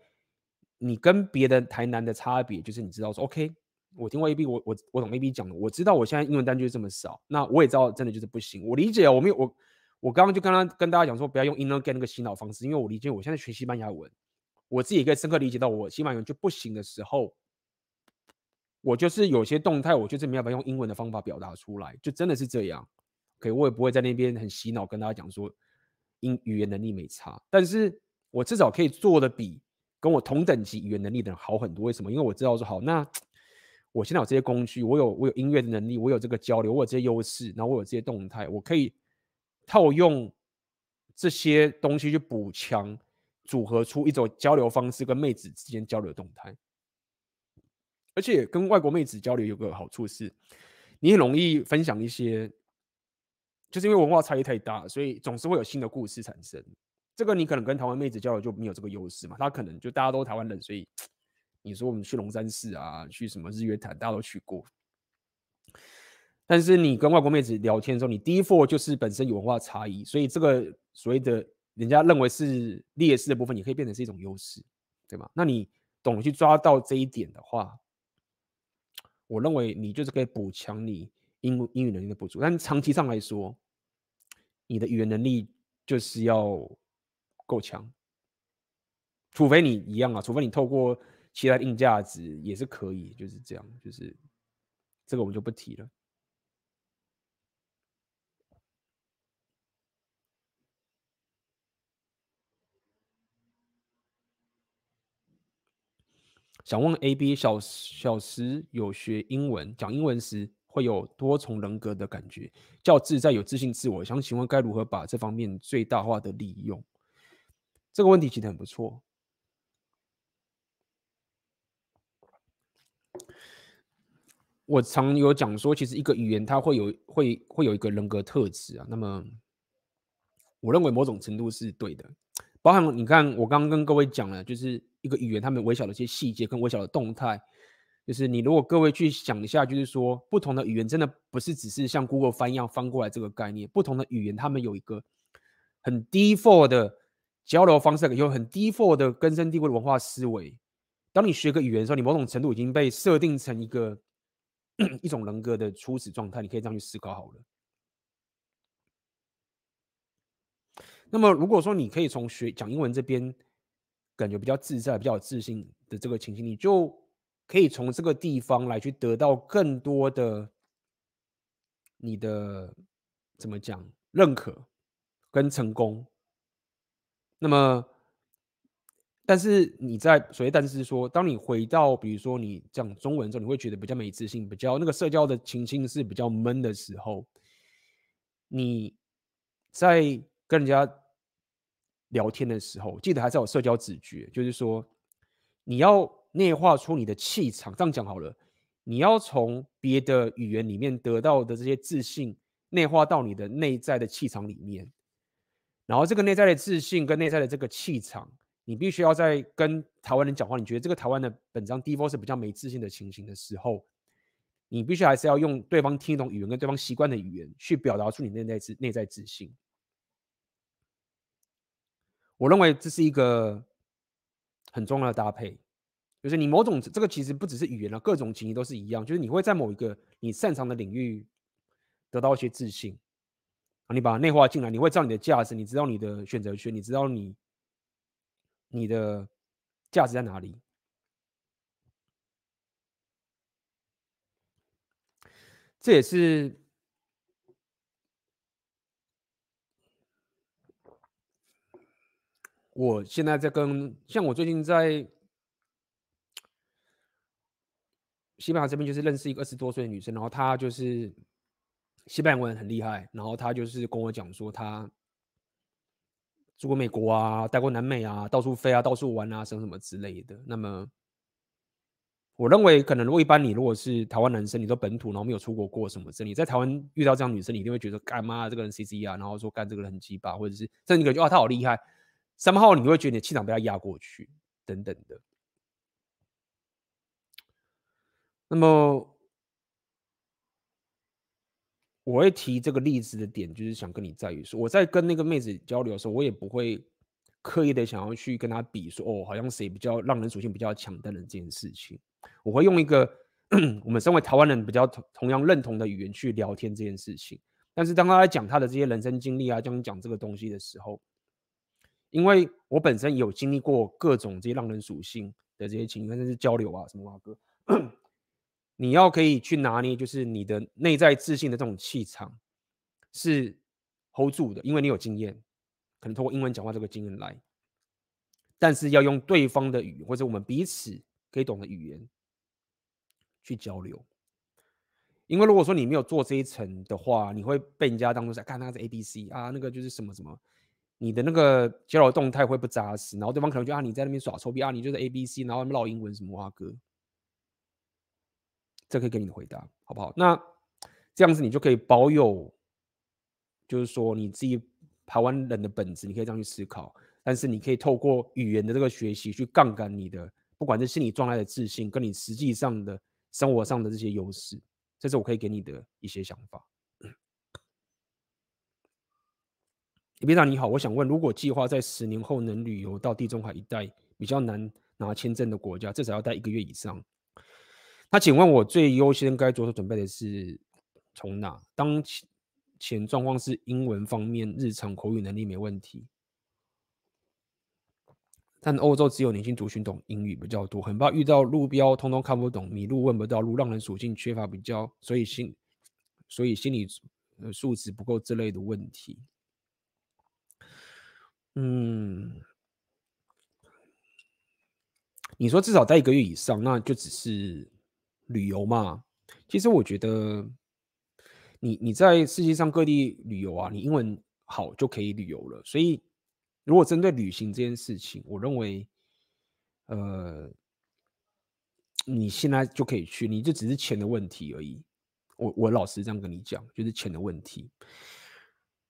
你跟别的台南的差别，就是你知道说，OK，我听过 AB，我我我懂 AB 讲的，我知道我现在英文单就是这么少，那我也知道真的就是不行。我理解，我没有我我刚刚就刚刚跟大家讲说，不要用 inner game 那个洗脑方式，因为我理解我现在学西班牙文，我自己也可以深刻理解到我西班牙文就不行的时候，我就是有些动态，我就是没办法用英文的方法表达出来，就真的是这样。OK，我也不会在那边很洗脑跟大家讲说英语言能力没差，但是我至少可以做的比跟我同等级语言能力的人好很多。为什么？因为我知道说好，那 [tsk] 我现在有这些工具，我有我有音乐的能力，我有这个交流，我有这些优势，然后我有这些动态，我可以套用这些东西去补强，组合出一种交流方式，跟妹子之间交流的动态。而且跟外国妹子交流有个好处是，你很容易分享一些。就是因为文化差异太大，所以总是会有新的故事产生。这个你可能跟台湾妹子交流就没有这个优势嘛？他可能就大家都台湾人，所以你说我们去龙山寺啊，去什么日月潭，大家都去过。但是你跟外国妹子聊天的时候，你 default 就是本身有文化差异，所以这个所谓的人家认为是劣势的部分，你可以变成是一种优势，对吗？那你懂去抓到这一点的话，我认为你就是可以补强你。英英语能力的不足，但长期上来说，你的语言能力就是要够强，除非你一样啊，除非你透过其他硬价值也是可以，就是这样，就是这个我们就不提了。想问 AB 小小时有学英文，讲英文时。会有多重人格的感觉，较自在，有自信、自我。想请问该如何把这方面最大化的利用？这个问题其实很不错。我常有讲说，其实一个语言它会有会会有一个人格特质啊。那么，我认为某种程度是对的。包含你看，我刚刚跟各位讲了，就是一个语言，它们微小的一些细节跟微小的动态。就是你如果各位去想一下，就是说不同的语言真的不是只是像 Google 翻译一样翻过来这个概念。不同的语言，他们有一个很 default 的交流方式，有很 default 的根深蒂固的文化思维。当你学个语言的时候，你某种程度已经被设定成一个 [clears throat] 一种人格的初始状态。你可以这样去思考好了。那么如果说你可以从学讲英文这边感觉比较自在、比较自信的这个情形，你就。可以从这个地方来去得到更多的你的怎么讲认可跟成功。那么，但是你在所谓但是说，当你回到比如说你讲中文的时候，你会觉得比较没自信，比较那个社交的情形是比较闷的时候，你在跟人家聊天的时候，记得还是有社交直觉，就是说你要。内化出你的气场，这样讲好了。你要从别的语言里面得到的这些自信，内化到你的内在的气场里面。然后这个内在的自信跟内在的这个气场，你必须要在跟台湾人讲话，你觉得这个台湾的本章 d e f a u 是比较没自信的情形的时候，你必须还是要用对方听懂语言跟对方习惯的语言去表达出你内在自内在自信。我认为这是一个很重要的搭配。就是你某种这个其实不只是语言了，各种情绪都是一样。就是你会在某一个你擅长的领域得到一些自信啊，你把它内化进来，你会知道你的价值，你知道你的选择权，你知道你你的价值在哪里。这也是我现在在跟，像我最近在。西班牙这边就是认识一个二十多岁的女生，然后她就是西班牙文很厉害，然后她就是跟我讲说她住过美国啊，待过南美啊，到处飞啊，到处玩啊，什么什么之类的。那么我认为，可能如果一般你如果是台湾男生，你都本土，然后没有出国过什么之类，你在台湾遇到这样女生，你一定会觉得干嘛这个人 C C 啊，然后说干这个人很鸡巴，或者是甚至你感觉啊他好厉害，三号你会觉得你的气场被他压过去等等的。那么，我会提这个例子的点，就是想跟你在于说，我在跟那个妹子交流的时候，我也不会刻意的想要去跟她比说，哦，好像谁比较让人属性比较强的人这件事情，我会用一个 [clears throat] 我们身为台湾人比较同同样认同的语言去聊天这件事情。但是当他在讲他的这些人生经历啊，这样讲这个东西的时候，因为我本身有经历过各种这些让人属性的这些情况，甚至是交流啊什么啊哥，[clears throat] 你要可以去拿捏，就是你的内在自信的这种气场是 hold 住的，因为你有经验，可能通过英文讲话这个经验来，但是要用对方的语言或者我们彼此可以懂的语言去交流。因为如果说你没有做这一层的话，你会被人家当做是看他是 A B C 啊，那个就是什么什么，你的那个交流动态会不扎实，然后对方可能就啊你在那边耍臭逼啊，你就是 A B C，然后他们唠英文什么哇哥，这可以给你的回答好不好？那这样子你就可以保有，就是说你自己台湾人的本质，你可以这样去思考，但是你可以透过语言的这个学习去杠杆你的，不管是心理状态的自信，跟你实际上的生活上的这些优势。这是我可以给你的一些想法。李编长你好，我想问，如果计划在十年后能旅游到地中海一带比较难拿签证的国家，至少要待一个月以上。那请问我最优先该做出准备的是从哪？当前状况是英文方面日常口语能力没问题。但欧洲只有年轻族群懂英语比较多，很怕遇到路标通通看不懂，迷路问不到路，让人属性缺乏比较，所以心所以心理素质不够之类的问题。嗯，你说至少待一个月以上，那就只是旅游嘛？其实我觉得你你在世界上各地旅游啊，你英文好就可以旅游了，所以。如果针对旅行这件事情，我认为，呃，你现在就可以去，你就只是钱的问题而已。我我老实这样跟你讲，就是钱的问题。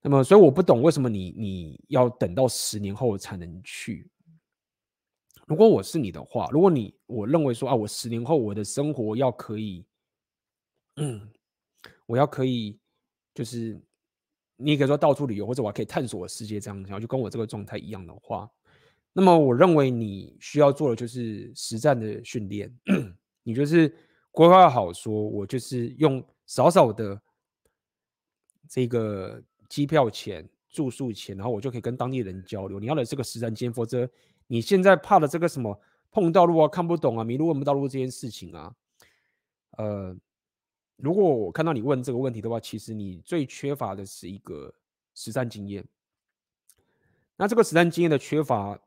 那么，所以我不懂为什么你你要等到十年后才能去。如果我是你的话，如果你我认为说啊，我十年后我的生活要可以，嗯，我要可以，就是。你可以说到处旅游，或者我可以探索世界这样，然后就跟我这个状态一样的话，那么我认为你需要做的就是实战的训练。[clears throat] 你就是规划好，说我就是用少少的这个机票钱、住宿钱，然后我就可以跟当地人交流。你要的这个实战经验，否则你现在怕的这个什么碰到路啊、看不懂啊、迷路问不到路这件事情啊，呃。如果我看到你问这个问题的话，其实你最缺乏的是一个实战经验。那这个实战经验的缺乏，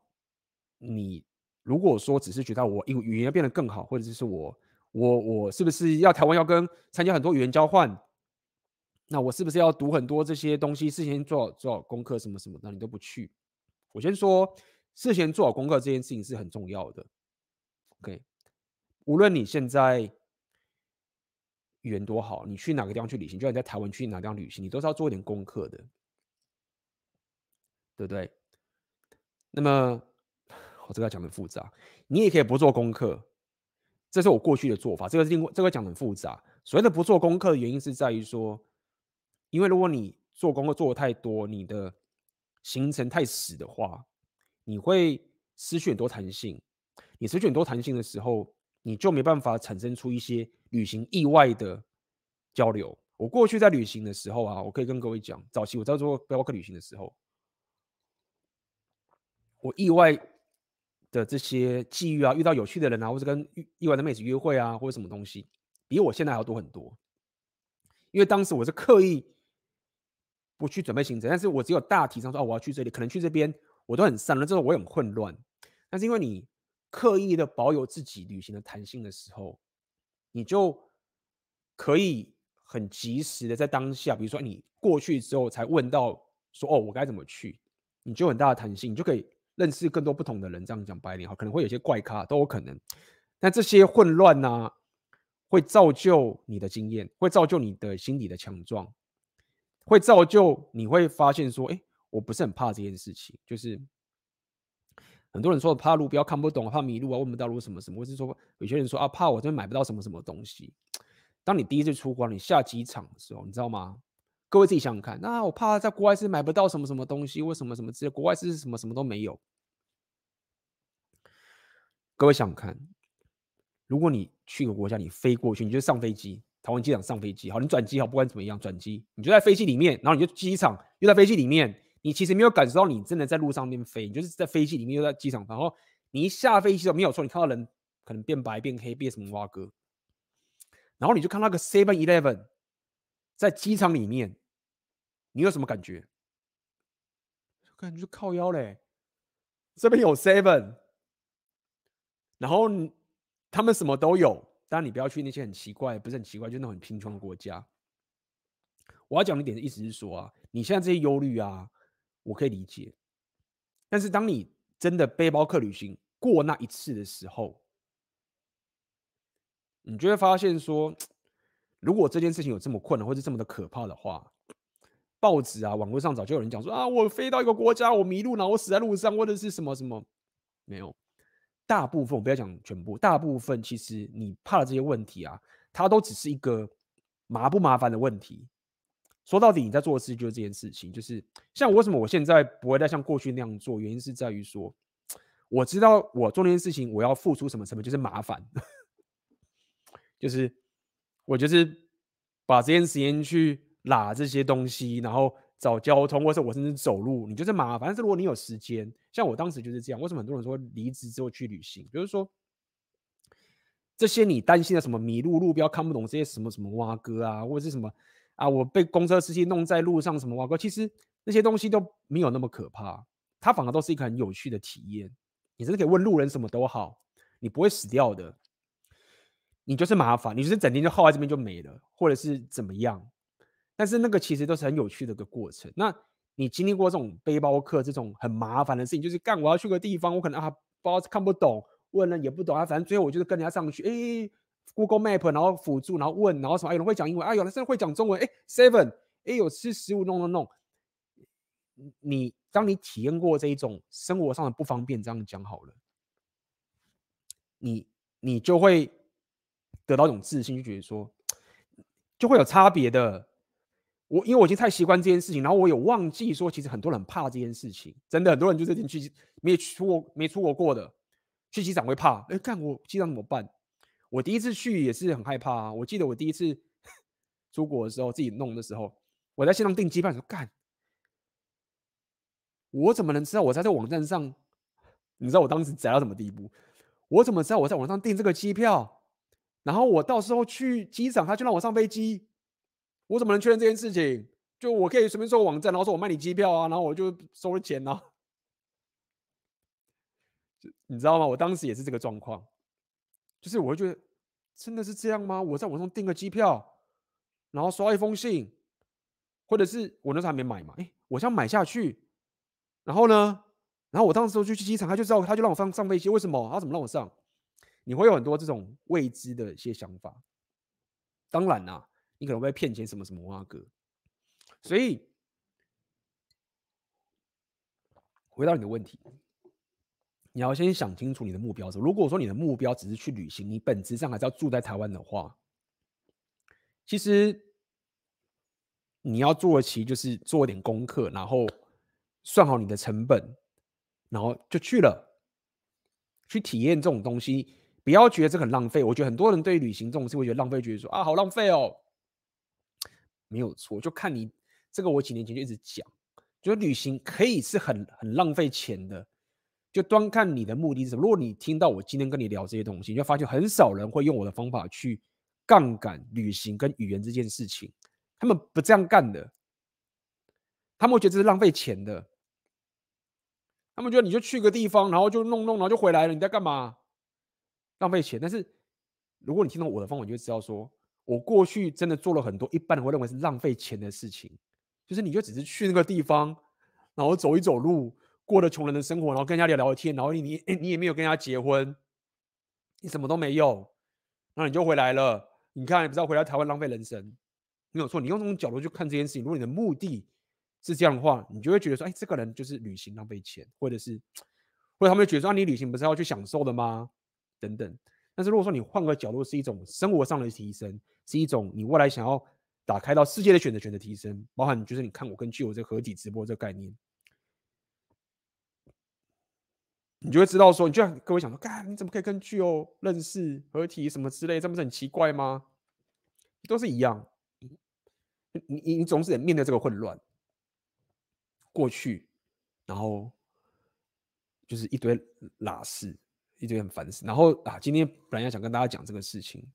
你如果说只是觉得我语语言要变得更好，或者是我我我是不是要台湾要跟参加很多语言交换？那我是不是要读很多这些东西？事先做好做好功课什么什么的，你都不去。我先说，事先做好功课这件事情是很重要的。OK，无论你现在。语言多好，你去哪个地方去旅行？就算你在台湾去哪个地方旅行，你都是要做一点功课的，对不对？那么我这个讲的复杂，你也可以不做功课，这是我过去的做法。这个是另外这个讲的很复杂。所谓的不做功课的原因是在于说，因为如果你做功课做的太多，你的行程太死的话，你会失去很多弹性。你失去很多弹性的时候，你就没办法产生出一些旅行意外的交流。我过去在旅行的时候啊，我可以跟各位讲，早期我在做背包客旅行的时候，我意外的这些际遇啊，遇到有趣的人啊，或者跟意外的妹子约会啊，或者什么东西，比我现在还要多很多。因为当时我是刻意不去准备行程，但是我只有大体上说，哦，我要去这里，可能去这边，我都很散了，之后我很混乱。但是因为你。刻意的保有自己旅行的弹性的时候，你就可以很及时的在当下，比如说你过去之后才问到说哦，我该怎么去，你就很大的弹性，你就可以认识更多不同的人。这样讲白点哈，可能会有些怪咖都有可能，但这些混乱呢、会造就你的经验，会造就你的心理的强壮，会造就你会发现说，哎，我不是很怕这件事情，就是。很多人说怕路标看不懂，怕迷路啊，问不到路什么什么，或是说有些人说啊，怕我这边买不到什么什么东西。[tsk] 当你第一次出国，你下机场的时候，你知道吗？各位自己想想看，那我怕在国外是买不到什么什么东西，为什么什么之类，国外是什么什么都没有。各位想想看，如果你去一个国家，你飞过去，你就上飞机，台湾机场上飞机，好，你转机好，不管怎么样转机，你就在飞机里面，然后你就机场又在飞机里面，你其实没有感受到你真的在路上面飞，你就是在飞机里面又在机场，然后你一下飞机都没有错，你看到人可能变白变黑变什么蛙哥，然后你就看那个 Seven Eleven 在机场里面，你有什么感觉？感觉就靠腰嘞，这边有 Seven。然后他们什么都有，当然你不要去那些很奇怪，不是很奇怪，就那种很贫穷的国家。我要讲的点的意思是说啊，你现在这些忧虑啊，我可以理解。但是当你真的背包客旅行过那一次的时候，你就会发现说，如果这件事情有这么困难或者这么的可怕的话，报纸啊、网络上早就有人讲说啊，我飞到一个国家，我迷路，然后我死在路上，或者是什么什么，没有。大部分我不要讲全部，大部分其实你怕的这些问题啊，它都只是一个麻不麻烦的问题。说到底，你在做的事情就是这件事情，就是像为什么我现在不会再像过去那样做，原因是在于说，我知道我做那件事情我要付出什么成本，就是麻烦，[laughs] 就是我就是把这件时间去拉这些东西，然后。找交通，或者我甚至走路，你就是麻烦。但是如果你有时间，像我当时就是这样。为什么很多人说离职之后去旅行？比如说这些你担心的什么迷路、路标看不懂这些什么什么蛙哥啊，或者是什么啊，我被公车司机弄在路上什么蛙哥，其实那些东西都没有那么可怕，它反而都是一个很有趣的体验。你真的可以问路人什么都好，你不会死掉的。你就是麻烦，你就是整天就耗在这边就没了，或者是怎么样。但是那个其实都是很有趣的一个过程。那你经历过这种背包客这种很麻烦的事情，就是干我要去个地方，我可能啊不知道看不懂，问了也不懂啊，反正最后我就是跟人家上去，哎，Google Map，然后辅助，然后问，然后什么，有人会讲英文，哎，有人甚至会讲中文，哎，Seven，哎，有吃食物，弄弄弄。你当你体验过这一种生活上的不方便，这样讲好了，你你就会得到一种自信，就觉得说就会有差别的。我因为我已经太习惯这件事情，然后我有忘记说，其实很多人怕这件事情，真的很多人就是去没出过没出国过的，去机场会怕。哎，看我机场怎么办？我第一次去也是很害怕啊。我记得我第一次 [laughs] 出国的时候，自己弄的时候，我在线上订机票，说干，我怎么能知道我在这网站上？你知道我当时宅到什么地步？我怎么知道我在网上订这个机票？然后我到时候去机场，他就让我上飞机。我怎么能确认这件事情？就我可以随便搜个网站，然后说我卖你机票啊，然后我就收了钱啊。[laughs] 你知道吗？我当时也是这个状况，就是我会觉得真的是这样吗？我在网上订个机票，然后刷一封信，或者是我那时候还没买嘛？哎，我想买下去，然后呢？然后我当时就去机场，他就知道，他就让我上上飞机。为什么？他怎么让我上？你会有很多这种未知的一些想法。当然啦、你可能会被骗钱，什么什么哇哥，所以回到你的问题，你要先想清楚你的目标是。如果说你的目标只是去旅行，你本质上还是要住在台湾的话，其实你要做的其实就是做一点功课，然后算好你的成本，然后就去了，去体验这种东西。不要觉得这很浪费。我觉得很多人对于旅行这种事会觉得浪费，觉得说啊好浪费哦。没有错，就看你这个。我几年前就一直讲，就是旅行可以是很很浪费钱的，就端看你的目的是什么。如果你听到我今天跟你聊这些东西，你就发现很少人会用我的方法去杠杆旅行跟语言这件事情，他们不这样干的，他们会觉得这是浪费钱的，他们觉得你就去个地方，然后就弄弄，然后就回来了，你在干嘛？浪费钱。但是如果你听到我的方法，你就知道说。我过去真的做了很多一般人会认为是浪费钱的事情，就是你就只是去那个地方，然后走一走路，过了穷人的生活，然后跟人家聊聊天，然后你你你也没有跟人家结婚，你什么都没有，然后你就回来了。你看，你不知道回来台湾浪费人生，没有错。你用这种角度去看这件事情，如果你的目的是这样的话，你就会觉得说，哎，这个人就是旅行浪费钱，或者是，或者他们觉得说，啊，你旅行不是要去享受的吗？等等。但是如果说你换个角度，是一种生活上的提升，是一种你未来想要打开到世界的选择权的提升，包含就是你看我跟 Gio 这合体直播这个概念，你就会知道说，你就像各位想说，干你怎么可以跟巨欧认识合体什么之类，这不是很奇怪吗？都是一样，你你你总是得面对这个混乱，过去，然后就是一堆拉事，一堆很烦事，然后啊，今天本来要想跟大家讲这个事情，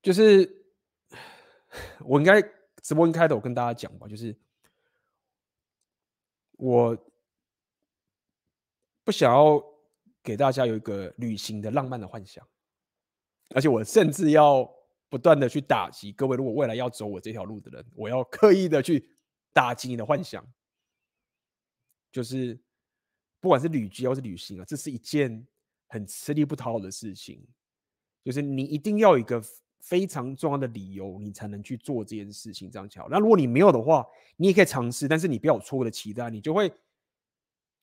就是我应该直播一开头跟大家讲吧，就是我不想要给大家有一个旅行的浪漫的幻想。而且我甚至要不断的去打击各位，如果未来要走我这条路的人，我要刻意的去打击你的幻想，就是不管是旅居或是旅行啊，这是一件很吃力不讨好的事情。就是你一定要有一个非常重要的理由，你才能去做这件事情。这样巧，那如果你没有的话，你也可以尝试，但是你不要有错误的期待，你就会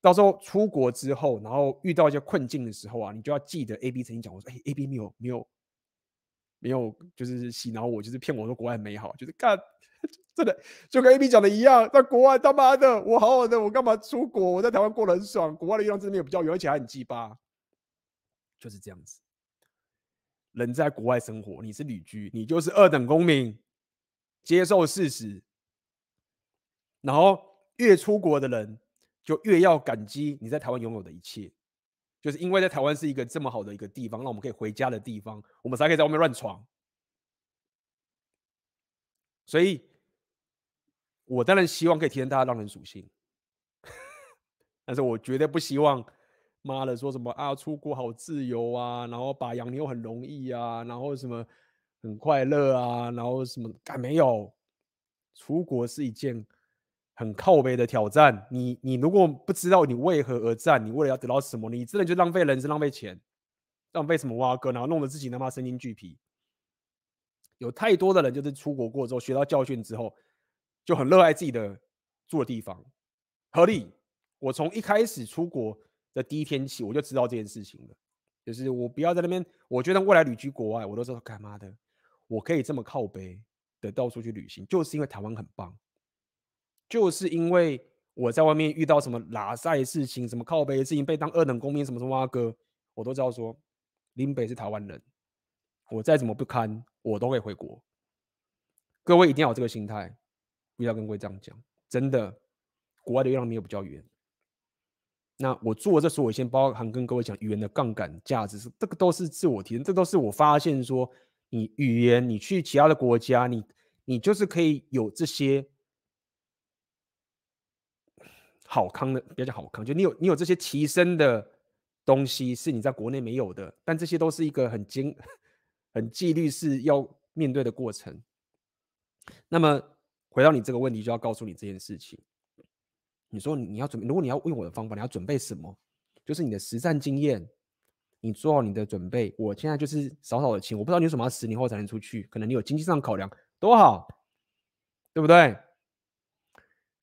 到时候出国之后，然后遇到一些困境的时候啊，你就要记得 A B 曾经讲过说，哎，A B 没有没有。没有，就是洗脑我，就是骗我说国外很美好，就是干，[laughs] 真的就跟 A B 讲的一样，在国外他妈的我好好的，我干嘛出国？我在台湾过得很爽，国外的月亮真的没有比较圆，而且还很鸡巴，就是这样子。人在国外生活，你是旅居，你就是二等公民，接受事实。然后越出国的人，就越要感激你在台湾拥有的一切。就是因为在台湾是一个这么好的一个地方，让我们可以回家的地方，我们才可以在外面乱闯。所以，我当然希望可以提升大家浪人属性，[laughs] 但是我绝对不希望，妈的说什么啊，出国好自由啊，然后把养牛很容易啊，然后什么很快乐啊，然后什么干没有，出国是一件。很靠背的挑战，你你如果不知道你为何而战，你为了要得到什么，你真的就浪费人生、浪费钱、浪费什么挖哥，然后弄得自己他妈身心俱疲。有太多的人就是出国过之后学到教训之后，就很热爱自己的住的地方。合理，我从一开始出国的第一天起，我就知道这件事情了，就是我不要在那边，我觉得未来旅居国外，我都知道干嘛的，我可以这么靠背的到处去旅行，就是因为台湾很棒。就是因为我在外面遇到什么拉赛的事情，什么靠北的事情，被当二等公民，什么什么挖哥，我都知道说，林北是台湾人，我再怎么不堪，我都会回国。各位一定要有这个心态，不要跟各位这样讲，真的，国外的月亮没有比较圆。那我做这所有，先包含跟各位讲语言的杠杆价值，是这个都是自我提升，这都是我发现说，你语言，你去其他的国家，你你就是可以有这些。好康的，不要讲好康，就你有你有这些提升的东西是你在国内没有的，但这些都是一个很经 [laughs] 很纪律是要面对的过程。那么回到你这个问题，就要告诉你这件事情。你说你要准备，如果你要用我的方法，你要准备什么？就是你的实战经验，你做好你的准备。我现在就是少少的钱，我不知道你有什么要十年后才能出去，可能你有经济上考量，多好，对不对？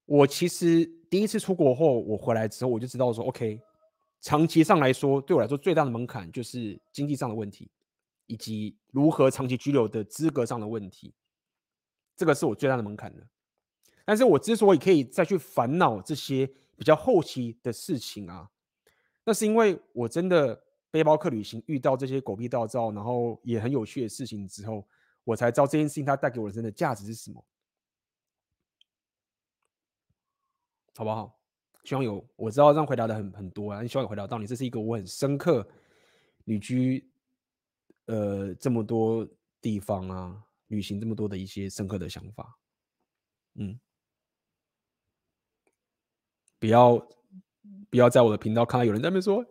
我其实。第一次出国后，我回来之后我就知道说，OK，长期上来说，对我来说最大的门槛就是经济上的问题，以及如何长期居留的资格上的问题，这个是我最大的门槛的。但是我之所以可以再去烦恼这些比较后期的事情啊，那是因为我真的背包客旅行遇到这些狗屁倒灶，然后也很有趣的事情之后，我才知道这件事情它带给我人生的价值是什么。好不好？希望有，我知道这样回答的很很多啊，希望有回答到你。这是一个我很深刻旅居，呃，这么多地方啊，旅行这么多的一些深刻的想法。嗯，不要不要在我的频道看到有人在那边说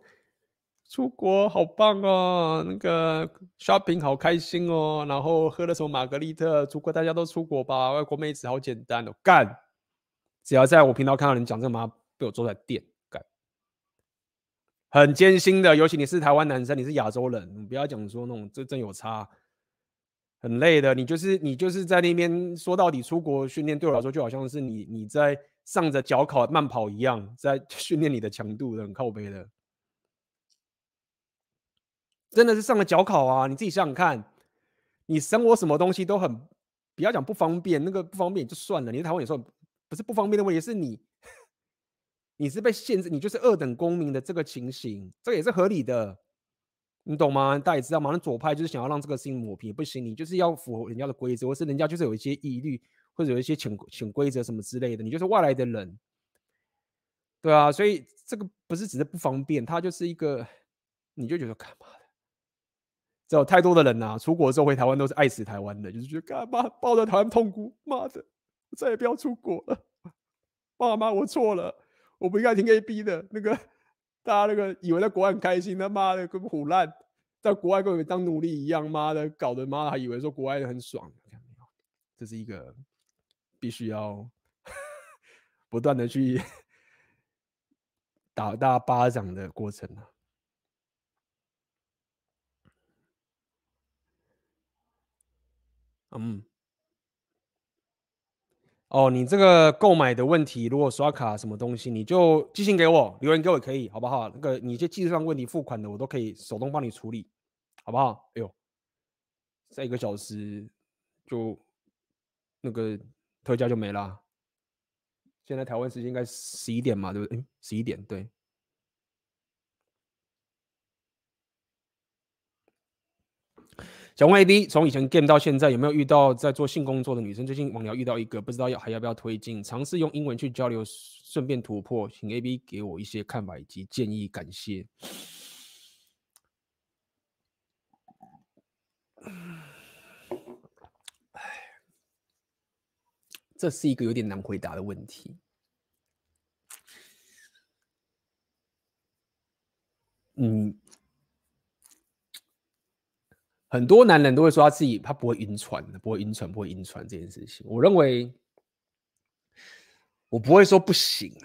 出国好棒哦，那个 shopping 好开心哦，然后喝了什么玛格丽特，出国大家都出国吧，外国妹子好简单哦，干。只要在我频道看到人讲这个嘛，被我坐在电干，很艰辛的。尤其你是台湾男生，你是亚洲人，你不要讲说那种这真有差，很累的。你就是你就是在那边说到底出国训练，对我来说就好像是你你在上着脚考慢跑一样，在 [laughs] 训练你的强度的，很靠背的。真的是上了脚考啊！你自己想想看，你生活什么东西都很，不要讲不方便，那个不方便就算了。你在台湾有时候。不是不方便的问题，是你你是被限制，你就是二等公民的这个情形，这也是合理的，你懂吗？大家也知道吗？那左派就是想要让这个事情抹平，不行，你就是要符合人家的规则，或是人家就是有一些疑虑，或者有一些潜潜规则什么之类的，你就是外来的人，对啊，所以这个不是只是不方便，它就是一个，你就觉得干嘛的？只有太多的人呐、啊，出国之后回台湾都是爱死台湾的，就是觉得干嘛抱着台湾痛哭，妈的，我再也不要出国了，爸妈，我错了。我不应该听 AB 的那个，大家那个以为在国外很开心，他妈的跟唬烂，在国外跟我们当奴隶一样，妈的搞得妈的还以为说国外很爽，这是一个必须要不断的去打大巴掌的过程啊。嗯。哦，你这个购买的问题，如果刷卡什么东西，你就寄信给我，留言给我可以，好不好？那个你这技术上问题付款的，我都可以手动帮你处理，好不好？哎呦，再一个小时就那个特价就没了。现在台湾时间应该十一点嘛，对不对？十一点，对。想问 AB，从以前 game 到现在，有没有遇到在做性工作的女生？最近网聊遇到一个，不知道要还要不要推进，尝试用英文去交流，顺便突破。请 AB 给我一些看法以及建议，感谢。唉，这是一个有点难回答的问题。嗯。很多男人都会说他自己他不会晕船的，不会晕船，不会晕船这件事情。我认为我不会说不行，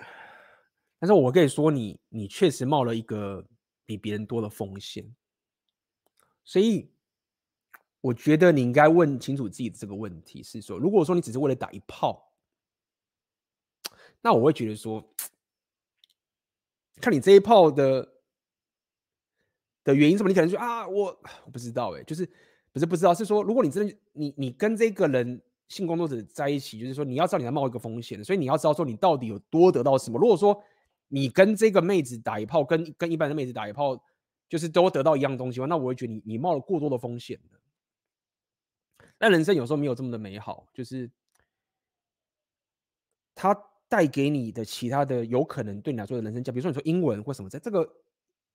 但是我可以说你你确实冒了一个比别人多的风险，所以我觉得你应该问清楚自己的这个问题是说，如果说你只是为了打一炮，那我会觉得说，[tsk] 看你这一炮的。的原因什么？你可能说啊，我我不知道哎，就是不是不知道，是说如果你真的你你跟这个人性工作者在一起，就是说你要知道你在冒一个风险，所以你要知道说你到底有多得到什么。如果说你跟这个妹子打一炮，跟跟一般的妹子打一炮，就是都得到一样东西的话，那我会觉得你你冒了过多的风险的。但人生有时候没有这么的美好，就是它带给你的其他的有可能对你来说的人生价，比如说你说英文或什么，在这个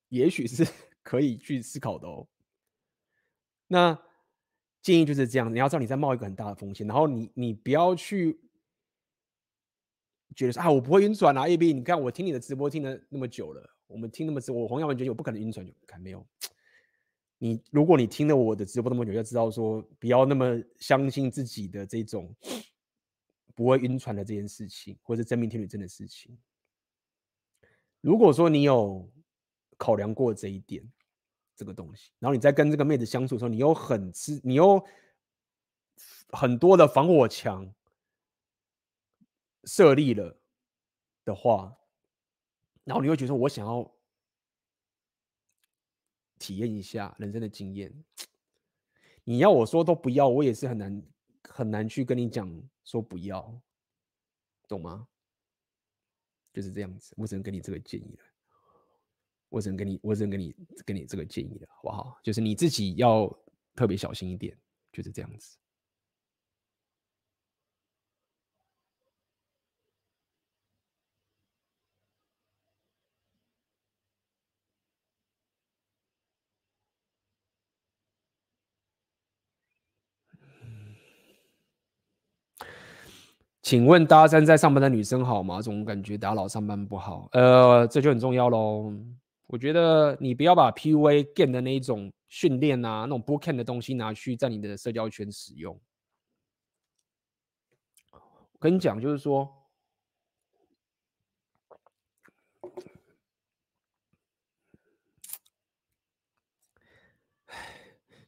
也许是。可以去思考的哦。那建议就是这样，你要知道你在冒一个很大的风险，然后你你不要去觉得说啊，我不会晕船啊。AB，你看我听你的直播听了那么久了，我们听那么久，我洪耀文觉得我不可能晕船，就看没有。你如果你听了我的直播那么久，就知道说不要那么相信自己的这种不会晕船的这件事情，或者是真命天女真的事情。如果说你有考量过这一点。这个东西，然后你在跟这个妹子相处的时候，你又很吃，你又很多的防火墙设立了的话，然后你会觉得我想要体验一下人生的经验。你要我说都不要，我也是很难很难去跟你讲说不要，懂吗？就是这样子，我只能给你这个建议了。我只能给你，我只能给你，给你这个建议了，好不好？就是你自己要特别小心一点，就是这样子。请问搭讪在上班的女生好吗？总感觉打扰上班不好。呃，这就很重要喽。我觉得你不要把 PUA game 的那一种训练啊，那种 bootcamp 的东西拿去在你的社交圈使用。我跟你讲，就是说，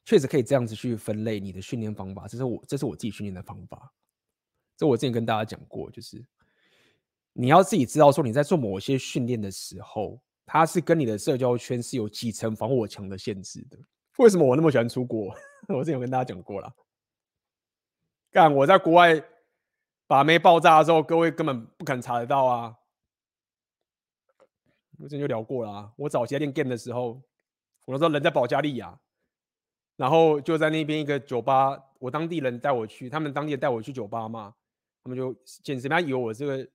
确实可以这样子去分类你的训练方法。这是我，这是我自己训练的方法。这我之前跟大家讲过，就是你要自己知道，说你在做某些训练的时候。它是跟你的社交圈是有几层防火墙的限制的。为什么我那么喜欢出国？[laughs] 我之前有跟大家讲过了。干我在国外把妹爆炸的时候，各位根本不可能查得到啊。我之前就聊过了啊。我早期在练 game 的时候，我那时候人在保加利亚，然后就在那边一个酒吧，我当地人带我去，他们当地人带我去酒吧嘛，他们就简直他以为我这个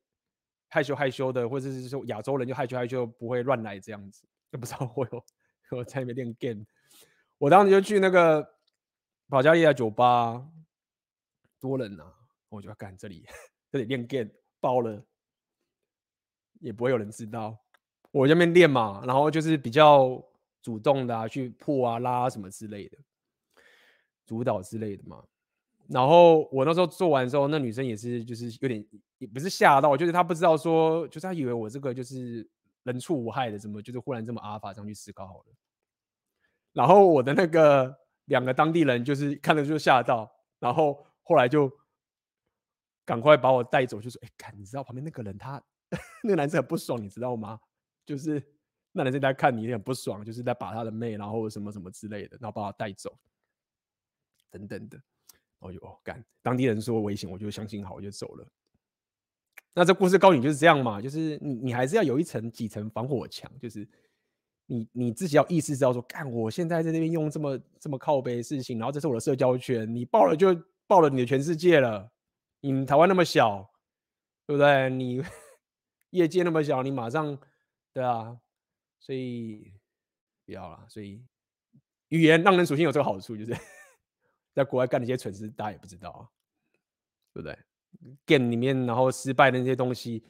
害羞害羞的，或者是说亚洲人就害羞害羞，不会乱来这样子，就不知道 [laughs] 我有我在那边练 game。我当时就去那个保加利亚酒吧，多人啊，我就要干这里，这里练 game 包了。也不会有人知道，我这边练嘛，然后就是比较主动的啊，去破啊、拉啊什么之类的，主导之类的嘛。然后我那时候做完之后，那女生也是，就是有点也不是吓到，就是他不知道说，就是他以为我这个就是人畜无害的，怎么就是忽然这么阿尔法这样去思考好了。然后我的那个两个当地人就是看了就吓到，然后后来就赶快把我带走，就说：“哎，看，你知道旁边那个人他。[laughs] ”那个男生很不爽，你知道吗？就是那男生在看你很不爽，就是在把他的妹，然后什么什么之类的，然后把他带走，等等的。哦哟，干！当地人说危险，我就相信好，我就走了。那这故事告诉你就是这样嘛，就是你你还是要有一层几层防火墙，就是你你自己要意识知道说，干！我现在在那边用这么这么靠北的事情，然后这是我的社交圈，你爆了就爆了你的全世界了。你台湾那么小，对不对？你。业界那么小，你马上，对啊，所以不要了。所以语言让人属性有这个好处，就是 [laughs] 在国外干那些蠢事，大家也不知道啊，对不对？Game 里面然后失败的那些东西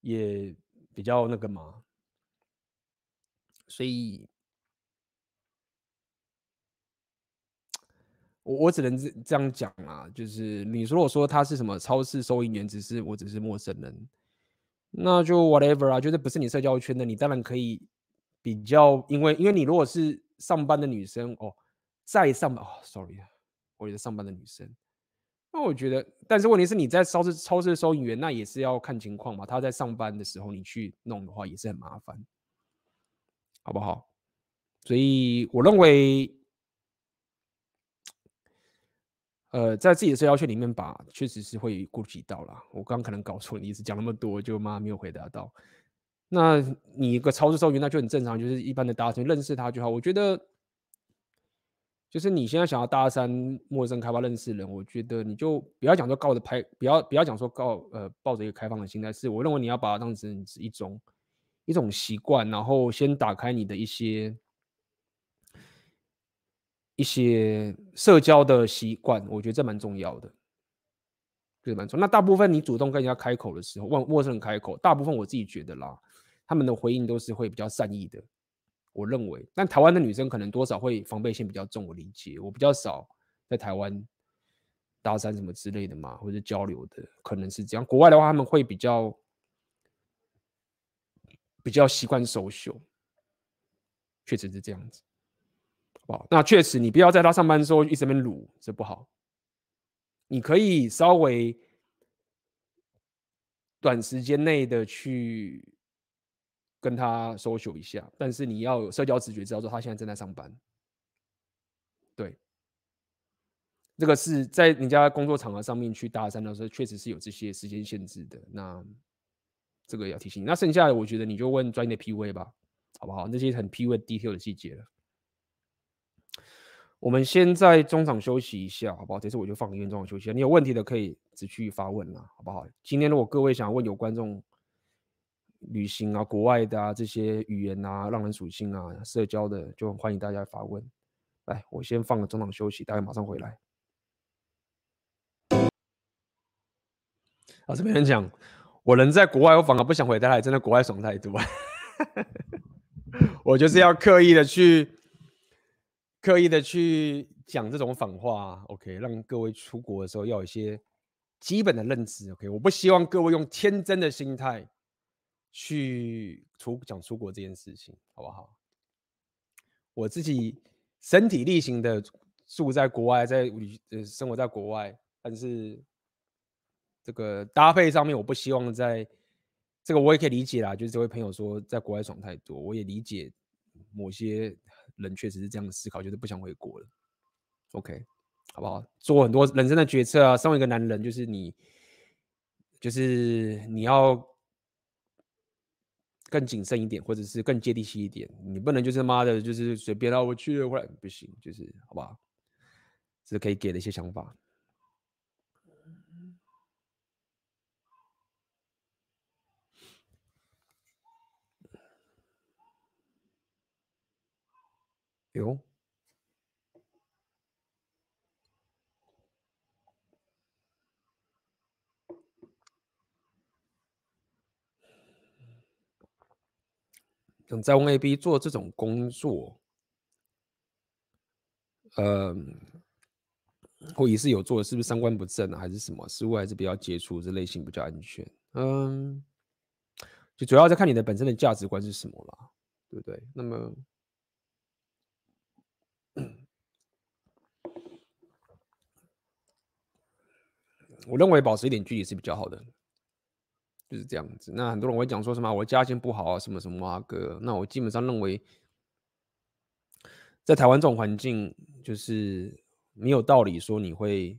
也比较那个嘛，所以，我我只能这这样讲啊，就是你如果说他是什么超市收银员，只是我只是陌生人。那就 whatever 啊，就是不是你社交圈的，你当然可以比较，因为因为你如果是上班的女生哦，在上班哦，sorry 啊，我也是上班的女生，那我觉得，但是问题是你在超市超市收银员，那也是要看情况嘛，他在上班的时候你去弄的话也是很麻烦，好不好？所以我认为。呃，在自己的社交圈里面吧，确实是会顾及到啦。我刚可能搞错，你一直讲那么多，就妈没有回答到。那你一个超市收银，那就很正常，就是一般的搭讪，认识他就好。我觉得，就是你现在想要搭讪陌生开发认识人，我觉得你就不要讲说告着拍，不要不要讲说告呃抱着一个开放的心态，是我认为你要把它当成是一种一种习惯，然后先打开你的一些。一些社交的习惯，我觉得这蛮重要的，这蛮重要。那大部分你主动跟人家开口的时候，问陌生人开口，大部分我自己觉得啦，他们的回应都是会比较善意的，我认为。但台湾的女生可能多少会防备心比较重，我理解。我比较少在台湾搭讪什么之类的嘛，或者交流的，可能是这样。国外的话，他们会比较比较习惯 social，确实是这样子。那确实，你不要在他上班的时候一直边撸，这不好。你可以稍微短时间内的去跟他 social 一下，但是你要有社交直觉，知道说他现在正在上班。对，这个是在人家工作场合上面去搭讪的时候，确实是有这些时间限制的。那这个要提醒你。那剩下的，我觉得你就问专业的 P V 吧，好不好？那些很 P V detail 的细节了。我们先在中场休息一下，好不好？这次我就放个音，中场休息。你有问题的可以直去发问了，好不好？今天如果各位想问有观众旅行啊、国外的啊这些语言啊、让人属性啊、社交的，就欢迎大家发问。来，我先放个中场休息，大家马上回来。啊，这边人讲，我人在国外，我反而不想回台湾，真的国外爽太多。[laughs] 我就是要刻意的去。刻意的去讲这种反话，OK，让各位出国的时候要有一些基本的认知，OK。我不希望各位用天真的心态去出讲出国这件事情，好不好？我自己身体力行的住在国外，在旅呃生活在国外，但是这个搭配上面，我不希望在这个我也可以理解啦，就是这位朋友说在国外爽太多，我也理解某些。人确实是这样思考，就是不想回国了。OK，好不好？做很多人生的决策啊。身为一个男人，就是你，就是你要更谨慎一点，或者是更接地气一点。你不能就是妈的，就是随便让我去了，或不行，就是好吧？这是可以给的一些想法。有。等在翁 AB 做这种工作，呃，或疑似有做是不是三观不正啊，还是什么？似乎还是比较接触这类型比较安全。嗯，就主要在看你的本身的价值观是什么啦，对不对？那么，我认为保持一点距离是比较好的。就是这样子。那很多人会讲说什么我家境不好啊，什么什么啊哥。那我基本上认为，在台湾这种环境，就是没有道理说你会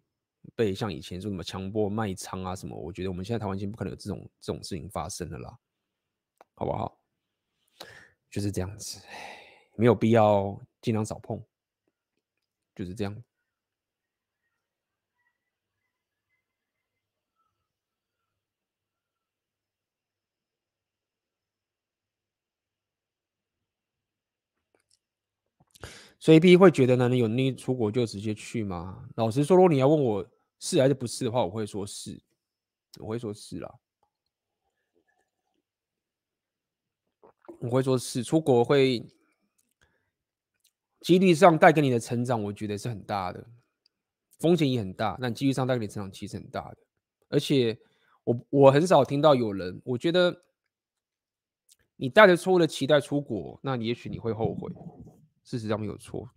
被像以前说什么强迫卖仓啊什么。我觉得我们现在台湾已经不可能有这种这种事情发生了啦，好不好？就是这样子，没有必要尽量少碰，就是这样。所以 B 会觉得呢，你有能力出国就直接去吗？老实说，如果你要问我是还是不是的话，我会说是，我会说是啦，我会说是，出国会几率上带给你的成长，我觉得是很大的，风险也很大，但几率上带给你成长其实很大的。而且我我很少听到有人，我觉得你带着错误的期待出国，那你也许你会后悔。事实上没有错，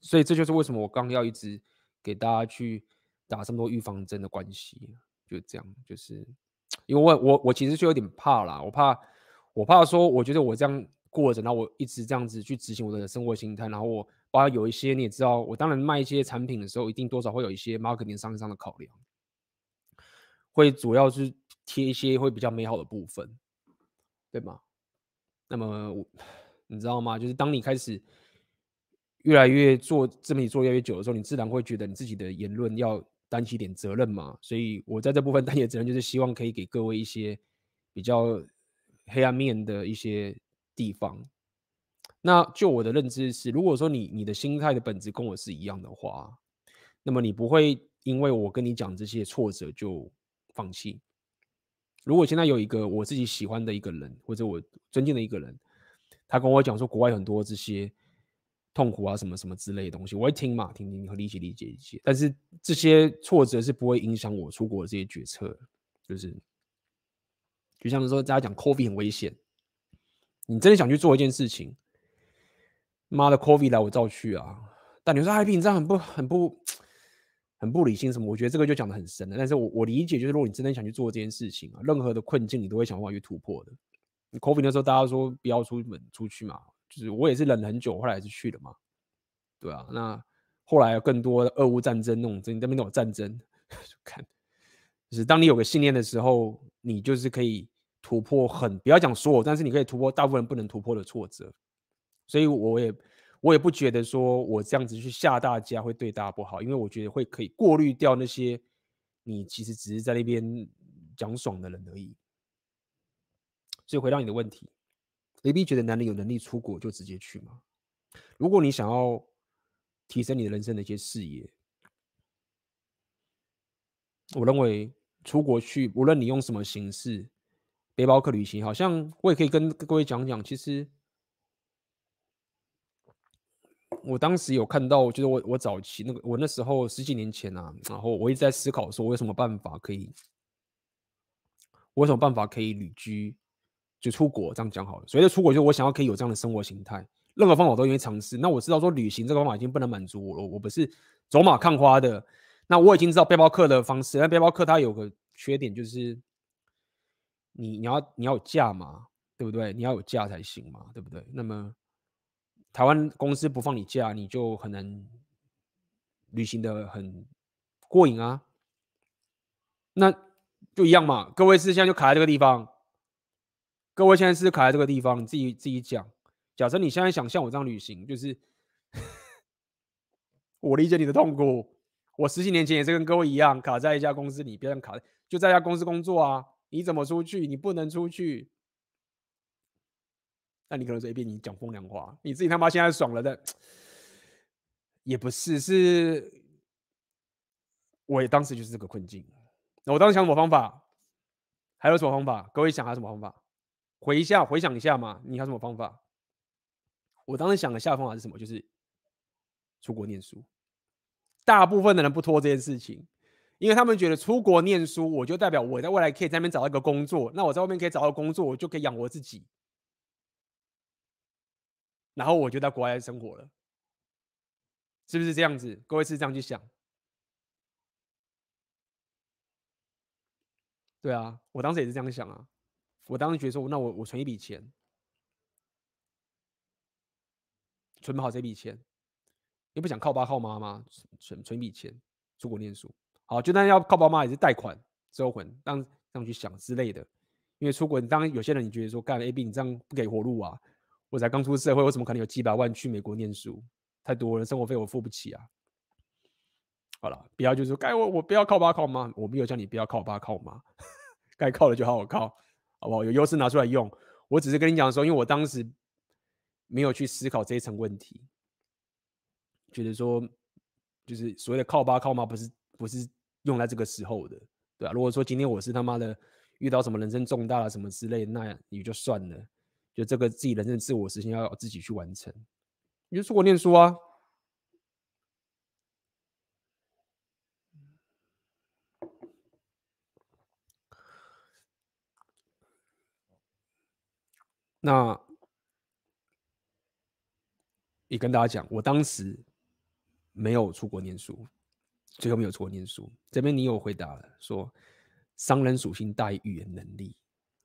所以这就是为什么我刚要一直给大家去打这么多预防针的关系，就这样，就是因为我我我其实就有点怕啦，我怕我怕说，我觉得我这样过着，然后我一直这样子去执行我的生活心态，然后我包括有一些你也知道，我当然卖一些产品的时候，一定多少会有一些 marketing 商业上的考量，会主要是贴一些会比较美好的部分，对吗？那么你知道吗？就是当你开始。越来越做自媒体做越来越久的时候，你自然会觉得你自己的言论要担起点责任嘛。所以我在这部分担起的责任，就是希望可以给各位一些比较黑暗面的一些地方。那就我的认知是，如果说你你的心态的本质跟我是一样的话，那么你不会因为我跟你讲这些挫折就放弃。如果现在有一个我自己喜欢的一个人，或者我尊敬的一个人，他跟我讲说国外很多这些。痛苦啊，什么什么之类的东西，我会听嘛，听听和理解理解一些。但是这些挫折是不会影响我出国的这些决策，就是就像是说，大家讲 COVID 很危险，你真的想去做一件事情，妈的 COVID 来我照去啊！但你说 IP 你这样很不很不很不理性什么？我觉得这个就讲得很深了。但是我我理解，就是如果你真的想去做这件事情啊，任何的困境你都会想办法去突破的。你 COVID 的时候，大家说不要出门出去嘛。就是我也是忍了很久，后来还是去了嘛，对啊。那后来有更多的俄乌战争那种，这边都有战争，[laughs] 看，就是当你有个信念的时候，你就是可以突破很，不要讲所有，但是你可以突破大部分人不能突破的挫折。所以我也我也不觉得说我这样子去吓大家会对大家不好，因为我觉得会可以过滤掉那些你其实只是在那边讲爽的人而已。所以回到你的问题。A B 觉得男人有能力出国就直接去吗？如果你想要提升你的人生的一些视野，我认为出国去，无论你用什么形式，背包客旅行，好像我也可以跟各位讲讲。其实我当时有看到，就是我我早期那个，我那时候十几年前啊，然后我一直在思考说，我有什么办法可以，我有什么办法可以旅居。就出国这样讲好了，所以出国就我想要可以有这样的生活形态，任何方法我都愿意尝试。那我知道说旅行这个方法已经不能满足我了，我不是走马看花的。那我已经知道背包客的方式，但背包客它有个缺点就是你你要你要有假嘛，对不对？你要有假才行嘛，对不对？那么台湾公司不放你假，你就很难旅行的很过瘾啊。那就一样嘛，各位是现在就卡在这个地方。各位现在是卡在这个地方，你自己自己讲。假设你现在想像我这样旅行，就是 [laughs] 我理解你的痛苦。我十几年前也是跟各位一样，卡在一家公司里，别人卡就在一家公司工作啊。你怎么出去？你不能出去。那你可能说一遍，你讲风凉话，你自己他妈现在爽了的，也不是，是我也当时就是这个困境。那我当时想什么方法？还有什么方法？各位想还有什么方法？回一下，回想一下嘛，你有什么方法？我当时想的下方法是什么？就是出国念书。大部分的人不拖这件事情，因为他们觉得出国念书，我就代表我在未来可以在那边找到一个工作。那我在外面可以找到工作，我就可以养活自己。然后我就在国外生活了，是不是这样子？各位是这样去想？对啊，我当时也是这样想啊。我当时觉得说，那我我存一笔钱，存好这笔钱，也不想靠爸靠妈吗？存存一笔钱出国念书，好，就算要靠爸妈也是贷款收回，当这样去想之类的。因为出国，当然有些人你觉得说，干 AB 你这样不给活路啊。我才刚出社会，我怎么可能有几百万去美国念书？太多了，生活费我付不起啊！好了，不要就是说该我我不要靠爸靠妈，我没有叫你不要靠爸靠妈，[laughs] 该靠的就好好靠，好不好？有优势拿出来用。我只是跟你讲说，因为我当时没有去思考这一层问题，觉得说就是所谓的靠爸靠妈不是不是用在这个时候的，对吧？如果说今天我是他妈的遇到什么人生重大了什么之类，那也就算了。就这个自己人生自我实现要自己去完成，你就出国念书啊。那也跟大家讲，我当时没有出国念书，最后没有出国念书。这边你有回答了，说商人属性大于语言能力，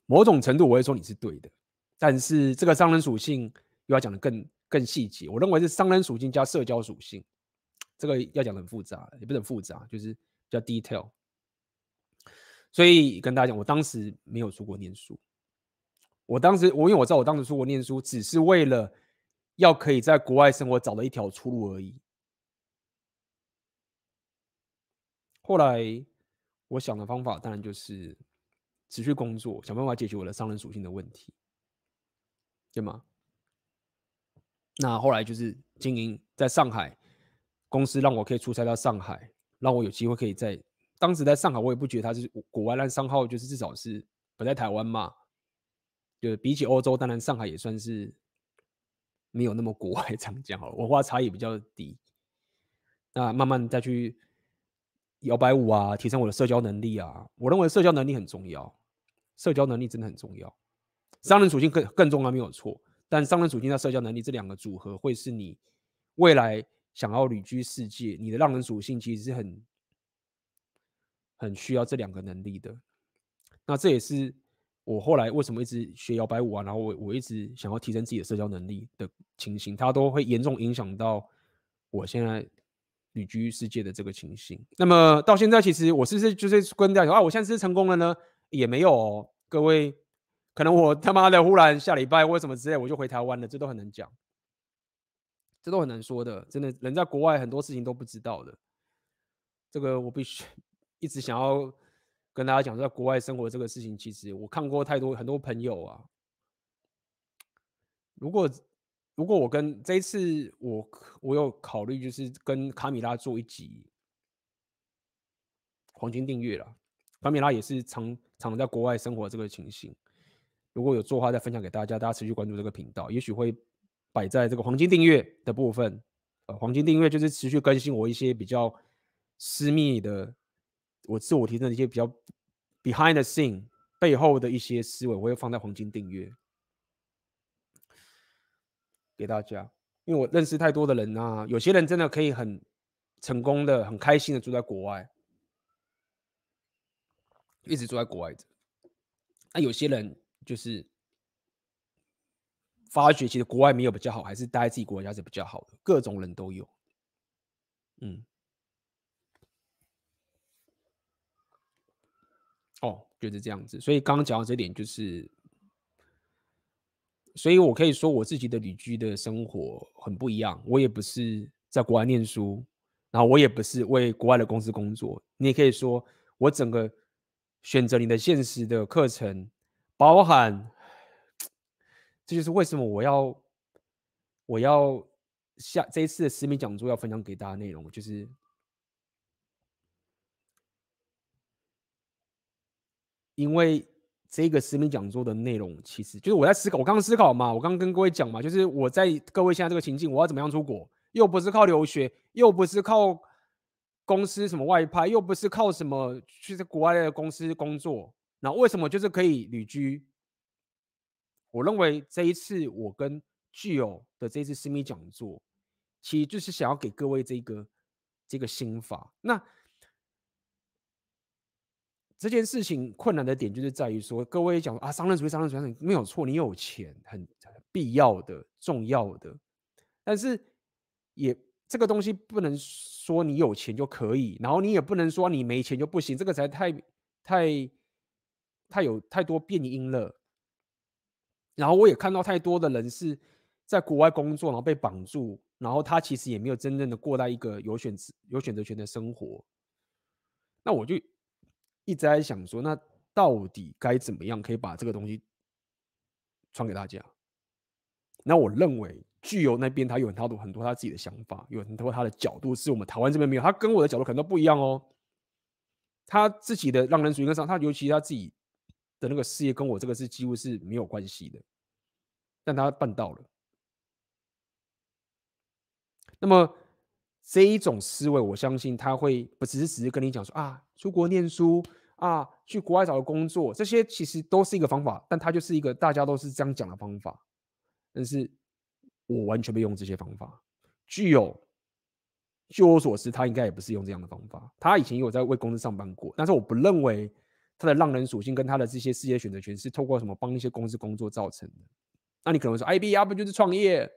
某种程度我会说你是对的。但是这个商人属性又要讲的更更细节，我认为是商人属性加社交属性，这个要讲的很复杂，也不是很复杂，就是比较 detail。所以跟大家讲，我当时没有出国念书，我当时我因为我知道我当时出国念书只是为了要可以在国外生活找到一条出路而已。后来我想的方法当然就是持续工作，想办法解决我的商人属性的问题。对吗？那后来就是经营在上海公司，让我可以出差到上海，让我有机会可以在当时在上海，我也不觉得它是国外，但商号就是至少是不在台湾嘛。就比起欧洲，当然上海也算是没有那么国外，这样讲好了，文化差异比较低。那慢慢再去摇摆舞啊，提升我的社交能力啊，我认为社交能力很重要，社交能力真的很重要。商人属性更更重要，没有错。但商人属性和社交能力这两个组合，会是你未来想要旅居世界，你的让人属性其实是很很需要这两个能力的。那这也是我后来为什么一直学摇摆舞啊，然后我我一直想要提升自己的社交能力的情形，它都会严重影响到我现在旅居世界的这个情形。那么到现在，其实我是不是就是跟大家说啊，我现在是成功了呢？也没有哦，各位。可能我他妈的忽然下礼拜为什么之类，我就回台湾了，这都很难讲，这都很难说的。真的，人在国外很多事情都不知道的。这个我必须 [laughs] 一直想要跟大家讲，在国外生活这个事情，其实我看过太多很多朋友啊。如果如果我跟这一次我我有考虑，就是跟卡米拉做一集黄金订阅了。卡米拉也是常常在国外生活这个情形。如果有做话，再分享给大家，大家持续关注这个频道，也许会摆在这个黄金订阅的部分。呃，黄金订阅就是持续更新我一些比较私密的，我自我提升的一些比较 behind the scene 背后的一些思维，我会放在黄金订阅给大家。因为我认识太多的人啊，有些人真的可以很成功的、很开心的住在国外，一直住在国外的。那有些人。就是发觉，其实国外没有比较好，还是待在自己国家是比较好的。各种人都有，嗯，哦，就是这样子。所以刚刚讲到这点，就是所以我可以说我自己的旅居的生活很不一样。我也不是在国外念书，然后我也不是为国外的公司工作。你也可以说我整个选择你的现实的课程，包含，这就是为什么我要我要下这一次的私密讲座要分享给大家内容，就是因为。这个私密讲座的内容，其实就是我在思考。我刚刚思考嘛，我刚刚跟各位讲嘛，就是我在各位现在这个情境，我要怎么样出国？又不是靠留学，又不是靠公司什么外派，又不是靠什么去在国外的公司工作。那为什么就是可以旅居？我认为这一次我跟具有的这次私密讲座，其实就是想要给各位这个这个心法。那。这件事情困难的点就是在于说，各位讲啊，商人主义，商人主义没有错，你有钱很必要的、重要的，但是也这个东西不能说你有钱就可以，然后你也不能说你没钱就不行，这个才太太太有太多变因了。然后我也看到太多的人是在国外工作，然后被绑住，然后他其实也没有真正的过到一个有选择有选择权的生活。那我就。一直在想说，那到底该怎么样可以把这个东西传给大家？那我认为，具有那边他有很多很多他自己的想法，有很多他的角度，是我们台湾这边没有。他跟我的角度可能都不一样哦。他自己的让人主义跟上，他尤其他自己的那个事业跟我这个是几乎是没有关系的，但他办到了。那么。这一种思维，我相信他会不只是只是跟你讲说啊，出国念书啊，去国外找个工作，这些其实都是一个方法，但他就是一个大家都是这样讲的方法。但是我完全没用这些方法。具有，据我所知，他应该也不是用这样的方法。他以前有在为公司上班过，但是我不认为他的浪人属性跟他的这些事业选择权是透过什么帮一些公司工作造成的。那你可能会说，IB 要不就是创业，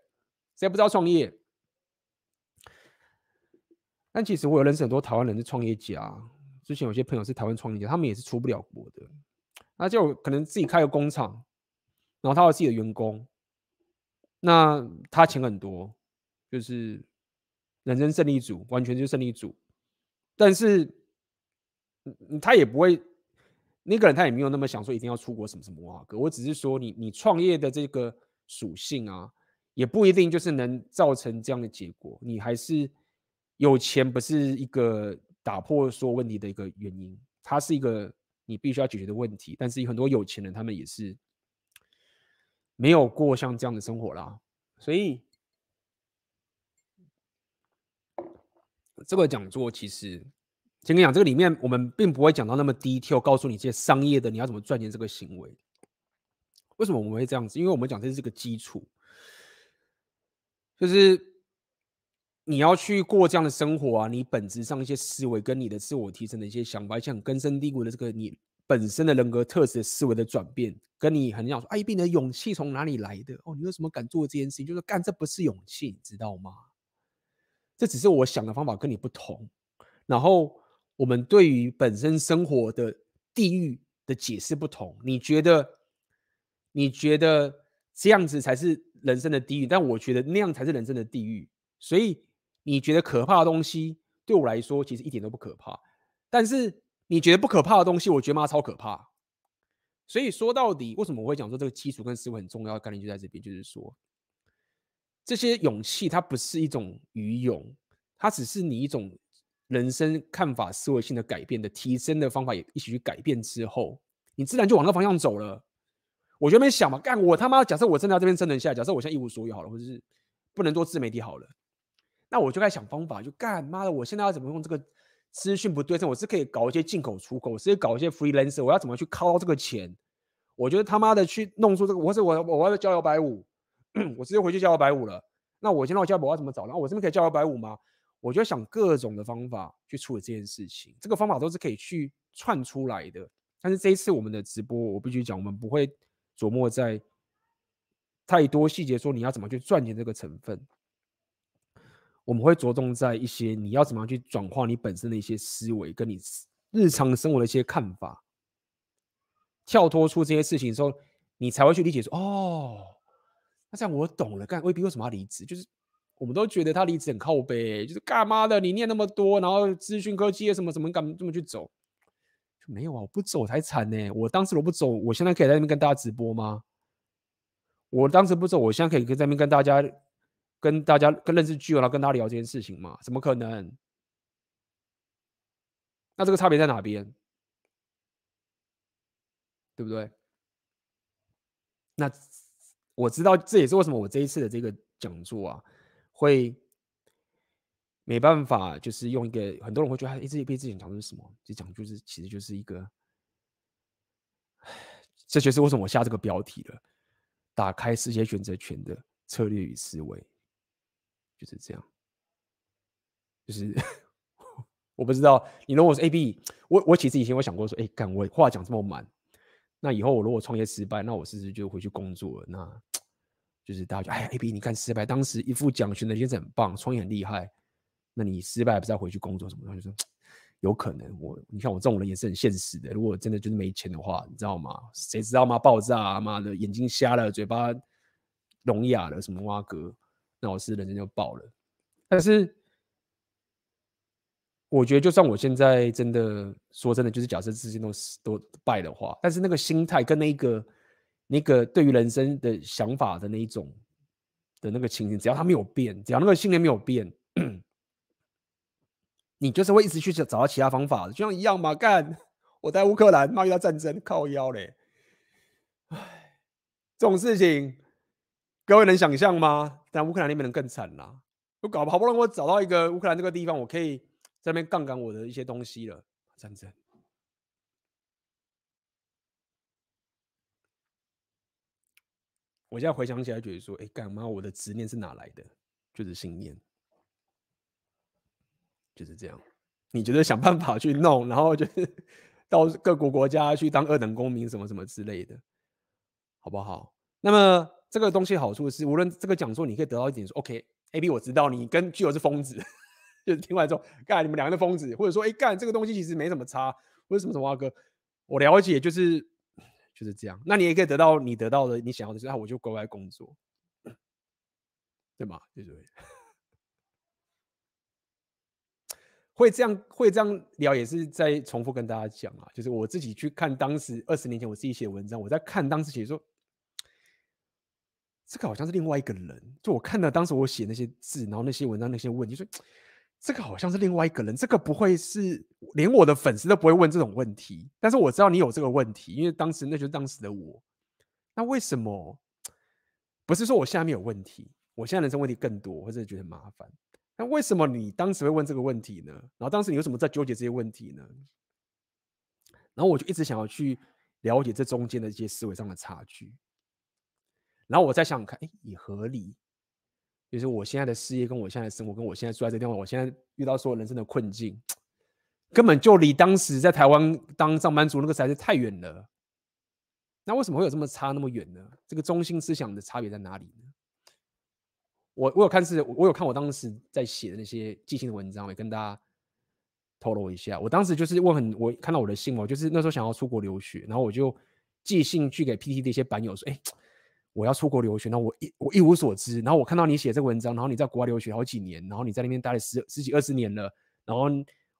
谁不知道创业？但其实我有认识很多台湾人是创业家，之前有些朋友是台湾创业家，他们也是出不了国的，那就可能自己开个工厂，然后他有自己的员工，那他钱很多，就是人生胜利组，完全就是胜利组，但是他也不会，那个人他也没有那么想说一定要出国什么什么啊，哥，我只是说你你创业的这个属性啊，也不一定就是能造成这样的结果，你还是。有钱不是一个打破所有问题的一个原因，它是一个你必须要解决的问题。但是有很多有钱人，他们也是没有过像这样的生活啦。所以这个讲座其实先跟你讲，这个里面我们并不会讲到那么 detail，告诉你这些商业的你要怎么赚钱这个行为。为什么我们会这样子？因为我们讲这是个基础，就是。你要去过这样的生活啊，你本质上一些思维跟你的自我提升的一些想法，像根深蒂固的这个你本身的人格特质的思维的转变，跟你很想说，哎，你的勇气从哪里来的？哦，你为什么敢做这件事情？就是干，这不是勇气，你知道吗？这只是我想的方法跟你不同。然后我们对于本身生活的地狱的解释不同。你觉得，你觉得这样子才是人生的地狱，但我觉得那样才是人生的地狱。所以。你觉得可怕的东西，对我来说其实一点都不可怕。但是你觉得不可怕的东西，我觉得妈超可怕。所以说到底，为什么我会讲说这个基础跟思维很重要的概念就在这边，就是说，这些勇气它不是一种愚勇，它只是你一种人生看法、思维性的改变的提升的方法，也一起去改变之后，你自然就往那方向走了。我就没想嘛，干我他妈，假设我真的要这边生存下来，假设我现在一无所有好了，或者是不能做自媒体好了。那我就在想方法，就干妈的，我现在要怎么用这个资讯不对称？我是可以搞一些进口出口，我是可以搞一些 freelancer，我要怎么去靠这个钱？我觉得他妈的去弄出这个，我是我我要教摇摆舞，[clears throat] 我直接回去教摇摆舞了。那我现在我交，我要怎么找？然后我这边可以教摇摆舞吗？我就想各种的方法去处理这件事情，这个方法都是可以去串出来的。但是这一次我们的直播，我必须讲，我们不会琢磨在太多细节，说你要怎么去赚钱这个成分。我们会着重在一些你要怎么样去转化你本身的一些思维，跟你日常生活的一些看法，跳脱出这些事情之后，你才会去理解说，哦，那这样我懂了，干未必为什么要离职？就是我们都觉得他离职很靠背，就是干嘛的？你念那么多，然后资讯科技什么什么，干嘛这么去走？就没有啊，我不走才惨呢。我当时我不走，我现在可以在那边跟大家直播吗？我当时不走，我现在可以在那边跟大家、跟大家、跟认识巨友，然后跟他聊这件事情嘛？怎么可能？那这个差别在哪边？对不对？那我知道，这也是为什么我这一次的这个讲座啊，会没办法，就是用一个很多人会觉得，哎，这一辈子讲的是什么？这讲就是，其实就是一个，这就是为什么我下这个标题了，打开世界选择权的策略与思维，就是这样，就是。[laughs] 我不知道，你如果是 AB，我我其实以前有想过说，哎，干我话讲这么满，那以后我如果创业失败，那我是不是就回去工作了？那就是大家就哎，AB 你看失败，当时一副讲学的先生很棒，创业很厉害，那你失败不是要回去工作什么？他就说有可能，我你看我这种人也是很现实的，如果真的就是没钱的话，你知道吗？谁知道吗？爆炸啊妈的，眼睛瞎了，嘴巴聋哑了，什么蛙哥，那我是人生就爆了，但是。我觉得，就算我现在真的说真的，就是假设自己都都败的话，但是那个心态跟那个那个对于人生的想法的那一种的那个情形，只要他没有变，只要那个信念没有变，[clears throat] 你就是会一直去找找到其他方法，就像一样嘛。干，我在乌克兰，妈遇到战争，靠腰嘞。唉，这种事情各位能想象吗？但乌克兰那边人更惨啦。我搞不好不容易我找到一个乌克兰这个地方，我可以。在那边杠杆我的一些东西了，战争。我现在回想起来，觉得说，哎，干嘛？我的执念是哪来的？就是信念，就是这样。你觉得想办法去弄，然后就是 [laughs] 到各国国家去当二等公民，什么什么之类的，好不好？那么这个东西好处是，无论这个讲座，你可以得到一点说，OK，AB，我知道你跟巨友是疯子。[laughs] 就是听完之后，干你们两个的疯子，或者说，哎，干这个东西其实没什么差，为什么什么阿哥？我了解，就是就是这样。那你也可以得到你得到的，你想要的是，那我就乖乖工作，[coughs] 对吗？就是 [laughs] 会这样会这样聊，也是在重复跟大家讲啊。就是我自己去看当时二十年前我自己写文章，我在看当时写说，这个好像是另外一个人。就我看到当时我写那些字，然后那些文章那些问题，就说。这个好像是另外一个人，这个不会是连我的粉丝都不会问这种问题，但是我知道你有这个问题，因为当时那就是当时的我。那为什么不是说我现在没有问题，我现在人生问题更多，或者觉得很麻烦？那为什么你当时会问这个问题呢？然后当时你为什么在纠结这些问题呢？然后我就一直想要去了解这中间的一些思维上的差距，然后我再想想看，哎，也合理。就是我现在的事业，跟我现在的生活，跟我现在住在这地方，我现在遇到所有人生的困境，根本就离当时在台湾当上班族那个实在是太远了。那为什么会有这么差那么远呢？这个中心思想的差别在哪里呢？我我有看是，我有看我当时在写的那些寄信的文章，也跟大家透露一下。我当时就是问很，我看到我的信哦就是那时候想要出国留学，然后我就寄信去给 PT 的一些版友说，哎。我要出国留学，那我一我一无所知，然后我看到你写这个文章，然后你在国外留学好几年，然后你在那边待了十十几二十年了，然后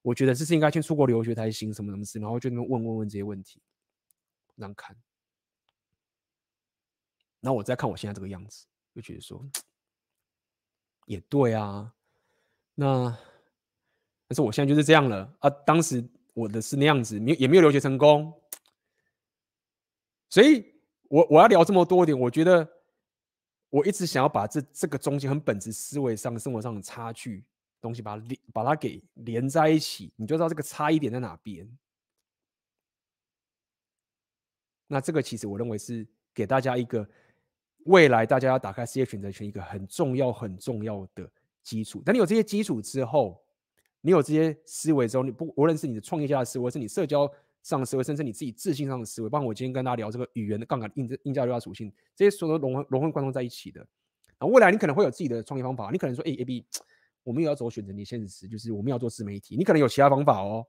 我觉得这是应该先出国留学才行，什么什么事，然后就那边问问问这些问题，这样看，然后我再看我现在这个样子，就觉得说也对啊，那但是我现在就是这样了啊，当时我的是那样子，没也没有留学成功，所以。我我要聊这么多一点，我觉得我一直想要把这这个中间很本质思维上、生活上的差距东西，把它连把它给连在一起，你就知道这个差异点在哪边。那这个其实我认为是给大家一个未来大家要打开事业选择权一个很重要很重要的基础。等你有这些基础之后，你有这些思维之后，你不无论是你的创业家的思维，是你社交。上的思维，甚至你自己自信上的思维，包括我今天跟大家聊这个语言的杠杆、硬硬价优化属性，这些所有都融融会贯通在一起的。那，未来你可能会有自己的创业方法，你可能说，哎，AB，[tsk] 我们也要走选择你现实，就是我们要做自媒体，你可能有其他方法哦。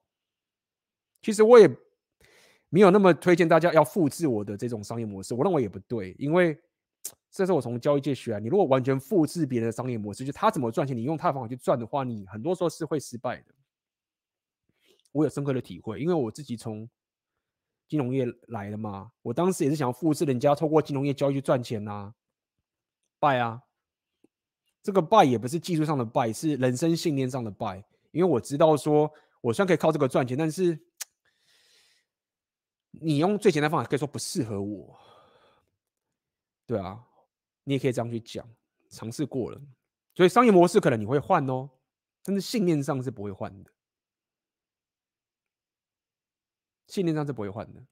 其实我也没有那么推荐大家要复制我的这种商业模式，我认为也不对，因为 [tsk] 这是我从交易界学来，你如果完全复制别人的商业模式，就他怎么赚钱，你用他的方法去赚的话，你很多时候是会失败的。我有深刻的体会，因为我自己从金融业来的嘛，我当时也是想要复制人家透过金融业交易去赚钱呐、啊，败啊！这个败也不是技术上的败，是人生信念上的败。因为我知道说，我虽然可以靠这个赚钱，但是你用最简单的方法可以说不适合我，对啊，你也可以这样去讲，尝试过了，所以商业模式可能你会换哦，但是信念上是不会换的，信念上是不会换的。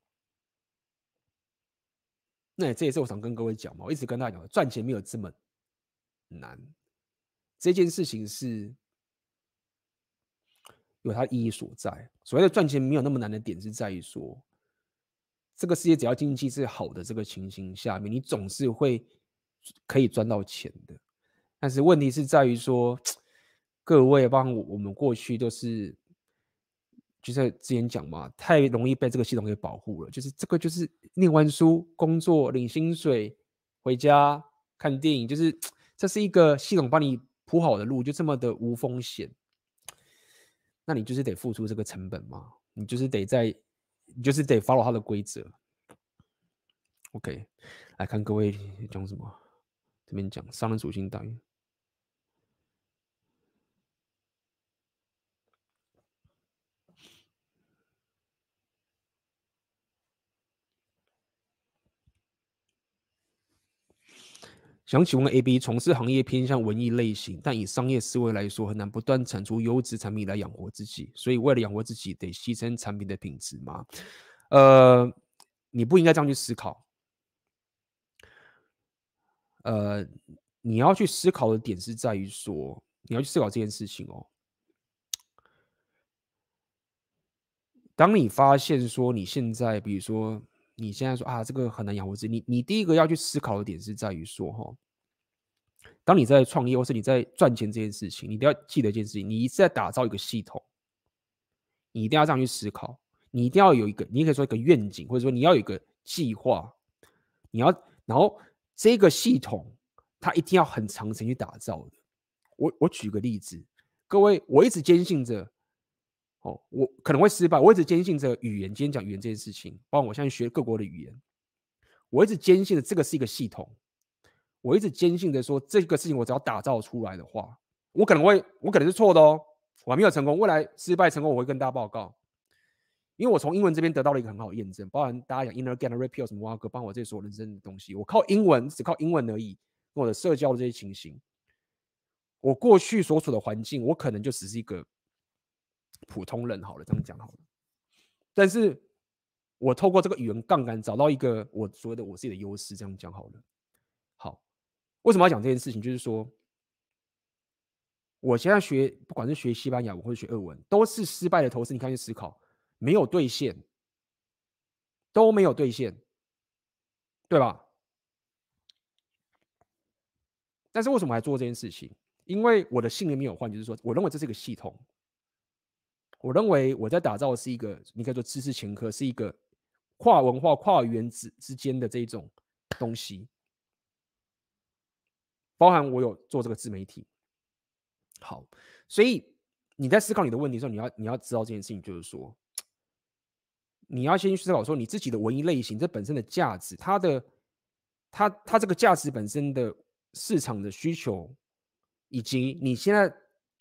那这也是我想跟各位讲嘛，我一直跟大家讲，赚钱没有这么难。这件事情是有它意义所在。所谓的赚钱没有那么难的点，是在于说，这个世界只要经济是好的这个情形下面，你总是会可以赚到钱的。但是问题是在于说，各位帮我们过去都是，就是之前讲嘛，太容易被这个系统给保护了。就是这个就是念完书、工作、领薪水、回家看电影，就是这是一个系统帮你。铺好的路就这么的无风险，那你就是得付出这个成本嘛？你就是得在，你就是得 follow 它的规则。OK，来看各位讲什么？这边讲商人属性大于。想请问 AB，从事行业偏向文艺类型，但以商业思维来说，很难不断产出优质产品来养活自己。所以为了养活自己，得牺牲产品的品质吗？呃，你不应该这样去思考。呃，你要去思考的点是在于说，你要去思考这件事情哦。当你发现说你现在，比如说。你现在说啊，这个很难养活自己。你你第一个要去思考的点是在于说，哈，当你在创业或是你在赚钱这件事情，你一定要记得一件事情，你一直在打造一个系统，你一定要这样去思考，你一定要有一个，你可以说一个愿景，或者说你要有一个计划，你要，然后这个系统它一定要很长程去打造的。我我举个例子，各位，我一直坚信着。哦，我可能会失败。我一直坚信着语言，今天讲语言这件事情，包括我现在学各国的语言，我一直坚信的这个是一个系统。我一直坚信的说，这个事情我只要打造出来的话，我可能会，我可能是错的哦，我还没有成功。未来失败成功，我会跟大家报告。因为我从英文这边得到了一个很好的验证，包含大家讲 inner gain repeal 什么挖哥帮我这些所有人生的东西，我靠英文，只靠英文而已，跟我的社交的这些情形，我过去所处的环境，我可能就只是一个。普通人好了，这样讲好了。但是我透过这个语言杠杆找到一个我所谓的我自己的优势，这样讲好了。好，为什么要讲这件事情？就是说，我现在学，不管是学西班牙文或者学俄文，都是失败的投资。你看去思考，没有兑现，都没有兑现，对吧？但是为什么还做这件事情？因为我的信念没有换，就是说，我认为这是一个系统。我认为我在打造的是一个，你可以说知识前科，是一个跨文化、跨语言之之间的这一种东西，包含我有做这个自媒体。好，所以你在思考你的问题的时候，你要你要知道这件事情，就是说，你要先去思考说你自己的文艺类型这本身的价值，它的它它这个价值本身的市场的需求，以及你现在。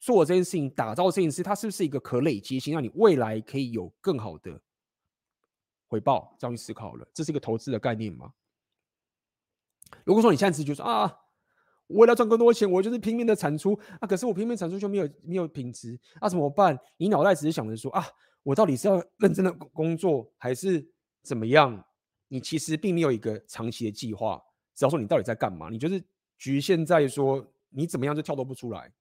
做这件事情，打造这件事，它是不是一个可累积性，让你未来可以有更好的回报？这样去思考了，这是一个投资的概念吗？如果说你现在只是觉得说啊，为了赚更多钱，我就是拼命的产出啊，可是我拼命产出就没有没有品质，那、怎么办？你脑袋只是想着说啊，我到底是要认真的工作，还是怎么样？你其实并没有一个长期的计划，只要说你到底在干嘛，你就是局限在说你怎么样就跳脱不出来。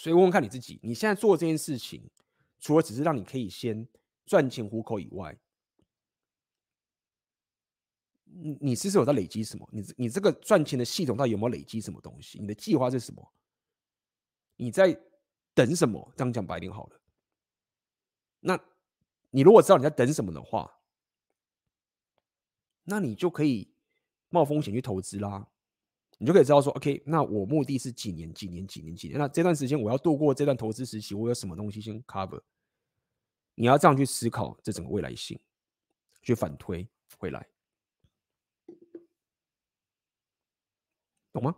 所以问问看你自己，你现在做这件事情，除了只是让你可以先赚钱糊口以外，你你是不是有在累积什么？你你这个赚钱的系统到底有没有累积什么东西？你的计划是什么？你在等什么？这样讲白点好了。那你如果知道你在等什么的话，那你就可以冒风险去投资啦。你就可以知道说，OK，那我目的是几年、几年、几年、几年。那这段时间我要度过这段投资时期，我有什么东西先 cover？你要这样去思考这整个未来性，去反推回来，懂吗？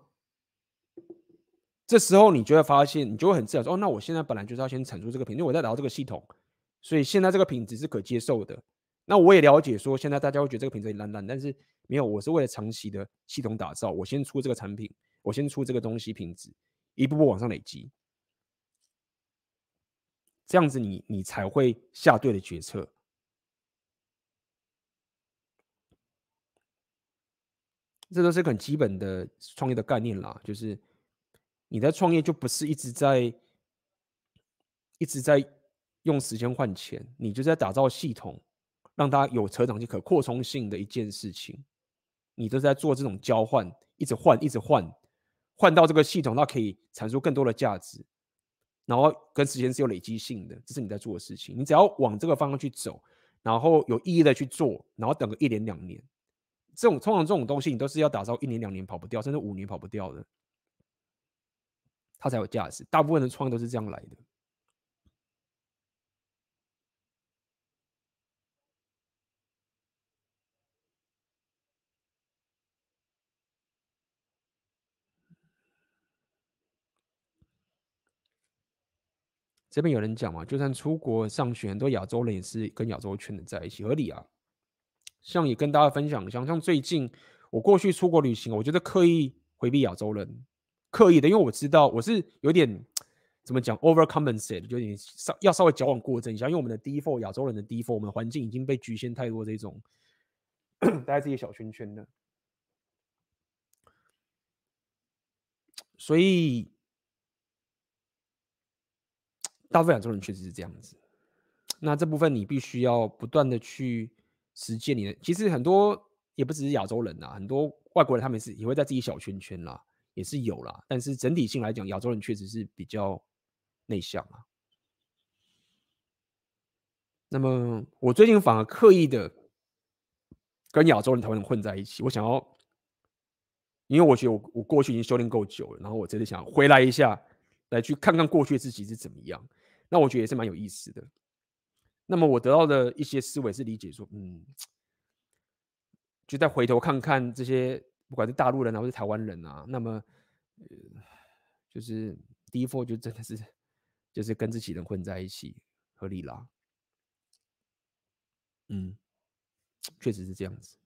这时候你就会发现，你就会很自然说，哦，那我现在本来就是要先产出这个品，因为我在打造这个系统，所以现在这个品质是可接受的。那我也了解说，现在大家会觉得这个品质烂烂，但是没有，我是为了长期的系统打造，我先出这个产品，我先出这个东西品质，一步步往上累积，这样子你你才会下对的决策。这都是很基本的创业的概念啦，就是你在创业就不是一直在一直在用时间换钱，你就在打造系统。让它有成长性、可扩充性的一件事情，你都在做这种交换，一直换，一直换，换到这个系统，它可以产出更多的价值，然后跟时间是有累积性的，这是你在做的事情。你只要往这个方向去走，然后有意义的去做，然后等个一年两年，这种通常这种东西，你都是要打造一年两年跑不掉，甚至五年跑不掉的，它才有价值。大部分的创业都是这样来的。这边有人讲嘛，就算出国上学，很多亚洲人也是跟亚洲圈的在一起，合理啊。像也跟大家分享，一下像最近我过去出国旅行，我觉得刻意回避亚洲人，刻意的，因为我知道我是有点怎么讲，overcompensate，就有点稍要稍微矫枉过正一下，因为我们的 default 亚洲人的 default，我们的环境已经被局限太多这种大家自己小圈圈的，所以。大部分亚洲人确实是这样子，那这部分你必须要不断的去实践你的。其实很多也不只是亚洲人呐，很多外国人他们是也会在自己小圈圈啦，也是有啦。但是整体性来讲，亚洲人确实是比较内向啊。那么我最近反而刻意的跟亚洲人、台湾人混在一起，我想要，因为我觉得我我过去已经修炼够久了，然后我真的想回来一下，来去看看过去自己是怎么样。那我觉得也是蛮有意思的。那么我得到的一些思维是理解说，嗯，就再回头看看这些，不管是大陆人啊，或是台湾人啊，那么，呃，就是 default 就真的是，就是跟自己人混在一起，合理啦。嗯，确实是这样子。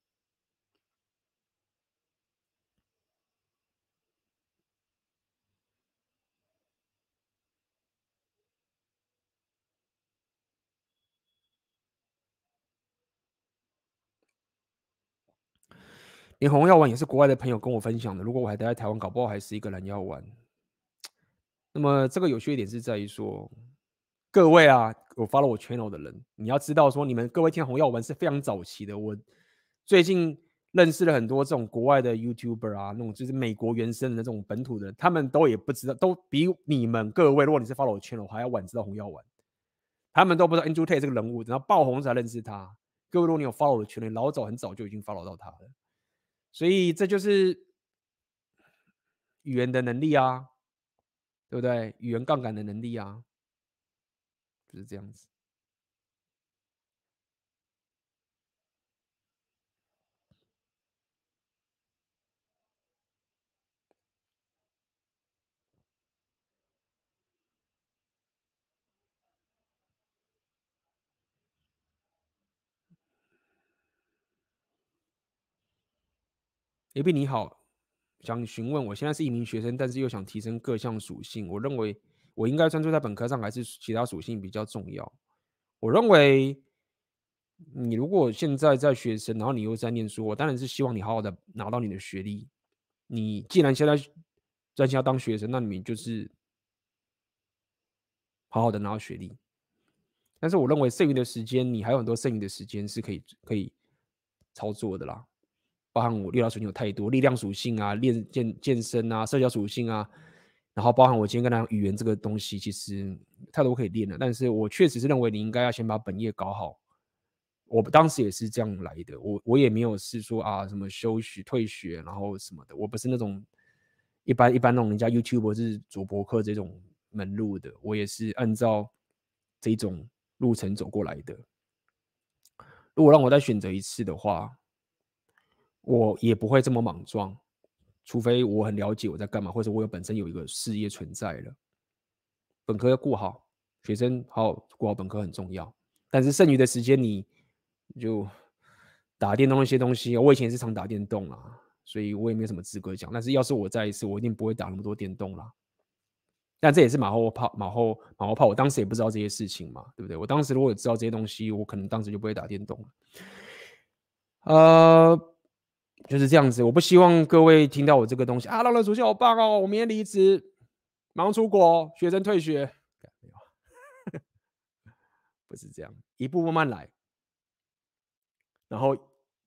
连红药丸也是国外的朋友跟我分享的。如果我还待在台湾，搞不好还是一个蓝药丸。[tsk] 那么这个有趣一点是在于说，各位啊，我 follow 我 channel 的人，你要知道说，你们各位听红药丸是非常早期的。我最近认识了很多这种国外的 YouTuber 啊，那种就是美国原生的那种本土的，他们都也不知道，都比你们各位，如果你是 follow 我 channel 还要晚知道红药丸。他们都不知道 Andrew Tate 这个人物，然后爆红才认识他。各位，如果你有 follow 我的圈楼老早很早就已经 follow 到他了。所以这就是语言的能力啊，对不对？语言杠杆的能力啊，就是这样子。A B 你好，想询问，我现在是一名学生，但是又想提升各项属性。我认为我应该专注在本科上，还是其他属性比较重要？我认为你如果现在在学生，然后你又在念书，我当然是希望你好好的拿到你的学历。你既然现在专心要当学生，那你们就是好好的拿到学历。但是我认为剩余的时间，你还有很多剩余的时间是可以可以操作的啦。包含我力量属性有太多，力量属性啊，练健健身啊，社交属性啊，然后包含我今天跟他讲语言这个东西，其实太多可以练了。但是我确实是认为你应该要先把本业搞好，我当时也是这样来的，我我也没有是说啊什么休学退学，然后什么的，我不是那种一般一般那种人家 YouTube 或是主播课这种门路的，我也是按照这种路程走过来的。如果让我再选择一次的话，我也不会这么莽撞，除非我很了解我在干嘛，或者我有本身有一个事业存在了。本科要顾好，学生好好顾好本科很重要，但是剩余的时间你。就打电动那些东西，我以前是常打电动啦，所以我也没有什么资格讲。但是要是我再一次，我一定不会打那么多电动啦。但这也是马后炮，马后马后炮。我当时也不知道这些事情嘛，对不对？我当时如果知道这些东西，我可能当时就不会打电动了。呃，就是这样子。我不希望各位听到我这个东西啊，老人主席好棒哦，我明天离职，马上出国，学生退学。[laughs] 不是这样，一步慢慢来。然后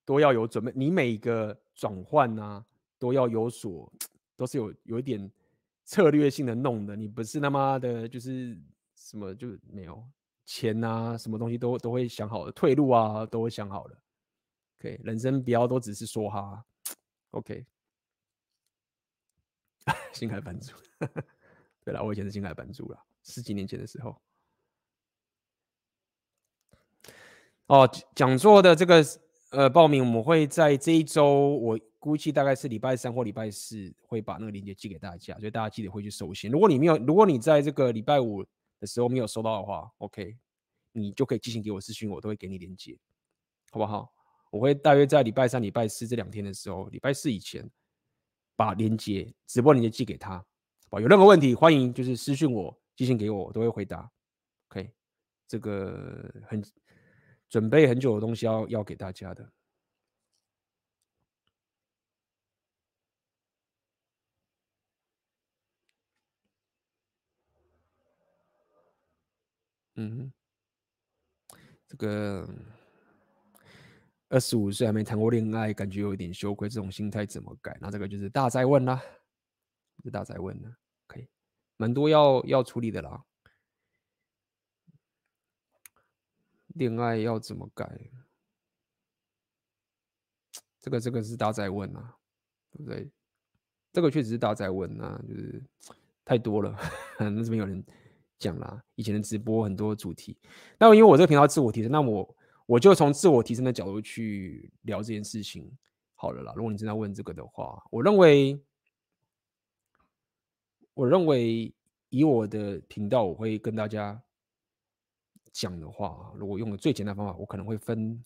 都要有准备，你每一个转换啊，都要有所，都是有有一点策略性的弄的。你不是他妈的，就是什么就没有钱啊，什么东西都都会想好的，退路啊都会想好的。OK，人生不要都只是说哈。OK，[laughs] 新海版主，[laughs] 对了，我以前是新海版主了，十几年前的时候。哦，讲座的这个呃报名，我们会在这一周，我估计大概是礼拜三或礼拜四会把那个链接寄给大家，所以大家记得会去收信。如果你没有，如果你在这个礼拜五的时候没有收到的话，OK，你就可以寄信给我私讯，我都会给你链接，好不好？我会大约在礼拜三、礼拜四这两天的时候，礼拜四以前把链接直播链接寄给他。好，有任何问题欢迎就是私讯我，寄信给我，我都会回答。OK，这个很。准备很久的东西要要给大家的，嗯，这个二十五岁还没谈过恋爱，感觉有一点羞愧，这种心态怎么改？那这个就是大哉问啦，是大哉问呢，可以，蛮多要要处理的啦。恋爱要怎么改？这个这个是大哉问啊，对不对？这个确实是大哉问啊，就是太多了，[laughs] 那这边有人讲啦。以前的直播很多主题，那因为我这个频道自我提升，那我我就从自我提升的角度去聊这件事情好了啦。如果你真的问这个的话，我认为，我认为以我的频道，我会跟大家。讲的话，如果用的最简单的方法，我可能会分，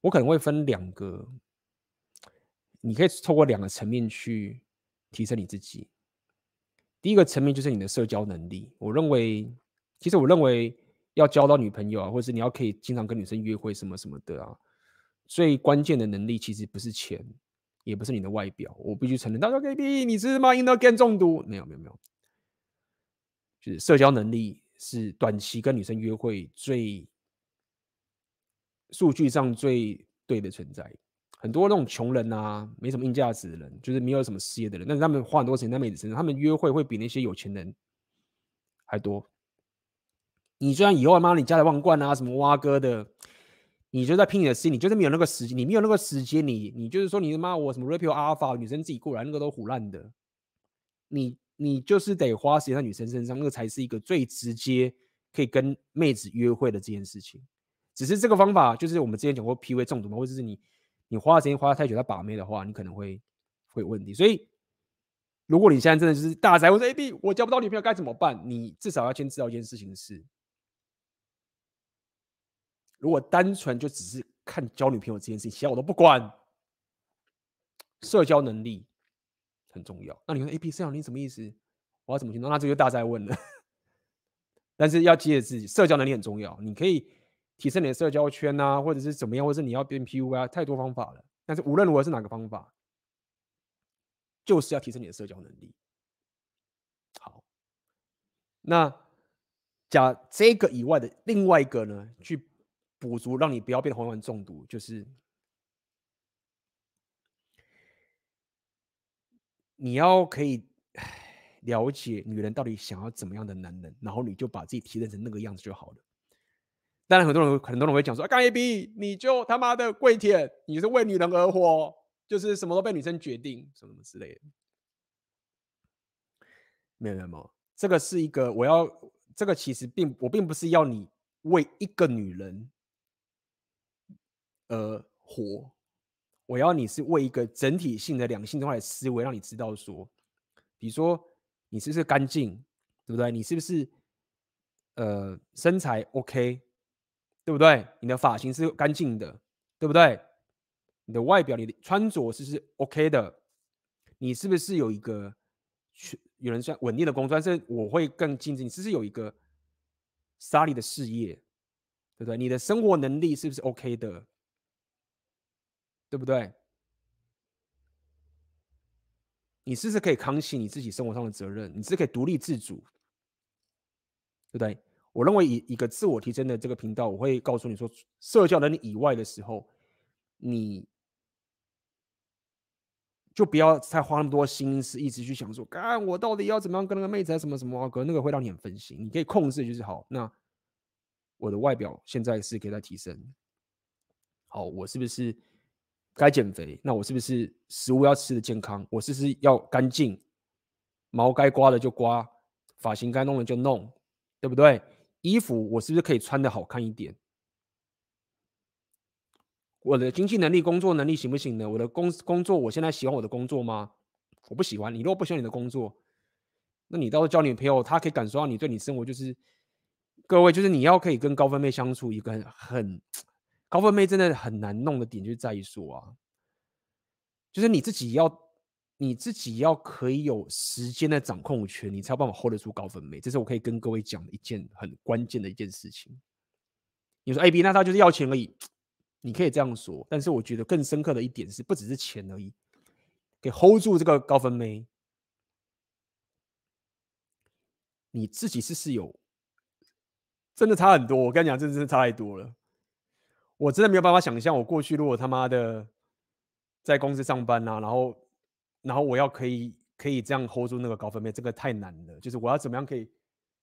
我可能会分两个，你可以透过两个层面去提升你自己。第一个层面就是你的社交能力。我认为，其实我认为要交到女朋友啊，或者是你要可以经常跟女生约会什么什么的啊，最关键的能力其实不是钱，也不是你的外表。我必须承认，大家可以逼你是吗？Inner game 中毒？没有没有没有，就是社交能力。是短期跟女生约会最数据上最对的存在。很多那种穷人啊，没什么硬价值的人，就是没有什么事业的人，但是他们花很多钱在妹子身上，他们约会会比那些有钱人还多。你虽然以后妈你家财万贯啊，什么挖哥的，你就在拼你的心，你就是没有那个时间，你没有那个时间，你你就是说你他妈我什么 Rapio Alpha 女生自己过来，那个都唬烂的，你。你就是得花时间在女生身上，那个才是一个最直接可以跟妹子约会的这件事情。只是这个方法，就是我们之前讲过 PUA 中毒嘛，或者是你你花时间花太久在把妹的话，你可能会会有问题。所以，如果你现在真的就是大宅，我说 AB，我交不到女朋友该怎么办？你至少要先知道一件事情是，如果单纯就只是看交女朋友这件事情，其他我都不管，社交能力。很重要。那你说 A P 社交能力什么意思？我要怎么去弄？那这个就大哉问了。[laughs] 但是要记得自己社交能力很重要。你可以提升你的社交圈啊，或者是怎么样，或者是你要变 P U 啊，太多方法了。但是无论如何是哪个方法，就是要提升你的社交能力。好，那讲这个以外的另外一个呢，去补足，让你不要变红丸中毒，就是。你要可以了解女人到底想要怎么样的男人，然后你就把自己提炼成那个样子就好了。当然很多人很多人会讲说，干 AB 你就他妈的跪舔，你是为女人而活，就是什么都被女生决定，什么什么之类的。没有没有，这个是一个我要，这个其实并我并不是要你为一个女人呃活，我要你是为一个整体性的两性化的思维，让你知道说，比如说你是不是干净，对不对？你是不是呃身材 OK，对不对？你的发型是干净的，对不对？你的外表，你的穿着是不是 OK 的？你是不是有一个？有人说稳定的工作，但是我会更竞争。你是不是有一个 s o l 的事业，对不对？你的生活能力是不是 OK 的，对不对？你是不是可以扛起你自己生活上的责任？你是是可以独立自主，对不对？我认为以一个自我提升的这个频道，我会告诉你说，社交能力以外的时候，你。就不要再花那么多心思，一直去想说，干我到底要怎么样跟那个妹子什么什么啊？可能那个会让你很分心。你可以控制，就是好。那我的外表现在是可以再提升。好，我是不是该减肥？那我是不是食物要吃的健康？我是不是要干净？毛该刮的就刮，发型该弄的就弄，对不对？衣服我是不是可以穿的好看一点？我的经济能力、工作能力行不行呢？我的工工作，我现在喜欢我的工作吗？我不喜欢。你如果不喜欢你的工作，那你到时候交女朋友，她可以感受到你对你生活就是，各位就是你要可以跟高分妹相处，一个很很高分妹真的很难弄的点，就在于说啊，就是你自己要你自己要可以有时间的掌控权，你才有办法 hold 得住高分妹。这是我可以跟各位讲的一件很关键的一件事情。你说 AB，那他就是要钱而已。你可以这样说，但是我觉得更深刻的一点是，不只是钱而已，给 hold 住这个高分妹，你自己是是有真的差很多。我跟你讲，真的是差太多了。我真的没有办法想象，我过去如果他妈的在公司上班啊，然后然后我要可以可以这样 hold 住那个高分妹，这个太难了。就是我要怎么样可以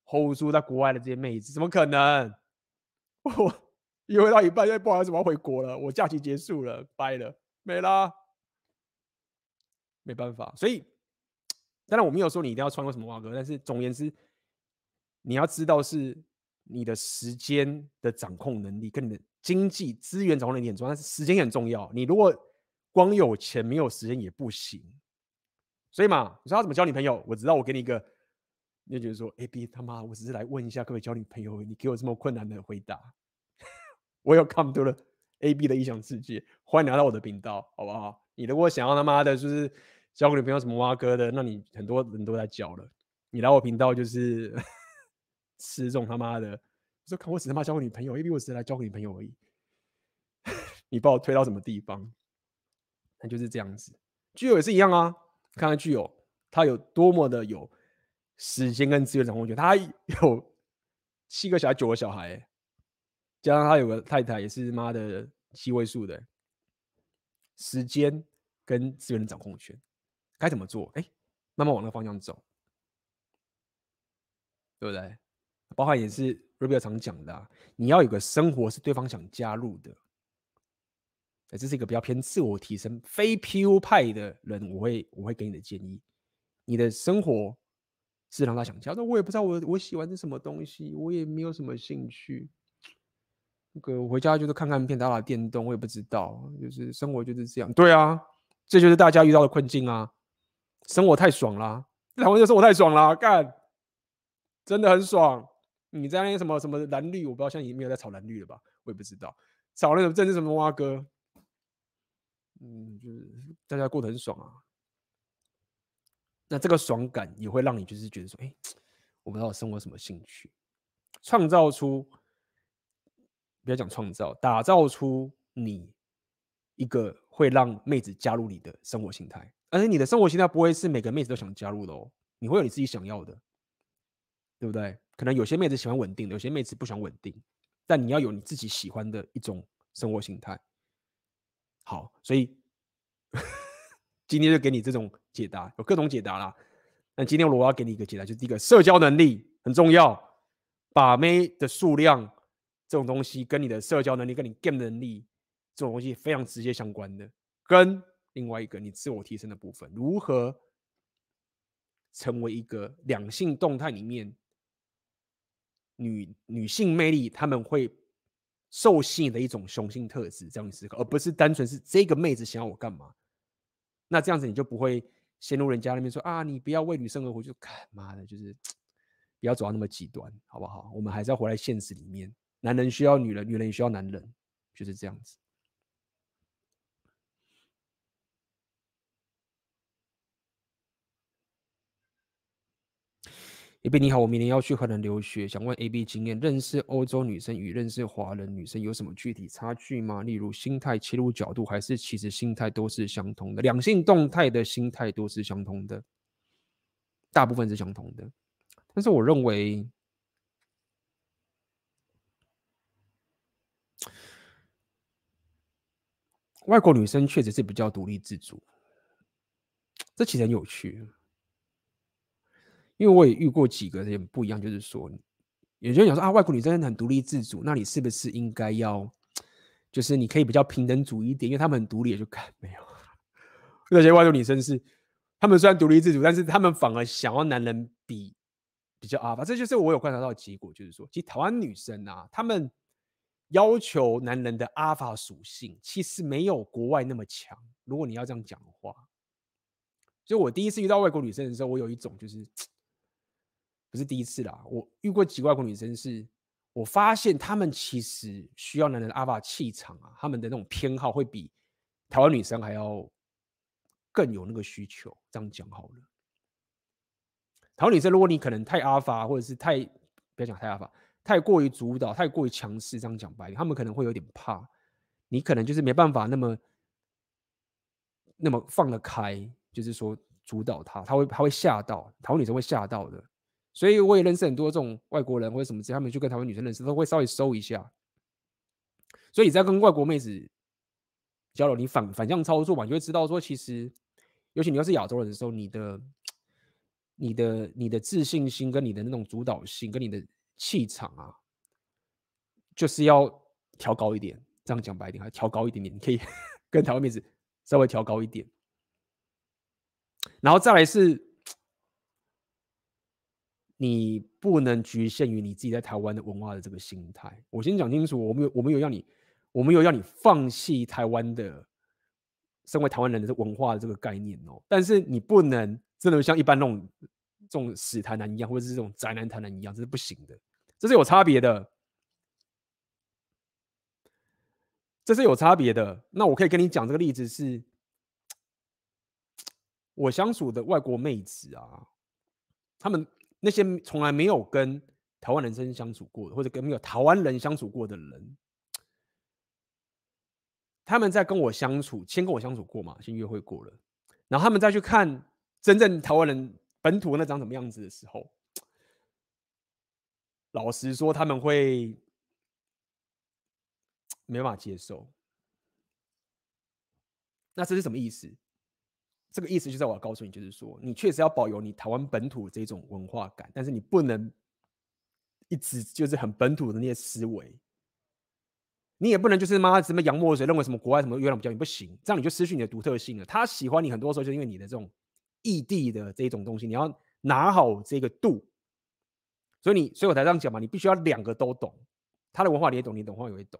hold 住在国外的这些妹子，怎么可能？[laughs] 我。约会到一半，因为不好意思，我要回国了，我假期结束了，掰了，没啦，没办法。所以，当然我没有说你一定要穿过什么袜哥，但是总而言之，你要知道是你的时间的掌控能力跟你的经济资源掌控能力很重要，但是时间也很重要。你如果光有钱没有时间也不行。所以嘛，你说要怎么交女朋友？我知道，我给你一个，你就觉得说，AB 他妈，我只是来问一下可不可以交女朋友，你给我这么困难的回答。[laughs] 我有 come to 了 AB 的异想世界，欢迎来到我的频道，好不好？你如果想要他妈的，就是交个女朋友什么蛙哥的，那你很多人都在交了。你来我频道就是吃这种他妈的，说看我只他妈交个女朋友，AB 我只是来交个女朋友而已。[laughs] 你把我推到什么地方？那就是这样子。具有也是一样啊，看看具有他有多么的有时间跟资源掌控权，他有七个小孩，九个小孩、加上他有个太太，也是妈的七位数的，时间跟资源的掌控权，该怎么做？哎，慢慢往那个方向走，对不对？包括也是 Ruby 常讲的，你要有个生活是对方想加入的。这是一个比较偏自我提升、非 PU 派的人，我会我会给你的建议，你的生活是让他想加入。我也不知道我我喜欢是什么东西，我也没有什么兴趣。那个我回家就是看看片、打打电动，我也不知道，就是生活就是这样。对啊，这就是大家遇到的困境啊！生活太爽了，台湾就生活太爽了，干，真的很爽。你在那些什么什么蓝绿，我不知道现在已经没有在炒蓝绿了吧？我也不知道，炒那种政治什么蛙哥，嗯，就是大家过得很爽啊。那这个爽感也会让你就是觉得说，哎，我不知道我生活什么兴趣，创造出。不要讲创造，打造出你一个会让妹子加入你的生活形态，而且你的生活形态不会是每个妹子都想加入的哦，你会有你自己想要的，对不对？可能有些妹子喜欢稳定的，有些妹子不喜欢稳定，但你要有你自己喜欢的一种生活形态。好，所以 [laughs] 今天就给你这种解答，有各种解答啦。那今天我要给你一个解答，就是第一个社交能力很重要，把妹的数量。这种东西跟你的社交能力、跟你 game 能力这种东西非常直接相关的。跟另外一个你自我提升的部分，如何成为一个两性动态里面女女性魅力，他们会受吸引的一种雄性特质，这样思考，而不是单纯是这个妹子想要我干嘛。那这样子你就不会陷入人家那边说啊，你不要为女生而活，就干妈的，就是不要走到那么极端，好不好？我们还是要活在现实里面，男人需要女人，女人也需要男人，就是这样子。A B 你好，我明年要去荷兰留学，想问 A B 经验，认识欧洲女生与认识华人女生有什么具体差距吗？例如心态、切入角度，还是其实心态都是相同的？两性动态的心态都是相同的，大部分是相同的。但是我认为，外国女生确实是比较独立自主，这其实很有趣。因为我也遇过几个人不一样，就是说，有些人讲说啊，外国女生很独立自主，那你是不是应该要，就是你可以比较平等主义一点，因为他们很独立，也就看没有。那些外国女生是，他们虽然独立自主，但是他们反而想要男人比比较阿法，这就是我有观察到的结果，就是说，其实台湾女生啊，他们要求男人的阿法属性，其实没有国外那么强。如果你要这样讲的话，所以我第一次遇到外国女生的时候，我有一种就是。不是第一次啦，我遇过几个外国女生是，我发现她们其实需要男人的阿爸气场啊，她们的那种偏好会比台湾女生还要更有那个需求。这样讲好了，台湾女生如果你可能太阿法，或者是太不要讲太阿法，太过于主导，太过于强势，这样讲白点，他们可能会有点怕，你可能就是没办法那么那么放得开，就是说主导她，她会她会吓到，台湾女生会吓到的。所以我也认识很多这种外国人或者什么之类，他们去跟台湾女生认识，都会稍微搜一下。所以你在跟外国妹子交流，你反反向操作嘛，你就会知道说，其实，尤其你要是亚洲人的时候，你的、你的、你的自信心跟你的那种主导性跟你的气场啊，就是要调高一点。这样讲白一点，还调高一点点，你可以 [laughs] 跟台湾妹子稍微调高一点。然后再来是。你不能局限于你自己在台湾的文化的这个心态。我先讲清楚，我们有我们有要你，我们有要你放弃台湾的身为台湾人的这文化的这个概念哦。但是你不能真的像一般那种这种死台南一样，或者是这种宅男台南一样，这是不行的，这是有差别的，这是有差别的。那我可以跟你讲这个例子是，我相处的外国妹子啊，他们。那些从来没有跟台湾男生相处过的，或者跟没有台湾人相处过的人，他们在跟我相处，先跟我相处过嘛，先约会过了，然后他们再去看真正台湾人本土那长什么样子的时候，老实说，他们会没办法接受。那这是什么意思？这个意思就是我要告诉你，就是说，你确实要保有你台湾本土这种文化感，但是你不能一直就是很本土的那些思维，你也不能就是妈什么洋墨水，认为什么国外什么月亮比较圆，不行，这样你就失去你的独特性了。他喜欢你很多时候就因为你的这种异地的这种东西，你要拿好这个度。所以你，所以我才这样讲嘛，你必须要两个都懂，他的文化你也懂，你懂文化也会懂。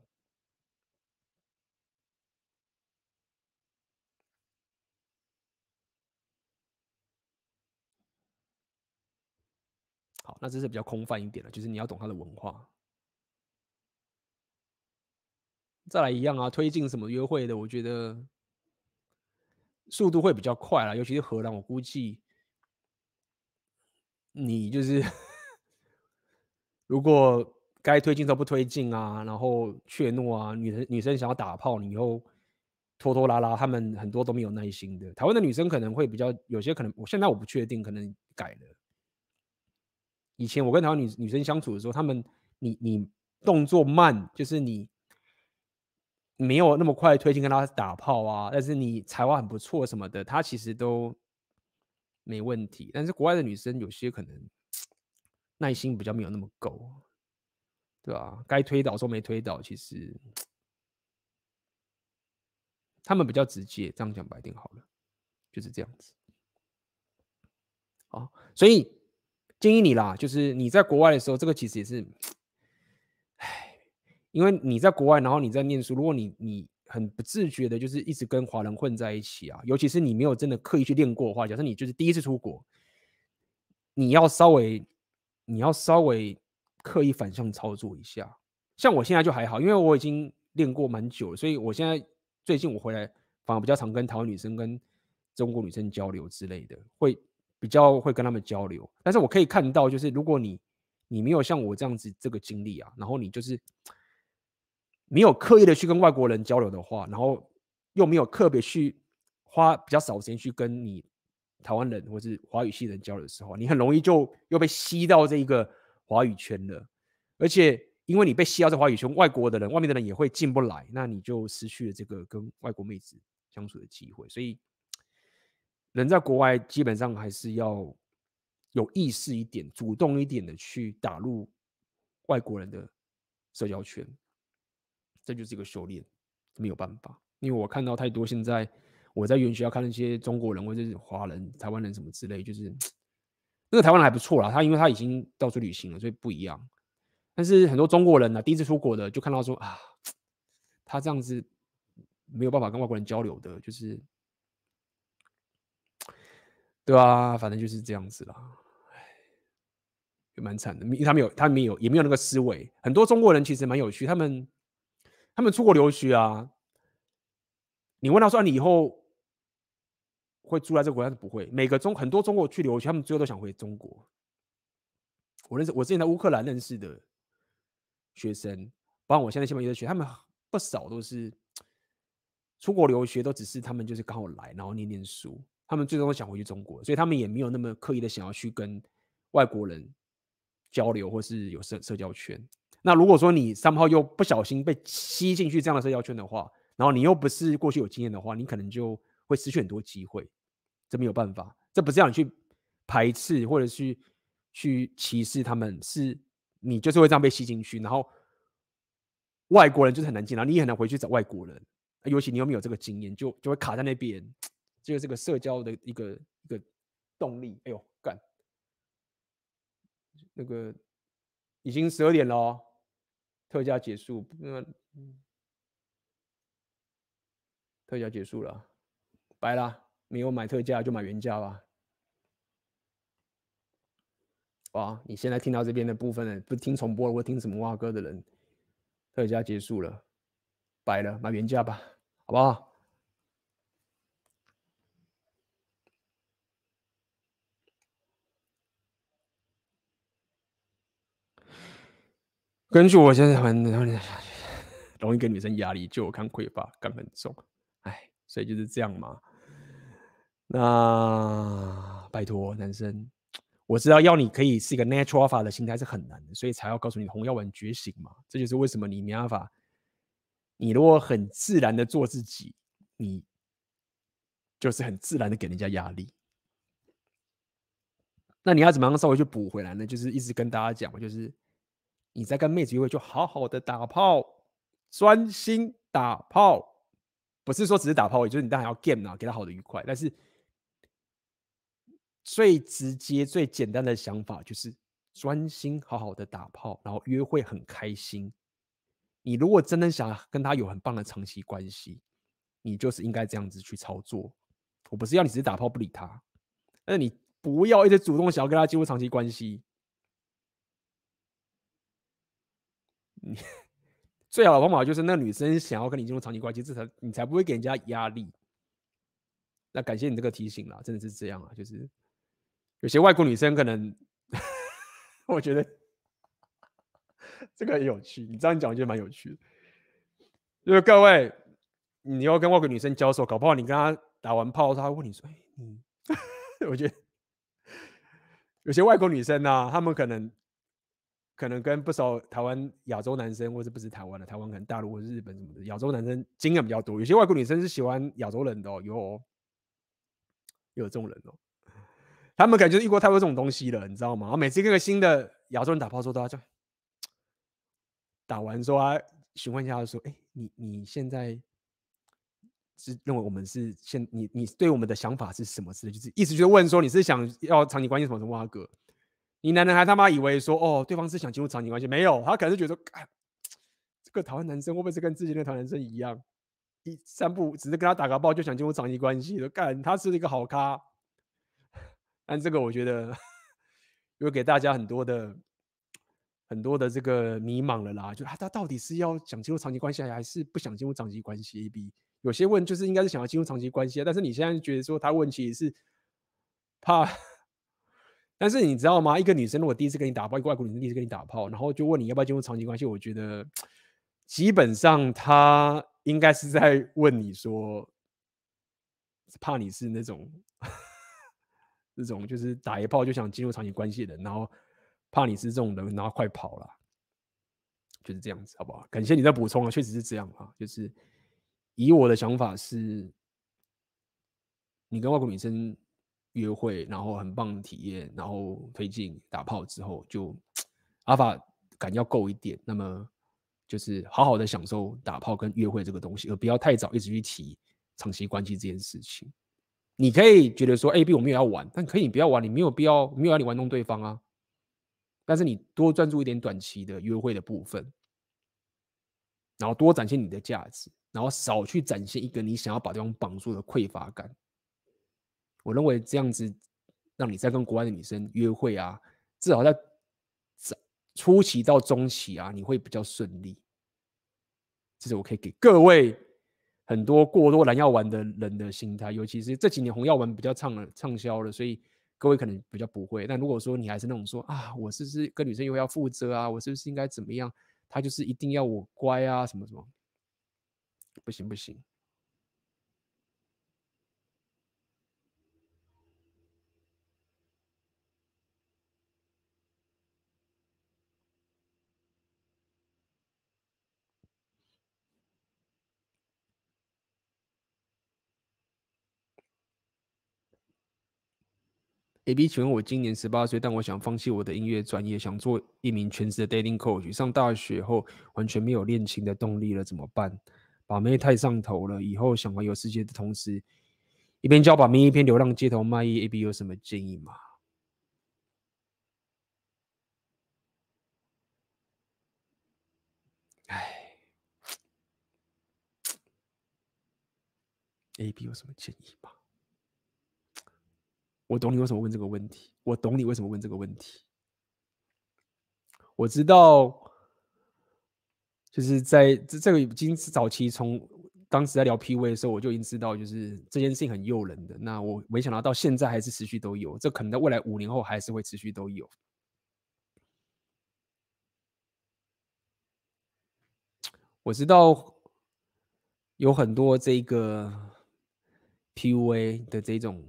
那这是比较空泛一点的，就是你要懂他的文化。再来一样啊，推进什么约会的，我觉得速度会比较快啦，尤其是荷兰，我估计你就是 [laughs] 如果该推进都不推进啊，然后怯懦啊，女生女生想要打炮，你以后拖拖拉拉，他们很多都没有耐心的。台湾的女生可能会比较，有些可能，我现在我不确定，可能改了。以前我跟台湾女女生相处的时候，他们你你动作慢，就是你没有那么快推进跟他打炮啊，但是你才华很不错什么的，他其实都没问题。但是国外的女生有些可能耐心比较没有那么够，对吧？该推倒说没推倒，其实他们比较直接，这样讲白点好了，就是这样子。好，所以建议你啦，就是你在国外的时候，这个其实也是，唉，因为你在国外，然后你在念书，如果你你很不自觉的，就是一直跟华人混在一起啊，尤其是你没有真的刻意去练过的话，假设你就是第一次出国，你要稍微，你要稍微刻意反向操作一下。像我现在就还好，因为我已经练过蛮久了，所以我现在最近我回来反而比较常跟台湾女生、跟中国女生交流之类的，会。比较会跟他们交流，但是我可以看到，就是如果你你没有像我这样子这个经历啊，然后你就是没有刻意的去跟外国人交流的话，然后又没有特别去花比较少时间去跟你台湾人或是华语系人交流的时候，你很容易就又被吸到这一个华语圈了，而且因为你被吸到这华语圈，外国的人、外面的人也会进不来，那你就失去了这个跟外国妹子相处的机会，所以。人在国外基本上还是要有意识一点、主动一点的去打入外国人的社交圈，这就是一个修炼，没有办法。因为我看到太多现在我在语言学校看那些中国人或者是华人、台湾人什么之类，就是那个台湾人还不错啦，他因为他已经到处旅行了，所以不一样。但是很多中国人呢、啊，第一次出国的就看到说啊，[tsk] 他这样子没有办法跟外国人交流的，就是。对啊，反正就是这样子啦，唉，也蛮惨的。因为他们有，他们没有，也没有那个思维。很多中国人其实蛮有趣，他们他们出国留学啊。你问他说，你以后会住在这个国家？是不会。每个中很多中国去留学，他们最后都想回中国。我认识，我之前在乌克兰认识的学生，包括我现在西班牙的学，他们不少都是出国留学，都只是他们就是刚好来，然后念念书。他们最终都想回去中国，所以他们也没有那么刻意的想要去跟外国人交流，或是有社社交圈。那如果说你三号又不小心被吸进去这样的社交圈的话，然后你又不是过去有经验的话，你可能就会失去很多机会。这没有办法，这不是让你去排斥或者去去歧视他们，是你就是会这样被吸进去，然后外国人就是很难进，然后你也很难回去找外国人，尤其你又没有这个经验，就就会卡在那边。就是这个社交的一个一个动力。哎呦，干！那个已经十二点了哦，特价结束。那特价结束了，白了。没有买特价就买原价吧。哇！你现在听到这边的部分呢，不听重播或听什么哇哥的人，特价结束了，白了，买原价吧，好不好？根据我现在很 [laughs] 容易给女生压力，就我看匮乏感很重，哎，所以就是这样嘛。那拜托男生，我知道要你可以是一个 natural alpha 的心态是很难的，所以才要告诉你红药丸觉醒嘛。这就是为什么你没办法。你如果很自然的做自己，你就是很自然的给人家压力。那你要怎么样稍微去补回来呢？就是一直跟大家讲，就是。你在跟妹子约会，就好好的打炮，专心打炮，不是说只是打炮，也就是你当然要 game 啊，给她好的愉快。但是最直接、最简单的想法就是专心好好的打炮，然后约会很开心。你如果真的想跟他有很棒的长期关系，你就是应该这样子去操作。我不是要你只是打炮不理他，那你不要一直主动想要跟他进入长期关系。你最好的方法就是，那女生想要跟你进入长期关系，这才你才不会给人家压力。那感谢你这个提醒啦，真的是这样啊，就是有些外国女生可能，[laughs] 我觉得这个很有趣。你这样讲，我觉得蛮有趣的。就是各位，你要跟外国女生交手，搞不好你跟她打完炮，她会问你说：“哎，你……” [laughs] 我觉得 [laughs] 有些外国女生呢、啊，她们可能。可能跟不少台湾亚洲男生，或者不是台湾的，台湾可能大陆或者日本什么的亚洲男生经验比较多。有些外国女生是喜欢亚洲人的哦，有哦，有这种人哦。他们感觉遇过太多这种东西了，你知道吗？每次跟个新的亚洲人打炮，说都要这样，打完之后，他询问一下他说：“哎、你你现在是认为我们是现你你对我们的想法是什么之类？就是意思就是问说你是想要长期关系什么什么？阿哥，你男人还他妈以为说哦，对方是想进入长期关系？没有，他可能是觉得说，这个台湾男生会不会是跟之前的台湾男生一样，一三步只是跟他打个抱就想进入长期关系的？干，他是一个好咖。但这个我觉得 [laughs] 有给大家很多的。”很多的这个迷茫了啦，就他他到底是要想进入长期关系，还是不想进入长期关系？A B 有些问就是应该是想要进入长期关系，但是你现在觉得说他问题是怕，但是你知道吗？一个女生如果第一次跟你打炮，一个外国女生第一次跟你打炮，然后就问你要不要进入长期关系，我觉得 [tsk] 基本上她应该是在问你说，怕你是那种 [laughs] 那种就是打一炮就想进入长期关系的人，然后。怕你是这种人，然后快跑了，就是这样子，好不好？感谢你的补充啊，确实是这样啊。就是以我的想法是，你跟外国女生约会，然后很棒的体验，然后推进打炮之后，就阿法感要够一点，那么就是好好的享受打炮跟约会这个东西，而不要太早一直去提长期关系这件事情。你可以觉得说，A B 我没有要玩，但可以你不要玩，你没有必要，没有要你玩弄对方啊。但是你多专注一点短期的约会的部分，然后多展现你的价值，然后少去展现一个你想要把对方绑住的匮乏感。我认为这样子，让你在跟国外的女生约会啊，至少在初期到中期啊，你会比较顺利。这是我可以给各位很多过多蓝药丸的人的心态，尤其是这几年红药丸比较畅了畅销了，所以。各位可能比较不会，但如果说你还是那种说啊，我是不是跟女生又要负责啊？我是不是应该怎么样？他就是一定要我乖啊，什么什么？不行不行。A B，请问我今年十八岁，但我想放弃我的音乐专业，想做一名全职的 dating coach。上大学后完全没有恋情的动力了，怎么办？把妹太上头了，以后想环游世界的同时，一边教把妹一边流浪街头卖艺。A B 有什么建议吗？哎，A B 有什么建议吗？我懂你为什么问这个问题，我懂你为什么问这个问题。我知道，就是在这这个已经是早期，从当时在聊 PUA 的时候，我就已经知道，就是这件事情很诱人的。那我没想到到现在还是持续都有，这可能在未来五年后还是会持续都有。我知道有很多这个 PUA 的这种。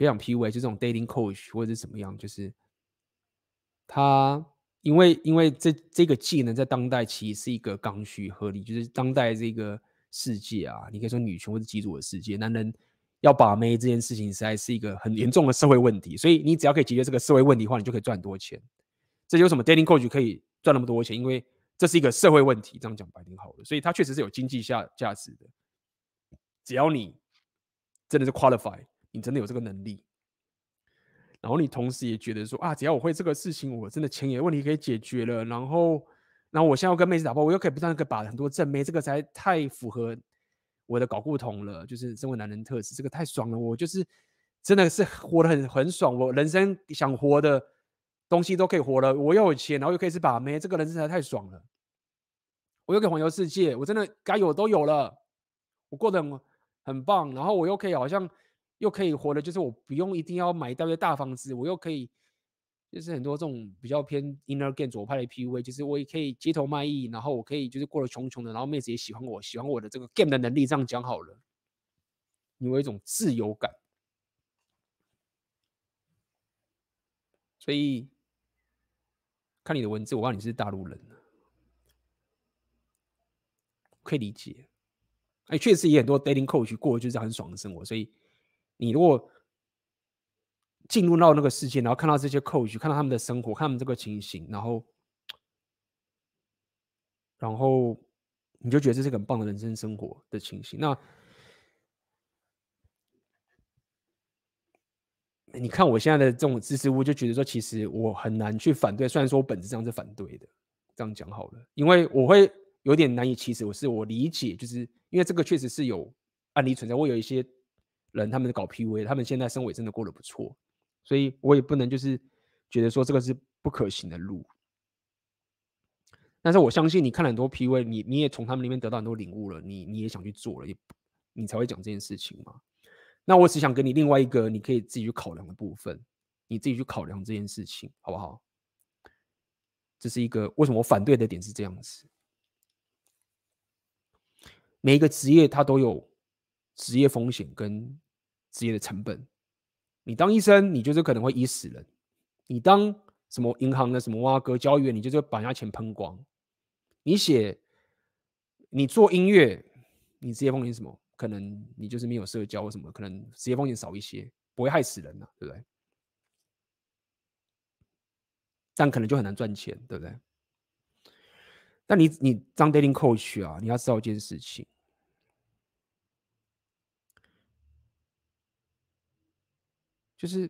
别讲 PUA，就这种 dating coach 或者是怎么样，就是他因为因为这这个技能在当代其实是一个刚需合理，就是当代这个世界啊，你可以说女权或者基础的世界，男人要把妹这件事情实在是一个很严重的社会问题，所以你只要可以解决这个社会问题的话，你就可以赚很多钱。这就是什么 dating coach 可以赚那么多钱，因为这是一个社会问题，这样讲白挺好的，所以它确实是有经济价价值的。只要你真的是 qualify。你真的有这个能力，然后你同时也觉得说啊，只要我会这个事情，我真的钱也问题可以解决了。然后，然后我现在要跟妹子打炮，我又可以不断的把很多正妹，这个才太符合我的搞固酮了。就是身为男人特质，这个太爽了。我就是真的是活得很很爽，我人生想活的东西都可以活了。我又有钱，然后又可以是把妹，这个人生才太爽了。我又可以环游世界，我真的该有都有了，我过得很很棒。然后我又可以好像。又可以活的，就是我不用一定要买一大堆大房子，我又可以，就是很多这种比较偏 inner game 左派的 PUA，就是我也可以街头卖艺，然后我可以就是过得穷穷的，然后妹子也喜欢我，喜欢我的这个 game 的能力，这样讲好了，你有一种自由感。所以看你的文字，我告诉你是大陆人，可以理解。哎，确实也很多 dating coach 过的就是很爽的生活，所以。你如果进入到那个世界，然后看到这些 coach，看到他们的生活，看他们这个情形，然后然后你就觉得这是很棒的人生生活的情形。那你看我现在的这种知识，我就觉得说，其实我很难去反对。虽然说我本质上是反对的，这样讲好了，因为我会有点难以启齿。我是我理解，就是因为这个确实是有案例存在。我有一些人，他们搞 PUA，他们现在生活真的过得不错，所以我也不能就是觉得说这个是不可行的路。但是我相信你看了很多 PUA，你你也从他们里面得到很多领悟了，你你也想去做了，也你才会讲这件事情嘛。那我只想给你另外一个你可以自己去考量的部分，你自己去考量这件事情，好不好？这是一个为什么我反对的点是这样子。每一个职业它都有职业风险跟职业的成本。你当医生，你就是可能会医死人；你当什么银行的什么挖哥交易员，你就是把人家钱喷光。你写，你做音乐，你职业风险什么？可能你就是没有社交或什么，可能职业风险少一些，不会害死人呐、啊，对不对？但可能就很难赚钱，对不对？但你你当 dating coach 啊，你要知道一件事情，就是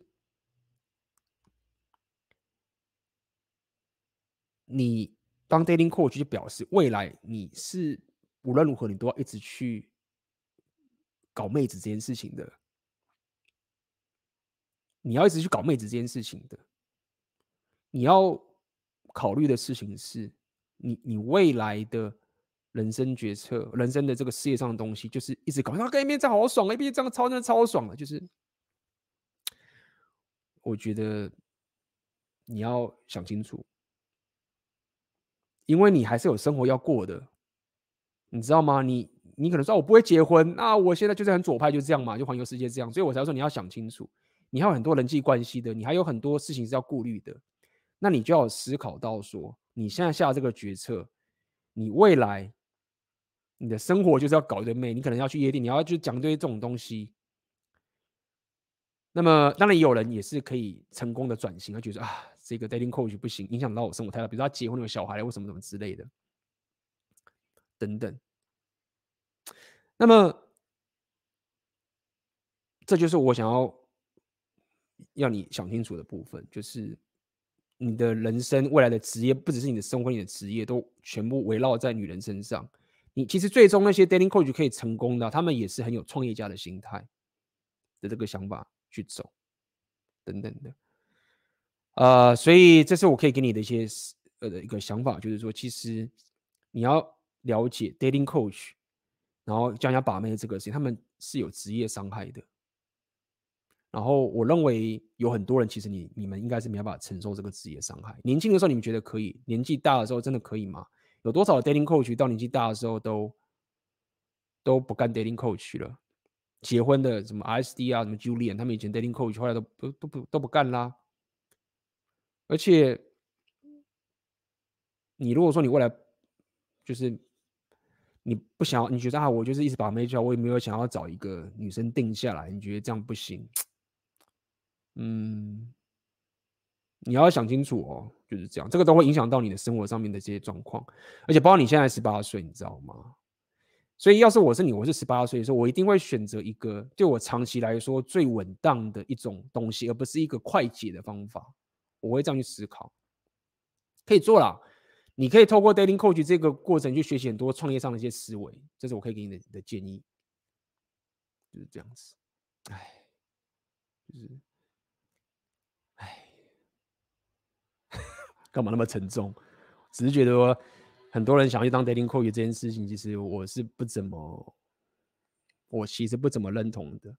你当 dating coach 就表示未来你是无论如何你都要一直去。搞妹子这件事情的，你要一直去搞妹子这件事情的，你要考虑的事情是你你未来的人生决策、人生的这个事业上的东西，就是一直搞。他跟一边这样好爽，一边这样超真的超爽的，就是我觉得你要想清楚，因为你还是有生活要过的，你知道吗？你。你可能说，我不会结婚，那我现在就是很左派，就这样嘛，就环游世界这样，所以我才说你要想清楚，你还有很多人际关系的，你还有很多事情是要顾虑的，那你就要思考到说，你现在下这个决策，你未来你的生活就是要搞一堆妹，你可能要去夜店，你要去讲一堆这种东西。那么当然也有人也是可以成功的转型，他觉得啊，这个 dating coach 不行，影响到我生活态度，比如说他结婚有小孩或什么什么之类的，等等。那么，这就是我想要要你想清楚的部分，就是你的人生未来的职业，不只是你的生活，你的职业都全部围绕在女人身上。你其实最终那些 dating coach 可以成功的，他们也是很有创业家的心态的这个想法去走，等等的。呃，所以这是我可以给你的一些呃的一个想法，就是说，其实你要了解 dating coach。然后教人家把妹这个事情，他们是有职业伤害的。然后我认为有很多人，其实你你们应该是没办法承受这个职业伤害。年轻的时候你们觉得可以，年纪大的时候真的可以吗？有多少 dating coach 到年纪大的时候都都不干 dating coach 了？结婚的什么 RSD 啊，什么 Julian，他们以前 dating coach 后来都都都不都不干啦。而且你如果说你未来就是。你不想要？你觉得啊，我就是一直把妹叫，我也没有想要找一个女生定下来。你觉得这样不行？嗯，你要想清楚哦，就是这样，这个都会影响到你的生活上面的这些状况，而且包括你现在十八岁，你知道吗？所以要是我是你，我是十八岁的时候，我一定会选择一个对我长期来说最稳当的一种东西，而不是一个快捷的方法。我会这样去思考，可以做了。你可以透过 dating coach 这个过程去学习很多创业上的一些思维，这是我可以给你的的建议，就是这样子。哎，就是，哎，[laughs] 干嘛那么沉重？只是觉得说很多人想要去当 dating coach 这件事情，其实我是不怎么，我其实不怎么认同的。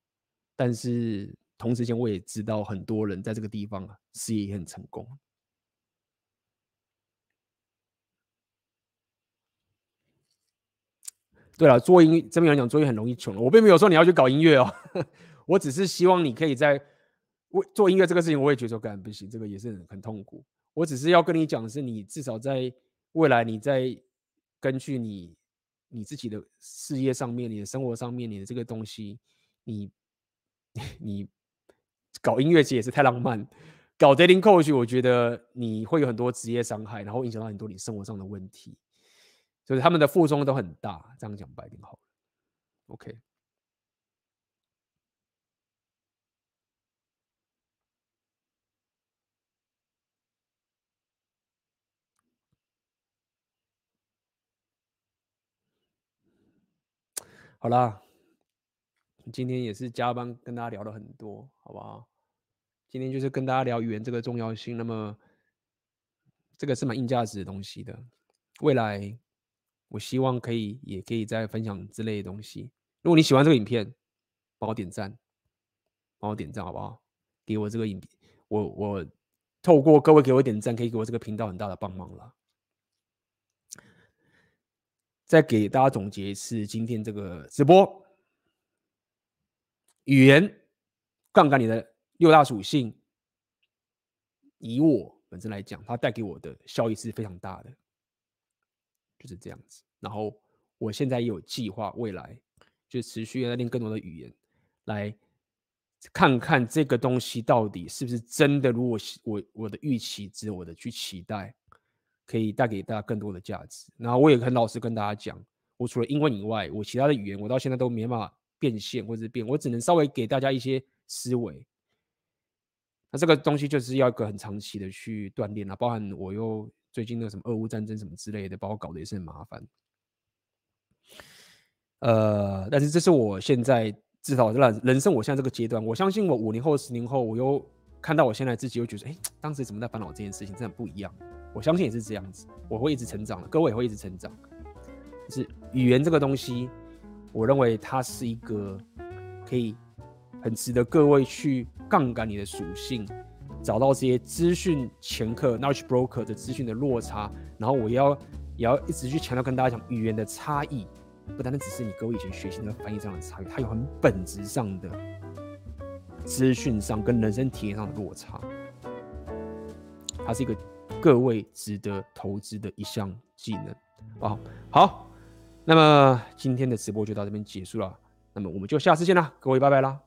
但是同时间我也知道很多人在这个地方啊，事业也很成功。对了，做音这边来讲，做音很容易穷。我并没有说你要去搞音乐哦，[laughs] 我只是希望你可以在为做音乐这个事情，我也觉得说干不行，这个也是很，很痛苦。我只是要跟你讲的是，你至少在未来，你在根据你你自己的事业上面、你的生活上面、你的这个东西，你 [laughs] 你搞音乐其实也是太浪漫。搞 dating coach，我觉得你会有很多职业伤害，然后影响到很多你生活上的问题。就是他们的负重都很大，这样讲白点好了。OK。好啦，今天也是加班跟大家聊了很多，好不好？今天就是跟大家聊语言这个重要性。那么，这个是蛮硬价值的东西的。未来，我希望可以也可以再分享之类的东西。如果你喜欢这个影片，帮我点赞，帮我点赞，好不好？给我这个影片，我我透过各位给我点赞，可以给我这个频道很大的帮忙了。再给大家总结一次今天这个直播，语言杠杆里的六大属性，以我本身来讲，它带给我的效益是非常大的，就是这样子。然后我现在有计划，未来就持续要练更多的语言，来看看这个东西到底是不是真的，如果我我的预期值，我的去期待。可以带给大家更多的价值。然后我也很老实跟大家讲，我除了英文以外，我其他的语言我到现在都没办法变现或者是变，我只能稍微给大家一些思维。那这个东西就是要一个很长期的去锻炼啊，包含我又最近那什么俄乌战争什么之类的，把我搞得也是很麻烦。呃，但是这是我现在至少人人生我现在这个阶段，我相信我五年后、十年后，我又看到我现在自己，又觉得，哎，当时怎么在烦恼这件事情，真的不一样。我相信也是这样子，我会一直成长的，各位也会一直成长。就是语言这个东西，我认为它是一个可以很值得各位去杠杆你的属性，找到这些资讯掮客 （knowledge broker） 的资讯的落差。然后我要也要一直去强调跟大家讲，语言的差异不单单只是你各位以前学习的翻译上的差异，它有很本质上的资讯上跟人生体验上的落差。它是一个。各位值得投资的一项技能啊！好，那么今天的直播就到这边结束了，那么我们就下次见啦，各位拜拜啦。